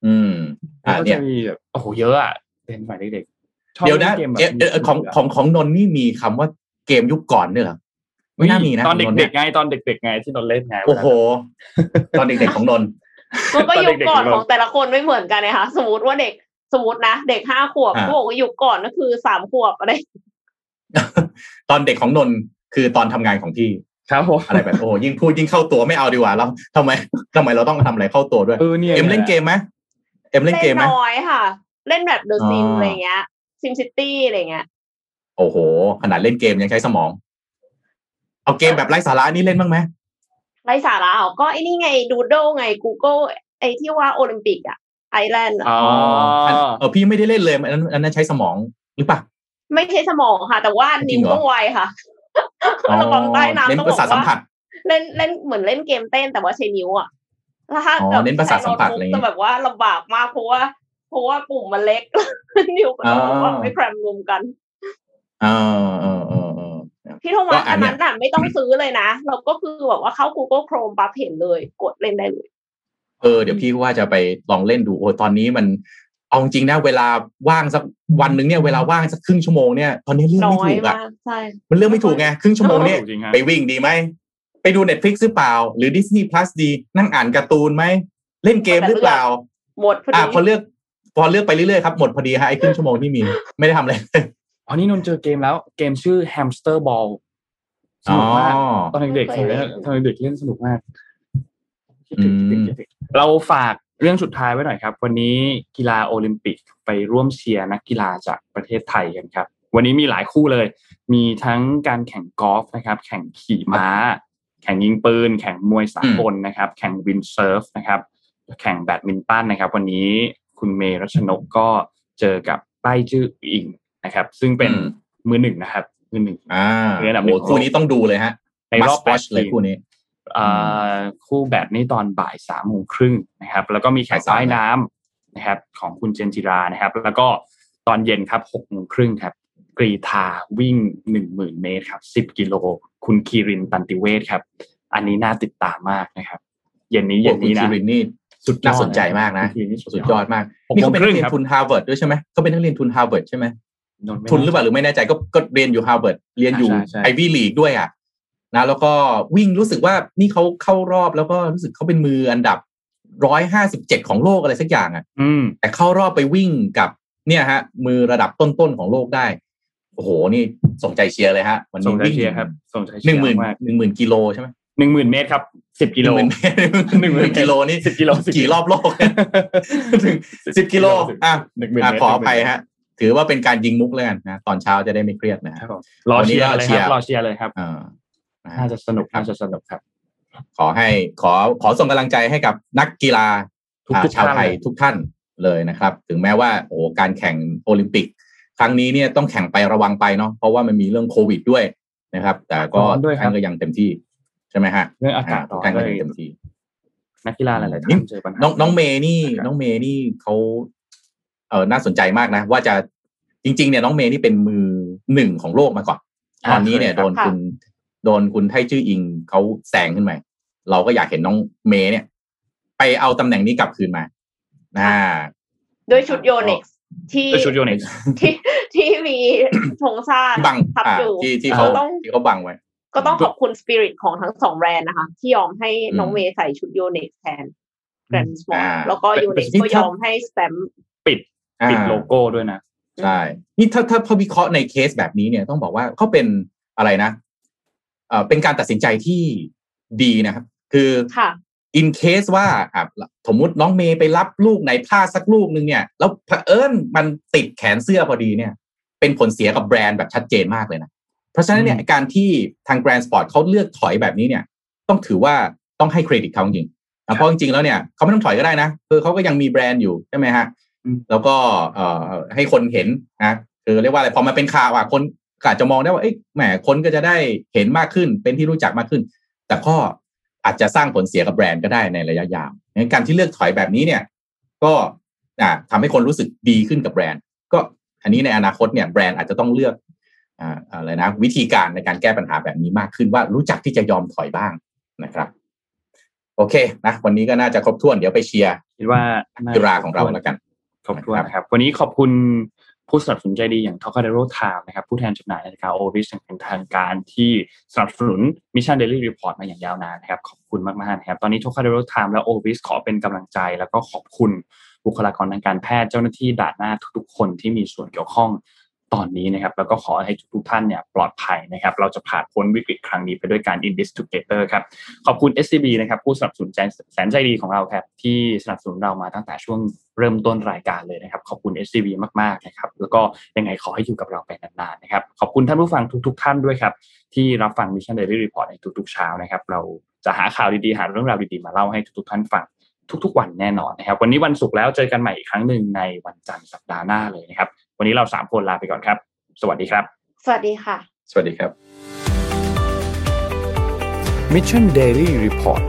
อืม
แล้ว
อ่า
ก็
เนี่
จะ
ย
มีแบบโอ้โหเยอะอะเป็นสมัยเด็กๆชอบ
เดี๋ยวนะ
ล่กมแบบ
เอ๊ะเอ๊ะของของของนนท์นี่มีคำว่าเกมยุคก่อนด้วยเหรอไม่น่ามีนะ
ตอน
ขง
เด็ก
ย
ๆไงตอนเด็กๆไงที่นนท์เล่นไง
โอ้โห ตอนเด็กๆของนนท์
มันก็
ตอน
ยุค
เด็กๆ
ก่อน
ของเรา
ของแต่ละคนไม่เหมือนกันนะคะสมมติว่าเด็ก สมมตินะ เด็กห้าขวบ
อ่า
เขาบอกว่ายุคก่อนก็คือสามขวบอะไร
ตอนเด็กของนนท์คือตอนทำงานของพี่
ครับผม
อะไรแบบโอ้ยิ่งพูดยิ่งเข้าตัวไม่เอาดีกว่าแล้วทำไมทำไมเราต้องทำอะไรเข้าตัวด้วย
เออเนี่ย
เอ็มเล่นเกมไหมเอ็มเล่นเกมไหม
น้อยค่ะ เล่นแบบ The Sims อ๋
อออะ
ไรเงี้ย SimCity อะไรเงี้ย
โอ้โห ขนาดเล่นเกมยังใช้สมอง เอาเกมแบบไร้สาระนี่เล่นบ้างไหม
ไรสาระเหรอก็ไอ้นี่ไง Doodle ไง Google ไอ้ที่ว่าโอลิมปิกอะ Island อ๋
ออั
นเออพี่ไม่ได้เล่นเลยอันนั้นอันนั้นใช้สมองหรือเปล่า
ไม่ใช่สมองค่ะ แต่ว่า
จริ
นิ้
ง
ว
เหรอ
ต้องไวค่ะ
อ๋อ
ระวังใต้น้ำ
เน้น
ต้อง
ป
บ
ระ
อก
สาทสัม
ว่า
ผัส
เล่นเล่นเหมือนเล่นเกมเต้นแต่ว่าใช้นิ้วอะแล้วถ้า
อ๋อ
แบบ
เน้นประสาทสัมผัสอะไรอย่างงี้
จะแบบว่าลำบากมากเพราะว่าเพราะว่าปุ่มมันเล็กนิ้วก็ต้องแบบว่าไม่แครมรวมกัน
เออเออเออเออ
พี่โทมั
ก็
ส
อั
อั
น
น
เนี้ย
นั้นน่ะไม่ต้องซื้อเลยนะ เราก็คือแบบว่าเข้า Google Chrome ปั๊บเห็นเลย กดเล่นได้เลย
เออเดี๋ยวพี่ว่าจะไปลองเล่นดูโอ้ตอนนี้มันเอาจริงนะเวลาว่างสักวันหนึ่งเนี่ยเวลาว่างสักครึ่งชั่วโมงเนี่ยตอนนี้เรื่องไม่ถูกอะ
ใช่
มันเรื่องไม่ถูกไงครึ่งชั่วโมงเนี่ยไปวิ่งดีไหมไปดู Netflix หรือเปล่า หรือ Disney Plus ดีนั่งอ่านการ์ตูนไหมเล่นเกมหรือเปล่า
หมดพอดี
พอเลือกพอเลือกไปเรื่อยๆครับหมดพอดีฮะไอ้ครึ่งชั่วโมงที่มีไม่ได้ทำอะไร
อ๋อนี่นนเจอเกมแล้วเกมชื่อ Hamster Ball สนุกมากตอนเด็กๆตอนเด็กเล่นสนุกมาก เราฝากเรื่องสุดท้ายไว้หน่อยครับ วันนี้กีฬาโอลิมปิกไปร่วมเชียร์นักกีฬาจากประเทศไทยกันครับ วันนี้มีหลายคู่เลย มีทั้งการแข่งกอล์ฟนะครับ แข่งขี่ม้า แข่งยิงปืน แข่งมวยสากลนะครับ แข่ง windsurf นะครับ แข่งแบดมินตันนะครับ วันนี้คุณเมย์รัชนกก็เจอกับไต้จื่ออิงนะครับ ซึ่งเป็นมือหนึ่งนะครับมือหนึ่ง
อ่าโอ้คู่นี้ต้องดูเลยฮะ
ในรอบแปด
เลยคู่นี้
คู่แบบนี้ตอนบ่ายสามโมงครึ่งนะครับ แล้วก็มีแข่งว่ายน้ำนะครับ ของคุณเจนจิรานะครับ แล้วก็ตอนเย็นครับหกโมงครึ่งครับ กรีฑาวิ่งหนึ่งหมื่นเมตรครับสิบกิโลคุณคีรินตันติเวทครับ อันนี้น่าติดตามมากนะครับ เย็นนี้เย็นนี้นะ
คีรินนี่สุดน่าสนใจมากนะสุดยอดมากนี่เขาเป็นนักเรียนทุนฮาร์วาร์ดด้วยใช่ไหมเขาเป็นนักเรียนทุนฮาร์วาร์ดใช่ไหมทุนหรือเปล่าหรือไม่แน่ใจก็ก็เรียนอยู่ฮาร์วาร์ดเรียนอยู่ Ivy League ด้วยอะ นะแล้วก็วิ่งรู้สึกว่านี่เขาเข้ารอบแล้วก็รู้สึกเขาเป็นมืออันดับร้อยห้าสิบเจ็ดของโลกอะไรสักอย่างอะแต่เข้ารอบไปวิ่งกับเนี่ยฮะ มือระดับต้นๆของโลกได้ โอ้โห นี่ส่งใจเชียร์เลยฮะ
วันนี้วิ่งครับส่งใจ
หนึ่งหมื่นหนึ่งหมื่นกิโลใช่ไหม
หนึ่งหมื่นเมตรครับสิบกิโล
หนึ่งหมื่นเมตรหนึ่งหมื่นกิโลนี่
สิบกิโล
กี่รอบโลกสิบกิโลอะหนึ่งหมื่นขออภัยฮะ ถือว่าเป็นการยิงมุกเลยกันนะตอนเช้าจะได้ไม่เครียดนะ
รอเชียร์เลยครับรอเชียร์เลยครับ น่าจะสนุกน่าจะสนุกครับ
ขอให้ขอขอส่งกำลังใจให้กับนักกีฬาทุกชาวไทยทุกท่านเลยนะครับ ถึงแม้ว่าโอ้การแข่งโอลิมปิก ครั้งนี้เนี่ยต้องแข่งไประวังไปเนาะเพราะว่ามันมีเรื่องโควิดด้วยนะครับ แต่ก็ท่านก็ยังเต็มที่ใช่ไหมฮะ
เรื่องอากาศ
ท่านก็ยังเต็มที่
นักกีฬาหลายๆท่านเจอปัญหา
น้องน้องเมย์นี่น้องเมย์นี่เขาเออน่าสนใจมากนะ ว่าจะจริง ๆ เนี่ยน้องเมย์นี่เป็นมือหนึ่งของโลกมาก่อน ตอนนี้เนี่ยโดนคุณ โดนคุณไทชื่ออิงเขาแซงขึ้นมาเราก็อยากเห็นน้องเมย์เนี่ย ไปเอาตำแหน่งนี้กลับคืนมานะ
โดยชุดโยเน็กซ์ที่
ชุดโยเน็กซ์
ที่ที่มีธงชาติ
บังทับอยู่ที่ที่เขาที่เขาบังไว้
ก็ต้องขอบคุณสปิริตของทั้งสองแบรนด์นะคะ ที่ยอมให้น้องเมย์ใส่ชุดโยเน็กซ์แทนแกรนด์สปอร์ตแล้วก็โยเน็กซ์ก็ยอมให้สแตม
ป์ปิดปิดโลโก้ด้วยนะ
ใช่นี่ถ้าถ้าพอวิเคราะห์ในเคสแบบนี้เนี่ยต้องบอกว่าเขาเป็นอะไรนะ เป็นการตัดสินใจที่ดีนะครับ คือ in case ว่าสมมติน้องเมย์ไปรับลูกไหนพลาดสักลูกนึงเนี่ย แล้วเผอิญมันติดแขนเสื้อพอดีเนี่ย เป็นผลเสียกับแบรนด์แบบชัดเจนมากเลยนะ เพราะฉะนั้นเนี่ยการที่ทางแกรนด์สปอร์ตเขาเลือกถอยแบบนี้เนี่ย ต้องถือว่าต้องให้เครดิตเขาจริงเพราะจริงๆแล้วเนี่ยเขาไม่ต้องถอยก็ได้นะคือเขาก็ยังมีแบรนด์อยู่ใช่ไหมฮะแล้วก็เอ่อให้คนเห็นนะคือเรียกว่าอะไรพอมาเป็นข่าวอะคน อาจจะมองได้ว่าเอ้ยแหมคนก็จะได้เห็นมากขึ้นเป็นที่รู้จักมากขึ้น แต่ก็อาจจะสร้างผลเสียกับแบรนด์ก็ได้ในระยะยาวงั้นการที่เลือกถอยแบบนี้เนี่ย ก็อ่าทำให้คนรู้สึกดีขึ้นกับแบรนด์ ก็อันนี้ในอนาคตเนี่ยแบรนด์อาจจะต้องเลือกอ่าอะไรนะวิธีการในการแก้ปัญหาแบบนี้มากขึ้นว่ารู้จักที่จะยอมถอยบ้างนะครับ โอเคนะวันนี้ก็น่าจะครบถ้วนเดี๋ยวไปเชียร์
คิดว่า
กีฬาของเราแล้วกัน
ครบถ้วนครับ วันนี้ขอบคุณ ผู้สนับสนุนใจดีอย่าง t o k a d e r o Time นะครับผู้แทนจำหน่ายนาฬิกาโอริสอย่างเป็นทางการที่สนับสนุน Mission Daily Report มาอย่างยาวนานนะครับขอบคุณมากๆนะครับตอนนี้ t o k a d e r o Time และโอริสขอเป็นกำลังใจ แล้วก็ขอบคุณบุคลากรทางการแพทย์เจ้าหน้าที่ด่านหน้าทุกๆคนที่มีส่วนเกี่ยวข้อง ตอนนี้นะครับแล้วก็ขอให้ทุกท่านเนี่ยปลอดภัยนะครับเราจะผ่านพ้นวิกฤตครั้งนี้ไปด้วยการ Invest Together ครับขอบคุณ SCB นะครับผู้สนับสนุนแสนใจดีของเราครับที่สนับสนุนเรามาตั้งแต่ช่วงเริ่มต้นรายการเลยนะครับขอบคุณ SCB มากๆนะครับแล้วก็ยังไงขอให้อยู่กับเราไปนานๆนะครับขอบคุณท่านผู้ฟังทุก ๆ ท่านด้วยครับที่รับฟัง Mission Daily Report ในทุกๆเช้านะครับเราจะหาข่าวดีๆหาเรื่องราวดีๆมาเล่าให้ทุกๆท่านฟังทุกๆวันแน่นอนนะครับ วันนี้วันศุกร์แล้วเจอกันใหม่อีกครั้งหนึ่งในวันจันทร์สัปดาห์หน้าเลยนะครับ วันนี้เราสามคนลาไปก่อนครับ สวัสดีครับ
สวัสดีค่ะ
สวัสดีครับ
Mission Daily Report